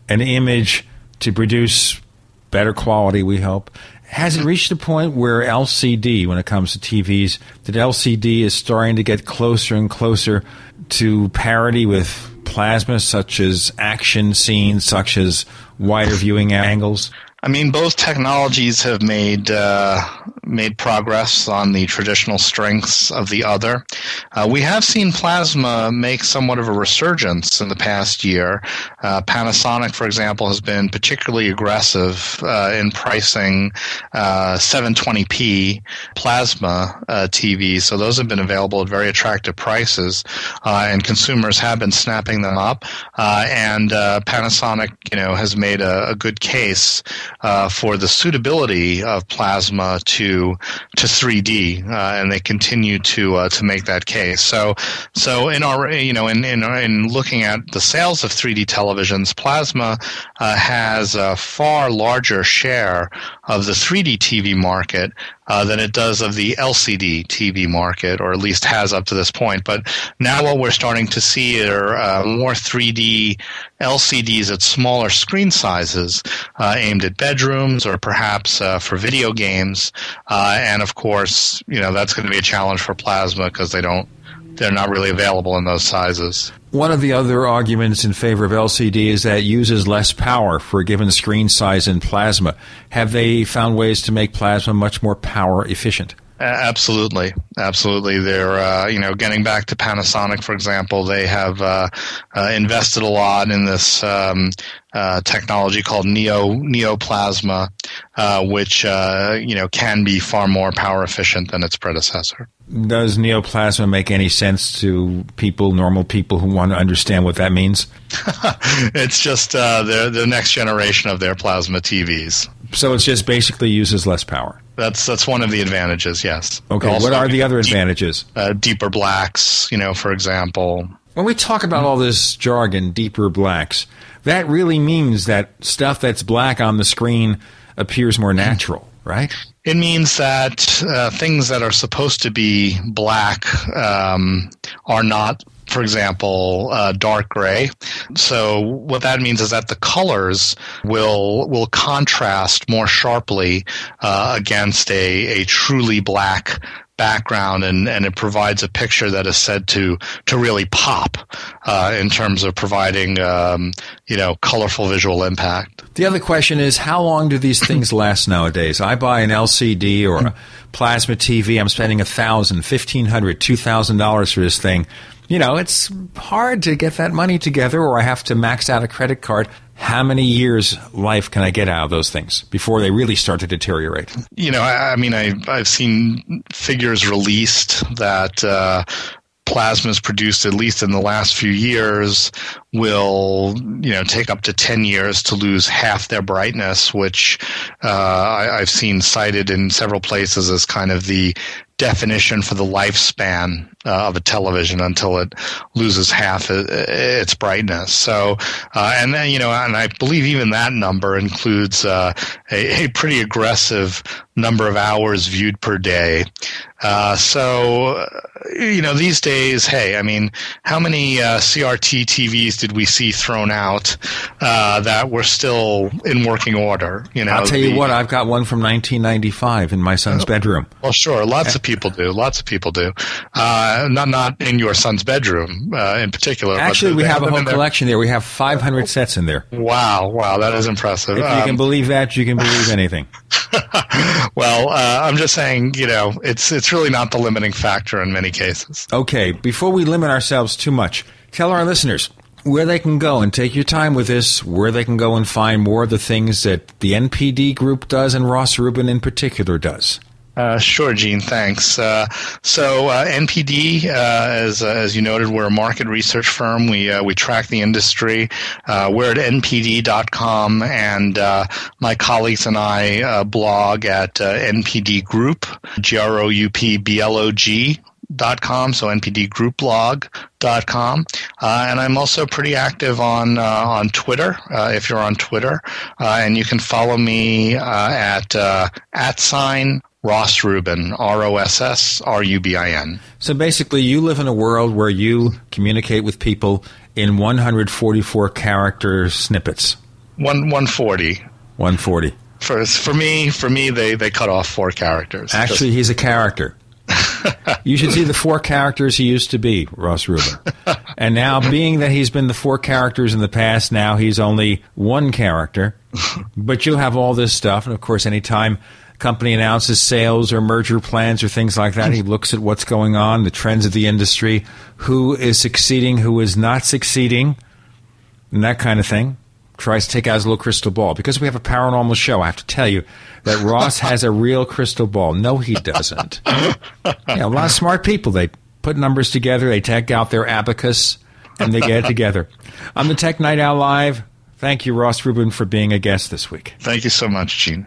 an image to produce better quality, we hope. Has it reached a point where LCD, when it comes to TVs, that LCD is starting to get closer and closer to parity with plasma, such as action scenes, such as wider viewing angles? I mean, both technologies have made uh, made progress on the traditional strengths of the other. Uh, we have seen plasma make somewhat of a resurgence in the past year. Uh, Panasonic, for example, has been particularly aggressive uh, in pricing 720p uh, plasma uh, TVs. So those have been available at very attractive prices, and consumers have been snapping them up. and Panasonic, you know, has made a, a good case uh, for the suitability of plasma to to 3D, uh, and they continue to uh, to make that case. So so in our you know in in, in looking at the sales of 3D televisions, plasma uh, has a far larger share of the 3D TV market uh, than it does of the LCD TV market, or at least has up to this point. But now what we're starting to see are uh, more 3D LCDs at smaller screen sizes, uh, aimed at bedrooms or perhaps uh, for video games. Uh, and of course, you know that's going to be a challenge for Plasma because they don't they're not really available in those sizes. One of the other arguments in favor of LCD is that it uses less power for a given screen size in plasma. Have they found ways to make plasma much more power efficient? Absolutely, absolutely. They're uh, you know getting back to Panasonic, for example. They have uh, uh, invested a lot in this um, uh, technology called Neo Neoplasma, uh, which uh, you know can be far more power efficient than its predecessor. Does Neoplasma make any sense to people, normal people who want to understand what that means? it's just the the next generation of their plasma TVs. So it just basically uses less power. That's that's one of the advantages. Yes. Okay. Also, what are the other advantages? uh, deeper blacks, you know, for example. When we talk about all this jargon, deeper blacks, that really means that stuff that's black on the screen appears more natural, right? It means that uh, things that are supposed to be black um, are not for example, uh, dark gray. So what that means is that the colors will will contrast more sharply uh, against a, a truly black background and, and it provides a picture that is said to to really pop uh, in terms of providing um, you know colorful visual impact. The other question is how long do these things last nowadays? I buy an LCD or a plasma TV. I'm spending a thousand, fifteen hundred, two thousand dollars for this thing you know, it's hard to get that money together or I have to max out a credit card. How many years life can I get out of those things before they really start to deteriorate? You know, I, I mean, I, I've seen figures released that uh, plasmas produced at least in the last few years will you know take up to 10 years to lose half their brightness which uh, I, have seen cited in several places as kind of the definition for the lifespan uh, of a television until it loses half its brightness. So, uh, and then, you know, and I believe even that number includes uh, a, a, pretty aggressive number of hours viewed per day. Uh, so, uh, you know, these days, hey, I mean, how many uh, CRT TVs did we see thrown out that were still in working order? You know, I'll tell the, you what, I've got one from 1995 in my son's bedroom. Well, sure, lots of people do. Lots of people do. Uh, not not in your son's bedroom uh, in particular. Actually, we have a whole collection there. We have 500 sets in there. Wow, wow, that is impressive. If um, you can um, believe that, you can believe anything. well, uh, I'm just saying, you know, it's it's really not the limiting factor in many cases. Okay, before we limit ourselves too much, tell our listeners where they can go and take your time with this, where they can go and find more of the things that the NPD group does and Ross Rubin in particular does. Uh, sure, Gene. Thanks. Uh, so uh, NPD, uh, as uh, as you noted, we're a market research firm. We uh, we track the industry. we're at npd.com, and my colleagues and I blog at NPD Group, G R O U P B L O G dot com, so npdgroupblog.com. Uh, and I'm also pretty active on uh, on Twitter, uh, if you're on Twitter. And you can follow me at at sign Ross Rubin, R O S S R U B I N. So basically, you live in a world where you communicate with people in 144 character snippets. One 140. 140. For for me, for me, they they cut off four characters. Actually, Just, he's a character you should see the four characters he used to be, Ross Rubin. and now, being that he's been the four characters in the past, now he's only one character. But you'll have all this stuff. And of course, anytime company announces sales or merger plans or things like that, he looks at what's going on, the trends of the industry, who is succeeding, who is not succeeding, and that kind of thing tries to take out his little crystal ball. Because we have a paranormal show, I have to tell you that Ross has a real crystal ball. No, he doesn't. yeah, a lot of smart people. They put numbers together, they take out their abacus, and they get it together. I'm the Tech Night Owl Live. Thank you, Ross Rubin, for being a guest this week. Thank you so much, Gene.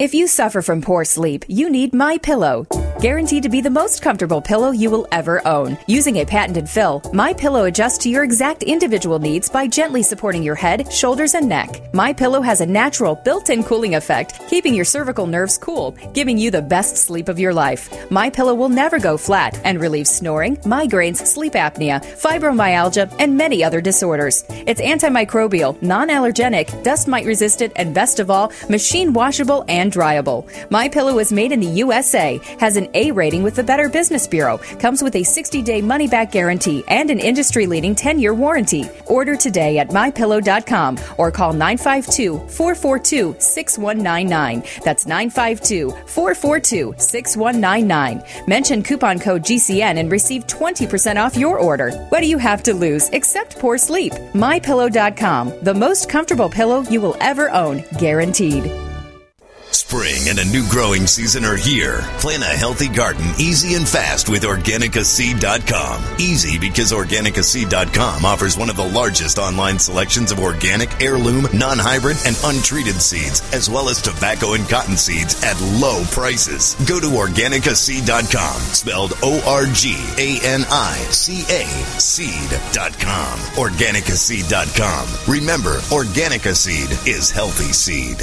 If you suffer from poor sleep, you need My Pillow. Guaranteed to be the most comfortable pillow you will ever own. Using a patented fill, My Pillow adjusts to your exact individual needs by gently supporting your head, shoulders, and neck. My Pillow has a natural built-in cooling effect, keeping your cervical nerves cool, giving you the best sleep of your life. My Pillow will never go flat and relieves snoring, migraines, sleep apnea, fibromyalgia, and many other disorders. It's antimicrobial, non-allergenic, dust mite resistant, and best of all, machine washable and and dryable. My Pillow is made in the USA, has an A rating with the Better Business Bureau, comes with a 60-day money-back guarantee and an industry-leading 10-year warranty. Order today at mypillow.com or call 952-442-6199. That's 952-442-6199. Mention coupon code GCN and receive 20% off your order. What do you have to lose except poor sleep? mypillow.com, the most comfortable pillow you will ever own, guaranteed. Spring and a new growing season are here. Plan a healthy garden easy and fast with OrganicaSeed.com. Easy because OrganicaSeed.com offers one of the largest online selections of organic, heirloom, non-hybrid, and untreated seeds, as well as tobacco and cotton seeds at low prices. Go to OrganicaSeed.com, spelled O-R-G-A-N-I-C-A, seed.com. OrganicaSeed.com. Remember, Organica Seed is healthy seed.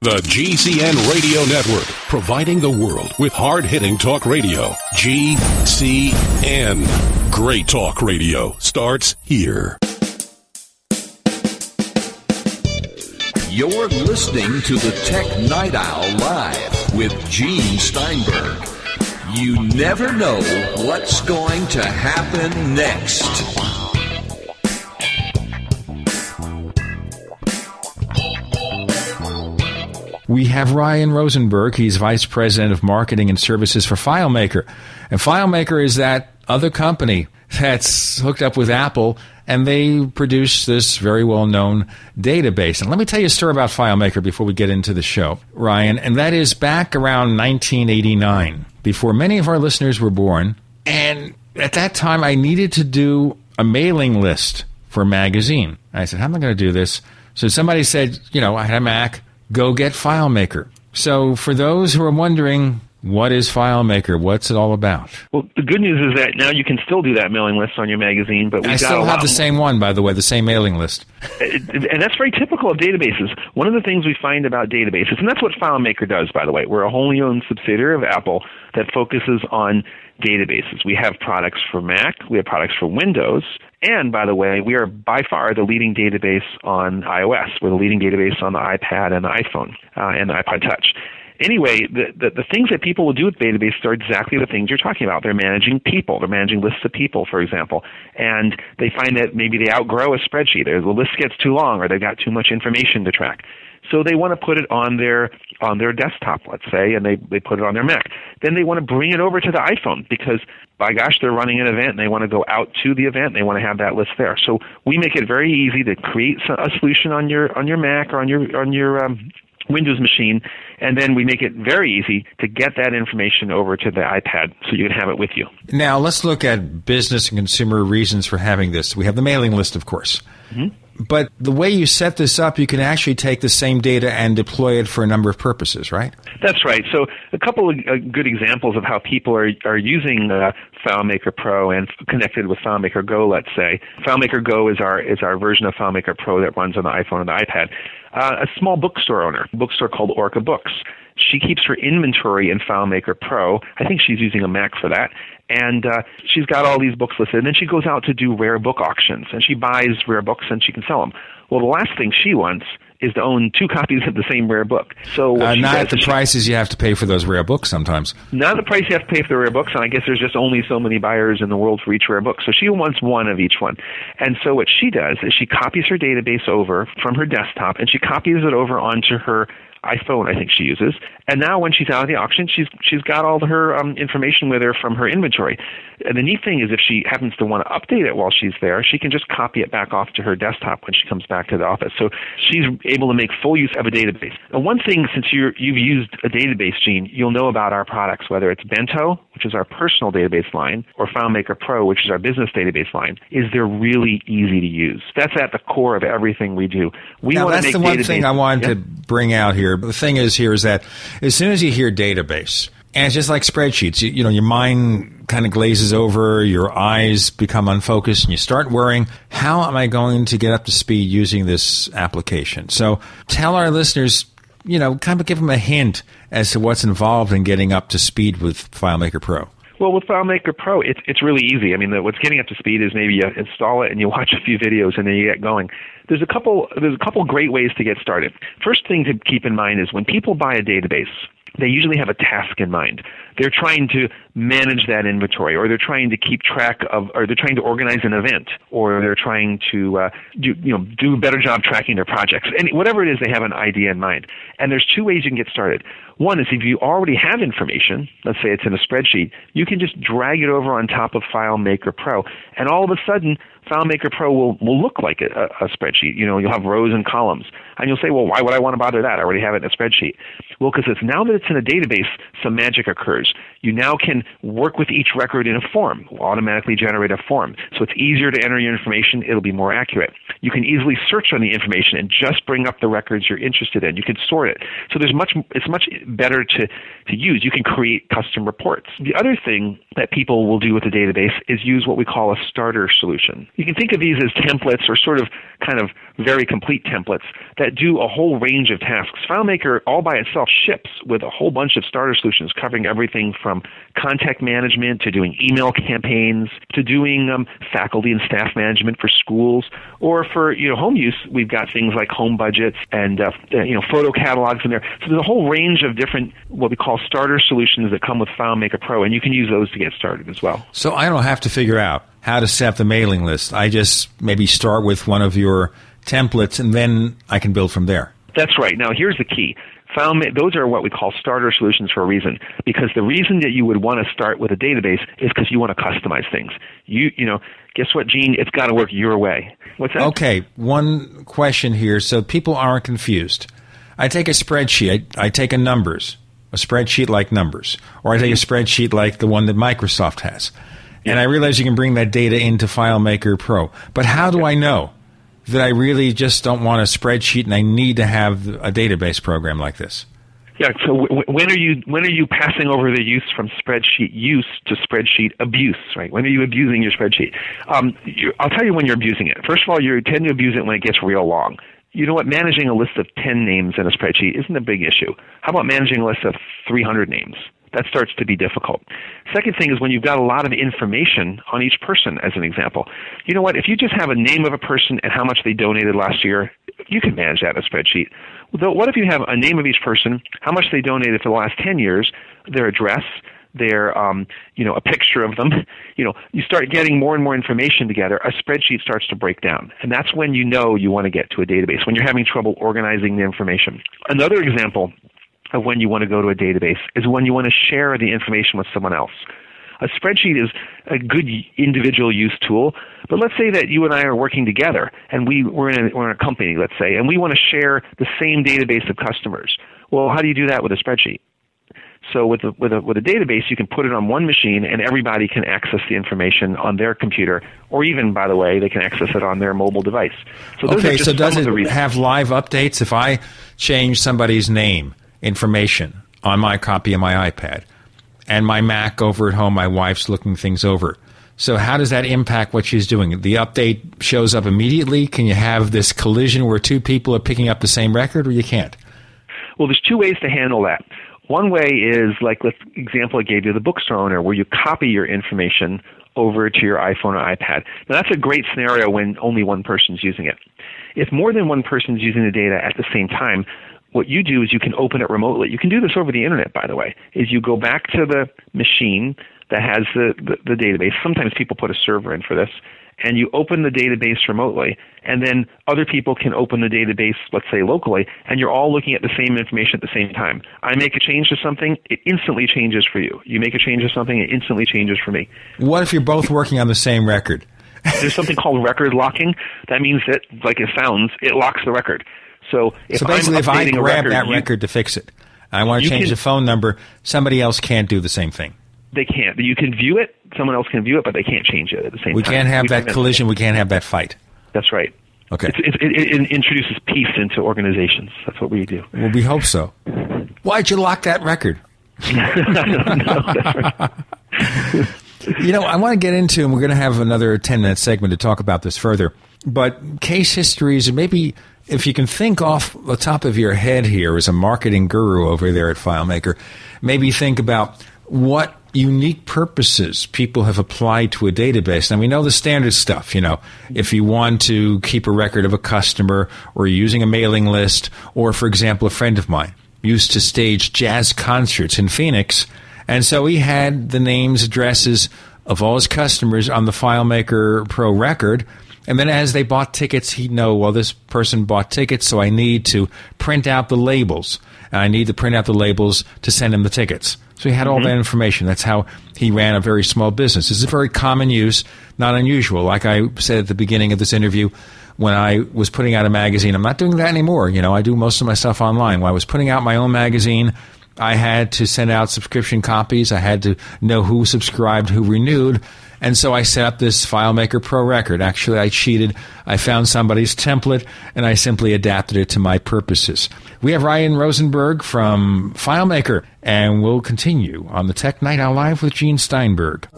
The GCN Radio Network, providing the world with hard hitting talk radio. GCN. Great talk radio starts here. You're listening to the Tech Night Owl Live with Gene Steinberg. You never know what's going to happen next. We have Ryan Rosenberg. He's Vice President of Marketing and Services for FileMaker. And FileMaker is that other company that's hooked up with Apple and they produce this very well known database. And let me tell you a story about FileMaker before we get into the show, Ryan, and that is back around 1989, before many of our listeners were born. And at that time, I needed to do a mailing list for a magazine. I said, How am I going to do this? So somebody said, You know, I had a Mac go get FileMaker. So, for those who are wondering, what is FileMaker? What's it all about? Well, the good news is that now you can still do that mailing list on your magazine, but I still have the same one, by the way, the same mailing list. Uh, and that's very typical of databases. One of the things we find about databases, and that's what FileMaker does, by the way. We're a wholly owned subsidiary of Apple that focuses on databases. We have products for Mac, we have products for Windows, and by the way, we are by far the leading database on iOS. We're the leading database on the iPad and the iPhone uh, and the iPod Touch anyway, the, the, the things that people will do with databases are exactly the things you're talking about. They're managing people. They're managing lists of people, for example, and they find that maybe they outgrow a spreadsheet. Or the list gets too long, or they've got too much information to track. So they want to put it on their on their desktop, let's say, and they, they put it on their Mac. Then they want to bring it over to the iPhone because by gosh, they're running an event and they want to go out to the event. And they want to have that list there. So we make it very easy to create a solution on your on your Mac or on your on your um, Windows machine, and then we make it very easy to get that information over to the iPad so you can have it with you. Now, let's look at business and consumer reasons for having this. We have the mailing list, of course. Mm-hmm. But the way you set this up, you can actually take the same data and deploy it for a number of purposes, right? That's right. So, a couple of uh, good examples of how people are, are using uh, FileMaker Pro and connected with FileMaker Go, let's say. FileMaker Go is our, is our version of FileMaker Pro that runs on the iPhone and the iPad. Uh, a small bookstore owner, a bookstore called Orca Books. She keeps her inventory in FileMaker Pro. I think she's using a Mac for that. And uh, she's got all these books listed. And then she goes out to do rare book auctions. And she buys rare books and she can sell them. Well, the last thing she wants is to own two copies of the same rare book. So uh, not at the she, prices you have to pay for those rare books sometimes. Not the price you have to pay for the rare books, and I guess there's just only so many buyers in the world for each rare book. So she wants one of each one. And so what she does is she copies her database over from her desktop and she copies it over onto her iPhone, I think she uses. And now when she's out of the auction, she's she's got all her um, information with her from her inventory. And the neat thing is, if she happens to want to update it while she's there, she can just copy it back off to her desktop when she comes back to the office. So she's able to make full use of a database. And one thing, since you're, you've used a database, Gene, you'll know about our products, whether it's Bento, which is our personal database line, or FileMaker Pro, which is our business database line, is they're really easy to use. That's at the core of everything we do. We now, want that's to make the one database- thing I wanted Yeah. to bring out here. But the thing is here is that as soon as you hear database, and it's just like spreadsheets, you, you know, your mind kind of glazes over, your eyes become unfocused, and you start worrying, how am I going to get up to speed using this application? So tell our listeners, you know, kind of give them a hint as to what's involved in getting up to speed with FileMaker Pro. Well, with FileMaker Pro, it's it's really easy. I mean, the, what's getting up to speed is maybe you install it and you watch a few videos and then you get going. There's a couple there's a couple great ways to get started. First thing to keep in mind is when people buy a database, they usually have a task in mind. They're trying to manage that inventory, or they're trying to keep track of, or they're trying to organize an event, or they're trying to uh, do, you know, do a better job tracking their projects. And whatever it is, they have an idea in mind. And there's two ways you can get started. One is if you already have information, let's say it's in a spreadsheet, you can just drag it over on top of FileMaker Pro, and all of a sudden, FileMaker Pro will, will look like a, a spreadsheet. You know, you'll have rows and columns. And you'll say, well, why would I want to bother that? I already have it in a spreadsheet. Well, because it's now that it's in a database, some magic occurs. You now can work with each record in a form, automatically generate a form. So it's easier to enter your information. It'll be more accurate. You can easily search on the information and just bring up the records you're interested in. You can sort it. So there's much, it's much better to, to use. You can create custom reports. The other thing that people will do with a database is use what we call a starter solution. You can think of these as templates or sort of kind of very complete templates that do a whole range of tasks. FileMaker all by itself ships with a whole bunch of starter solutions covering everything from contact management to doing email campaigns to doing um, faculty and staff management for schools or for you know home use. We've got things like home budgets and uh, you know photo catalogs in there. So there's a whole range of different what we call starter solutions that come with FileMaker Pro, and you can use those to get started as well. So I don't have to figure out how to set up the mailing list. I just maybe start with one of your templates, and then I can build from there. That's right. Now, here's the key. Found, those are what we call starter solutions for a reason. Because the reason that you would want to start with a database is because you want to customize things. You, you know, guess what, Gene? It's got to work your way. What's that? Okay, one question here, so people aren't confused. I take a spreadsheet. I, I take a numbers, a spreadsheet like numbers, or I take a mm-hmm. spreadsheet like the one that Microsoft has, and I realize you can bring that data into FileMaker Pro. But how do I know? That I really just don't want a spreadsheet and I need to have a database program like this? Yeah. So w- when are you when are you passing over the use from spreadsheet use to spreadsheet abuse? Right. When are you abusing your spreadsheet? Um, you, I'll tell you when you're abusing it. First of all, you tend to abuse it when it gets real long. You know what? Managing a list of ten names in a spreadsheet isn't a big issue. How about managing a list of 300 names? that starts to be difficult. Second thing is when you've got a lot of information on each person, as an example. You know what? If you just have a name of a person and how much they donated last year, you can manage that in a spreadsheet. What if you have a name of each person, how much they donated for the last 10 years, their address, their um, you know a picture of them you know you start getting more and more information together a spreadsheet starts to break down and that's when you know you want to get to a database when you're having trouble organizing the information another example of when you want to go to a database is when you want to share the information with someone else. A spreadsheet is a good individual use tool, but let's say that you and I are working together and we, we're, in a, we're in a company, let's say, and we want to share the same database of customers. Well, how do you do that with a spreadsheet? So with a, with a, with a database, you can put it on one machine and everybody can access the information on their computer, or even, by the way, they can access it on their mobile device. So okay, so does it have live updates? If I change somebody's name, information on my copy of my iPad. And my Mac over at home, my wife's looking things over. So, how does that impact what she's doing? The update shows up immediately. Can you have this collision where two people are picking up the same record, or you can't? Well, there's two ways to handle that. One way is like the example I gave you, the bookstore owner, where you copy your information over to your iPhone or iPad. Now, that's a great scenario when only one person's using it. If more than one person's using the data at the same time, what you do is you can open it remotely. You can do this over the internet, by the way. Is you go back to the machine that has the, the, the database. Sometimes people put a server in for this, and you open the database remotely, and then other people can open the database, let's say locally, and you're all looking at the same information at the same time. I make a change to something, it instantly changes for you. You make a change to something, it instantly changes for me. What if you're both working on the same record? There's something called record locking. That means that, like it sounds, it locks the record. So if so basically, if I grab record, that you, record to fix it, I want to change can, the phone number. Somebody else can't do the same thing. They can't. You can view it. Someone else can view it, but they can't change it at the same we time. We can't have that collision. We can't have that fight. That's right. Okay. It, it, it, introduces peace into organizations. That's what we do. Well, we hope so. Why'd you lock that record? you know, I want to get into, and we're going to have another 10 minute segment to talk about this further, but case histories and maybe if you can think off the top of your head here as a marketing guru over there at FileMaker, maybe think about what unique purposes people have applied to a database. Now we know the standard stuff, you know, if you want to keep a record of a customer or you're using a mailing list, or for example, a friend of mine used to stage jazz concerts in Phoenix. And so he had the names, addresses of all his customers on the FileMaker Pro record. And then as they bought tickets, he'd know, well, this person bought tickets, so I need to print out the labels. And I need to print out the labels to send him the tickets. So he had all Mhm. that information. That's how he ran a very small business. This is a very common use, not unusual. Like I said at the beginning of this interview, when I was putting out a magazine, I'm not doing that anymore. You know, I do most of my stuff online. When I was putting out my own magazine, I had to send out subscription copies. I had to know who subscribed, who renewed. And so I set up this FileMaker Pro record. Actually, I cheated. I found somebody's template and I simply adapted it to my purposes. We have Ryan Rosenberg from FileMaker, and we'll continue on the Tech Night Owl Live with Gene Steinberg.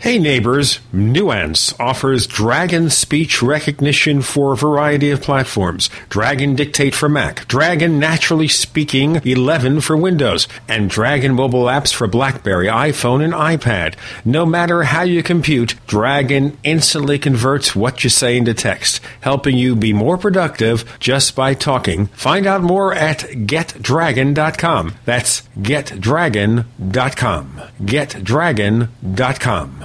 Hey neighbors, Nuance offers Dragon speech recognition for a variety of platforms. Dragon Dictate for Mac, Dragon Naturally Speaking 11 for Windows, and Dragon mobile apps for BlackBerry, iPhone, and iPad. No matter how you compute, Dragon instantly converts what you say into text, helping you be more productive just by talking. Find out more at getdragon.com. That's getdragon.com. Getdragon.com.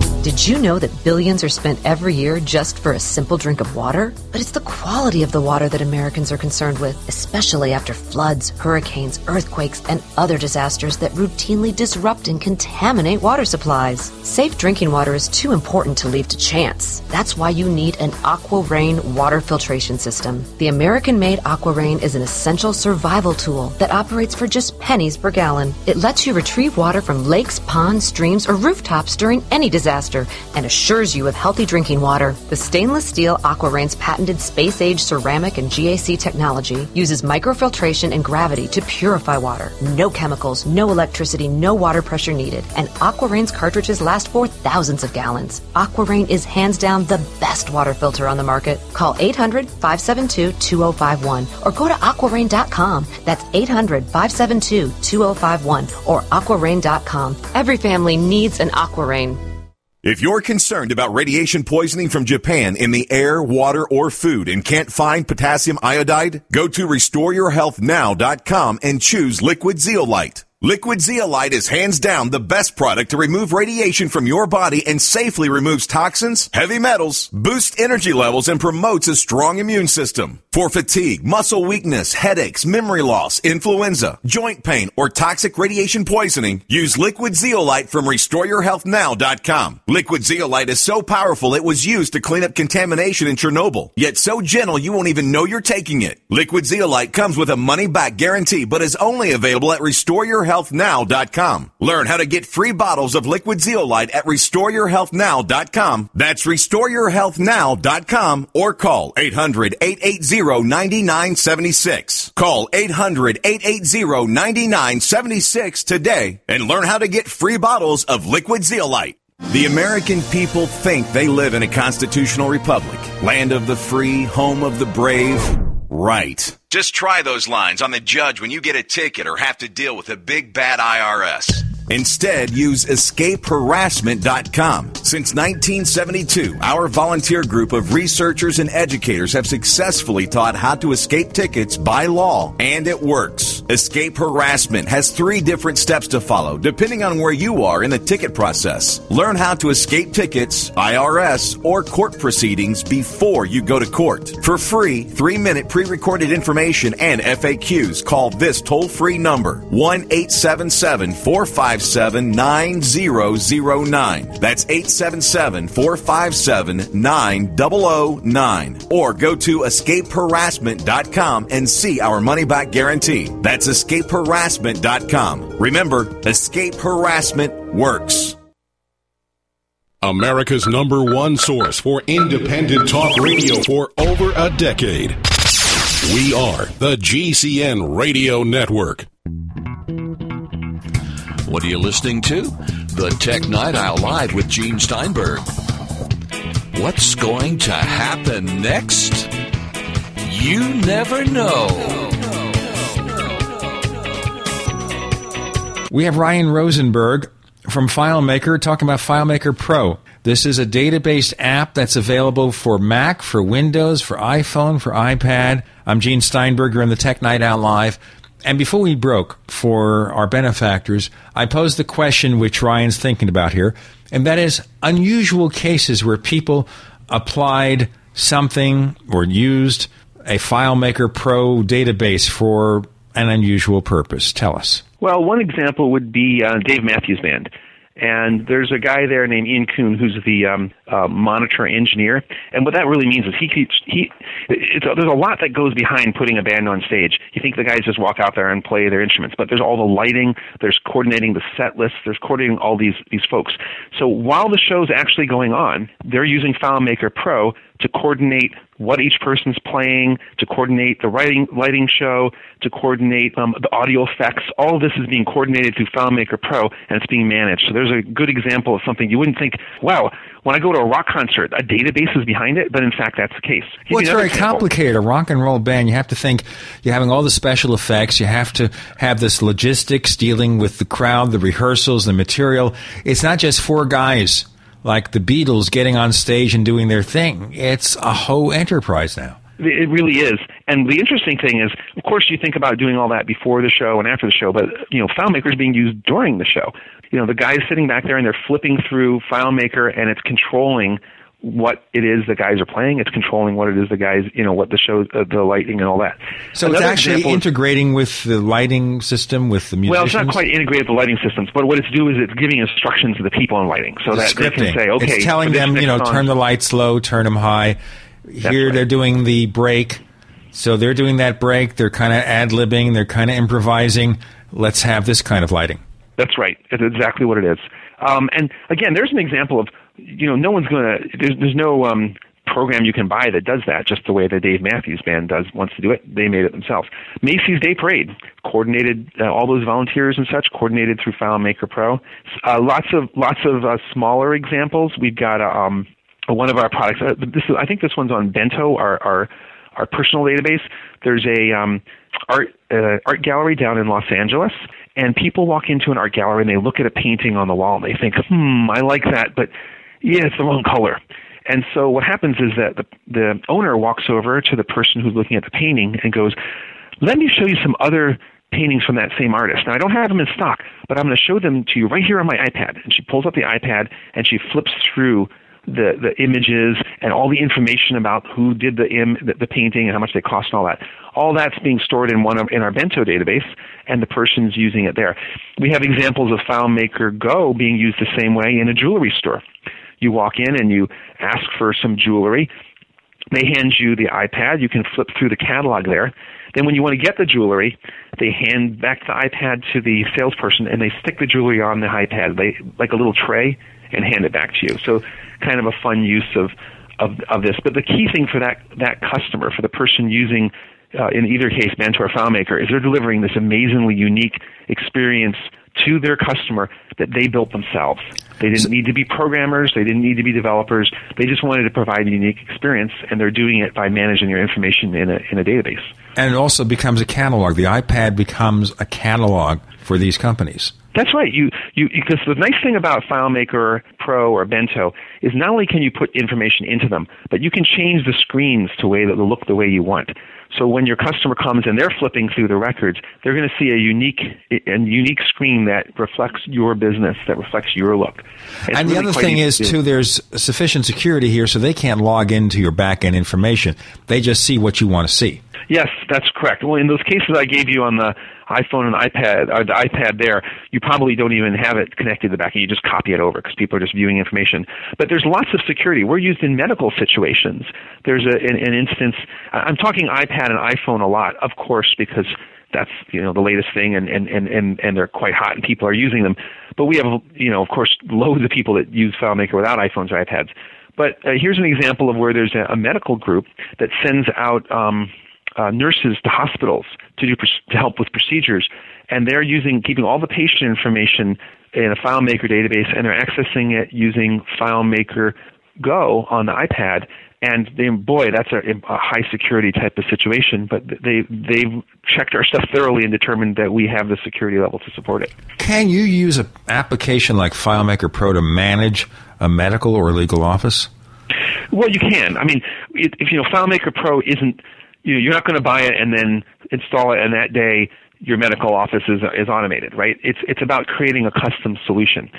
Did you know that billions are spent every year just for a simple drink of water? But it's the quality of the water that Americans are concerned with, especially after floods, hurricanes, earthquakes, and other disasters that routinely disrupt and contaminate water supplies. Safe drinking water is too important to leave to chance. That's why you need an Aqua Rain water filtration system. The American made Aqua Rain is an essential survival tool that operates for just pennies per gallon. It lets you retrieve water from lakes, ponds, streams, or rooftops during any disaster and assures you of healthy drinking water. The stainless steel AquaRain's patented space age ceramic and GAC technology uses microfiltration and gravity to purify water. No chemicals, no electricity, no water pressure needed. And AquaRain's cartridges last for thousands of gallons. AquaRain is hands down the best water filter on the market. Call 800 572 2051 or go to aquarain.com. That's 800 572 2051 or aquarain.com. Every family needs an AquaRain. If you're concerned about radiation poisoning from Japan in the air, water, or food and can't find potassium iodide, go to restoreyourhealthnow.com and choose liquid zeolite. Liquid zeolite is hands down the best product to remove radiation from your body and safely removes toxins, heavy metals, boosts energy levels, and promotes a strong immune system. For fatigue, muscle weakness, headaches, memory loss, influenza, joint pain, or toxic radiation poisoning, use liquid zeolite from restoreyourhealthnow.com. Liquid zeolite is so powerful it was used to clean up contamination in Chernobyl, yet so gentle you won't even know you're taking it. Liquid zeolite comes with a money back guarantee, but is only available at restoreyourhealthnow.com. Learn how to get free bottles of liquid zeolite at restoreyourhealthnow.com. That's restoreyourhealthnow.com or call 800-880-9976. Call 800-880-9976 today and learn how to get free bottles of liquid zeolite. The American people think they live in a constitutional republic, land of the free, home of the brave. Right. Just try those lines on the judge when you get a ticket or have to deal with a big bad IRS. Instead, use escapeharassment.com. Since 1972, our volunteer group of researchers and educators have successfully taught how to escape tickets by law, and it works. Escape Harassment has three different steps to follow depending on where you are in the ticket process. Learn how to escape tickets, IRS, or court proceedings before you go to court. For free, three minute pre recorded information and FAQs, call this toll free number 1 877 457 9009. That's 877 457 9009. Or go to escapeharassment.com and see our money back guarantee. That's escapeharassment.com. Remember, escape harassment works. America's number one source for independent talk radio for over a decade. We are the GCN Radio Network. What are you listening to? The Tech Night Owl Live with Gene Steinberg. What's going to happen next? You never know. We have Ryan Rosenberg from FileMaker talking about FileMaker Pro. This is a database app that's available for Mac, for Windows, for iPhone, for iPad. I'm Gene Steinberger in the Tech Night Owl Live. And before we broke for our benefactors, I posed the question which Ryan's thinking about here, and that is unusual cases where people applied something or used a FileMaker Pro database for an unusual purpose. Tell us. Well, one example would be uh, Dave Matthews Band. And there's a guy there named Ian Kuhn who's the um, uh, monitor engineer. And what that really means is he keeps he. It's, there's a lot that goes behind putting a band on stage. You think the guys just walk out there and play their instruments, but there's all the lighting, there's coordinating the set list, there's coordinating all these these folks. So while the show's actually going on, they're using FileMaker Pro to coordinate what each person's playing, to coordinate the writing, lighting show, to coordinate um, the audio effects. All of this is being coordinated through FileMaker Pro, and it's being managed. So there's a good example of something you wouldn't think, wow, when I go to a rock concert, a database is behind it, but in fact, that's the case. Well, it's very example. complicated. A rock and roll band, you have to think you're having all the special effects. You have to have this logistics dealing with the crowd, the rehearsals, the material. It's not just four guys like the Beatles getting on stage and doing their thing. It's a whole enterprise now. It really is. And the interesting thing is, of course, you think about doing all that before the show and after the show, but you know, FileMaker is being used during the show. You know, the guy's sitting back there and they're flipping through FileMaker and it's controlling what it is the guys are playing. It's controlling what it is the guys, you know, what the show, uh, the lighting, and all that. So Another it's actually integrating with the lighting system with the musicians. Well, it's not quite integrated with the lighting systems, but what it's doing is it's giving instructions to the people in lighting, so the that scripting. they can say, okay, it's telling them, you know, song, turn the lights low, turn them high. Here right. they're doing the break, so they're doing that break. They're kind of ad libbing. They're kind of improvising. Let's have this kind of lighting. That's right. It's exactly what it is. Um, and again, there's an example of you know, no one's to. There's, there's no um, program you can buy that does that. Just the way the Dave Matthews Band does wants to do it. They made it themselves. Macy's Day Parade coordinated uh, all those volunteers and such. Coordinated through FileMaker Pro. Uh, lots of lots of uh, smaller examples. We've got um, one of our products. Uh, this is, I think this one's on Bento, our our, our personal database. There's a um, art uh, art gallery down in Los Angeles, and people walk into an art gallery and they look at a painting on the wall and they think, hmm, I like that, but yeah, it's the wrong color. And so what happens is that the, the owner walks over to the person who's looking at the painting and goes, let me show you some other paintings from that same artist. Now I don't have them in stock, but I'm going to show them to you right here on my iPad. And she pulls up the iPad and she flips through the the images and all the information about who did the Im, the, the painting and how much they cost and all that. All that's being stored in one of, in our Bento database, and the person's using it there. We have examples of FileMaker Go being used the same way in a jewelry store. You walk in and you ask for some jewelry. They hand you the iPad. You can flip through the catalog there. Then, when you want to get the jewelry, they hand back the iPad to the salesperson, and they stick the jewelry on the iPad, they, like a little tray, and hand it back to you. So, kind of a fun use of of, of this. But the key thing for that that customer, for the person using, uh, in either case, Bento or FileMaker, is they're delivering this amazingly unique experience to their customer that they built themselves. They didn't need to be programmers, they didn't need to be developers. They just wanted to provide a unique experience, and they're doing it by managing your information in a, in a database. And it also becomes a catalog. The iPad becomes a catalog for these companies. That's right. You, you, because the nice thing about FileMaker Pro or Bento is not only can you put information into them, but you can change the screens to way that look the way you want. So when your customer comes and they're flipping through the records, they're going to see a unique a unique screen that reflects your business, that reflects your look. It's and the really other thing is to too, there's sufficient security here, so they can't log into your back end information. They just see what you want to see. Yes, that's correct. Well, in those cases I gave you on the iPhone and iPad, or the iPad there, you probably don't even have it connected to the back, and you just copy it over because people are just viewing information. But there's lots of security. We're used in medical situations. There's a, an, an instance. I'm talking iPad and iPhone a lot, of course, because that's you know the latest thing, and and and and, and they're quite hot, and people are using them. But we have you know of course loads of people that use FileMaker without iPhones or iPads. But uh, here's an example of where there's a, a medical group that sends out um, uh, nurses to hospitals to do to help with procedures, and they're using keeping all the patient information in a FileMaker database, and they're accessing it using FileMaker Go on the iPad. And they, boy, that's a, a high security type of situation. But they they've checked our stuff thoroughly and determined that we have the security level to support it. Can you use an application like FileMaker Pro to manage a medical or legal office? Well, you can. I mean, if you know, FileMaker Pro isn't. You know, you're not going to buy it and then install it, and that day your medical office is is automated, right? It's it's about creating a custom solution.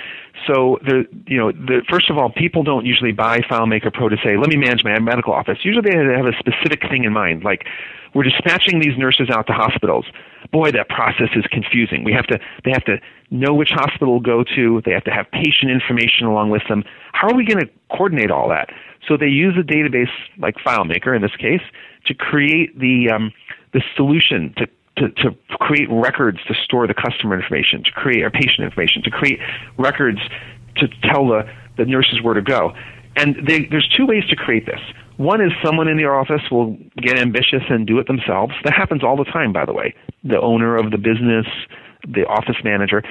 So the you know the first of all, people don't usually buy FileMaker Pro to say, let me manage my medical office. Usually they have a specific thing in mind, like we're dispatching these nurses out to hospitals. Boy, that process is confusing. We have to they have to know which hospital to go to. They have to have patient information along with them. How are we going to coordinate all that? So they use a database like FileMaker in this case to create the um, the solution to to, to create records to store the customer information, to create our patient information, to create records to tell the, the nurses where to go. And they, there's two ways to create this. One is someone in your office will get ambitious and do it themselves. That happens all the time, by the way. The owner of the business, the office manager.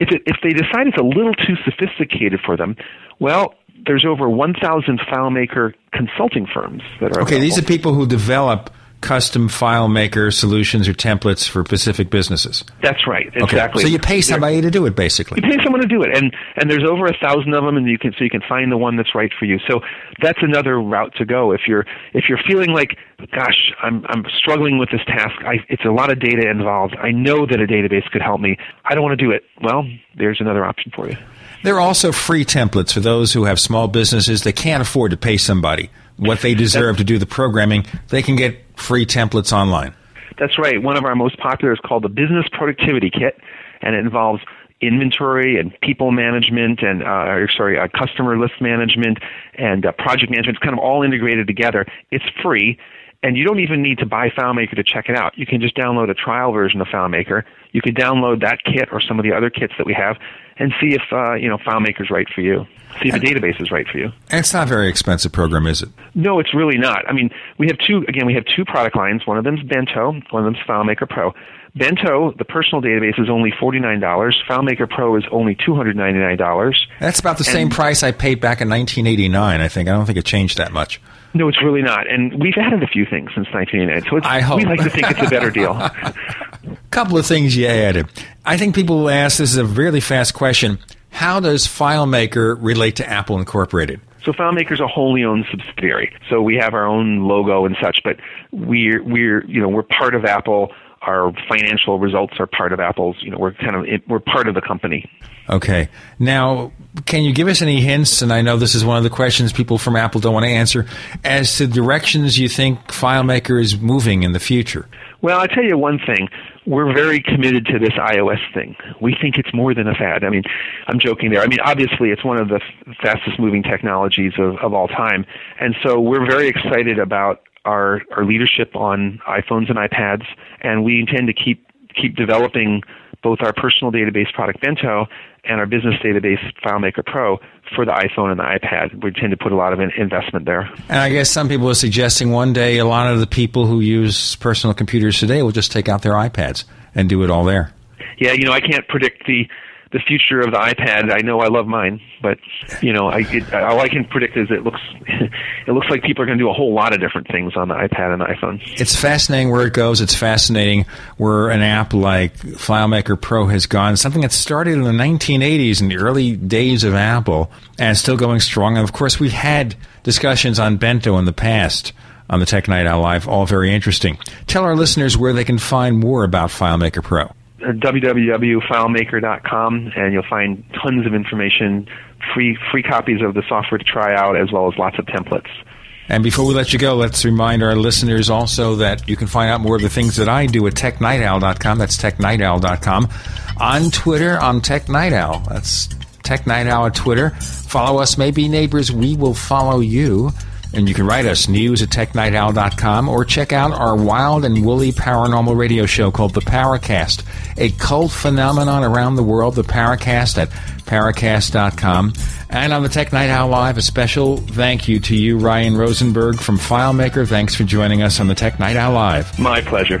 If, it, if they decide it's a little too sophisticated for them, well, there's over 1,000 FileMaker consulting firms that are Okay, these are people who develop custom FileMaker solutions or templates for specific businesses. That's right, Okay, exactly. So you pay They're- somebody to do it, basically. You pay someone to do it, and and there's over a thousand of them, and you can so you can find the one that's right for you. So that's another route to go if you're if you're feeling like, gosh, I'm I'm struggling with this task. I, it's a lot of data involved. I know that a database could help me. I don't want to do it. Well, there's another option for you. There are also free templates for those who have small businesses that can't afford to pay somebody what they deserve to do the programming. They can get free templates online. That's right. One of our most popular is called the Business Productivity Kit, and it involves inventory and people management and uh, sorry, uh, customer list management and uh, project management. It's kind of all integrated together. It's free, and you don't even need to buy FileMaker to check it out. You can just download a trial version of FileMaker. You could download that kit or some of the other kits that we have, and see if uh, you know FileMaker's right for you. See if the database is right for you. And it's not a very expensive program, is it? No, it's really not. I mean, we have two. Again, we have two product lines. One of them's Bento. One of them's FileMaker Pro. Bento, the personal database, is only forty nine dollars. FileMaker Pro is only two hundred ninety nine dollars. That's about the same price I paid back in 1989. I think. I don't think it changed that much. No, it's really not. And we've added a few things since 1989, so it's, I hope. we like to think it's a better deal. couple of things you added. I think people will ask this is a really fast question. How does FileMaker relate to Apple Incorporated? So FileMaker is a wholly owned subsidiary. So we have our own logo and such, but we're we're you know we're part of Apple. Our financial results are part of Apple's. You know we're kind of we're part of the company. Okay. Now, can you give us any hints? And I know this is one of the questions people from Apple don't want to answer as to directions you think FileMaker is moving in the future. Well, I'll tell you one thing. We're very committed to this iOS thing. We think it's more than a fad. I mean, I'm joking there. I mean, obviously, it's one of the f- fastest moving technologies of, of all time. And so we're very excited about our, our leadership on iPhones and iPads. And we intend to keep, keep developing both our personal database product Bento and our business database FileMaker Pro for the iPhone and the iPad. We intend to put a lot of investment there. And I guess some people are suggesting one day a lot of the people who use personal computers today will just take out their iPads and do it all there. Yeah, you know, I can't predict the the future of the iPad. I know I love mine, but you know, I it, all I can predict is it looks it looks like people are going to do a whole lot of different things on the iPad and the iPhone. It's fascinating where it goes. It's fascinating where an app like FileMaker Pro has gone. Something that started in the 1980s in the early days of Apple and still going strong. And of course, we've had discussions on Bento in the past on the Tech Night Owl Live. All very interesting. Tell our listeners where they can find more about FileMaker Pro. Www.filemaker.com, and you'll find tons of information, free free copies of the software to try out, as well as lots of templates. And before we let you go, let's remind our listeners also that you can find out more of the things that I do at technightowl.com. That's technightowl.com. On Twitter, I'm Tech Night Owl. That's Tech Night Owl at Twitter. Follow us, maybe neighbors, we will follow you. And you can write us news at technightowl.com or check out our wild and woolly paranormal radio show called The Paracast, a cult phenomenon around the world, The Paracast at paracast.com. And on the Tech Night Owl Live, a special thank you to you, Ryan Rosenberg from FileMaker. Thanks for joining us on the Tech Night Owl Live. My pleasure.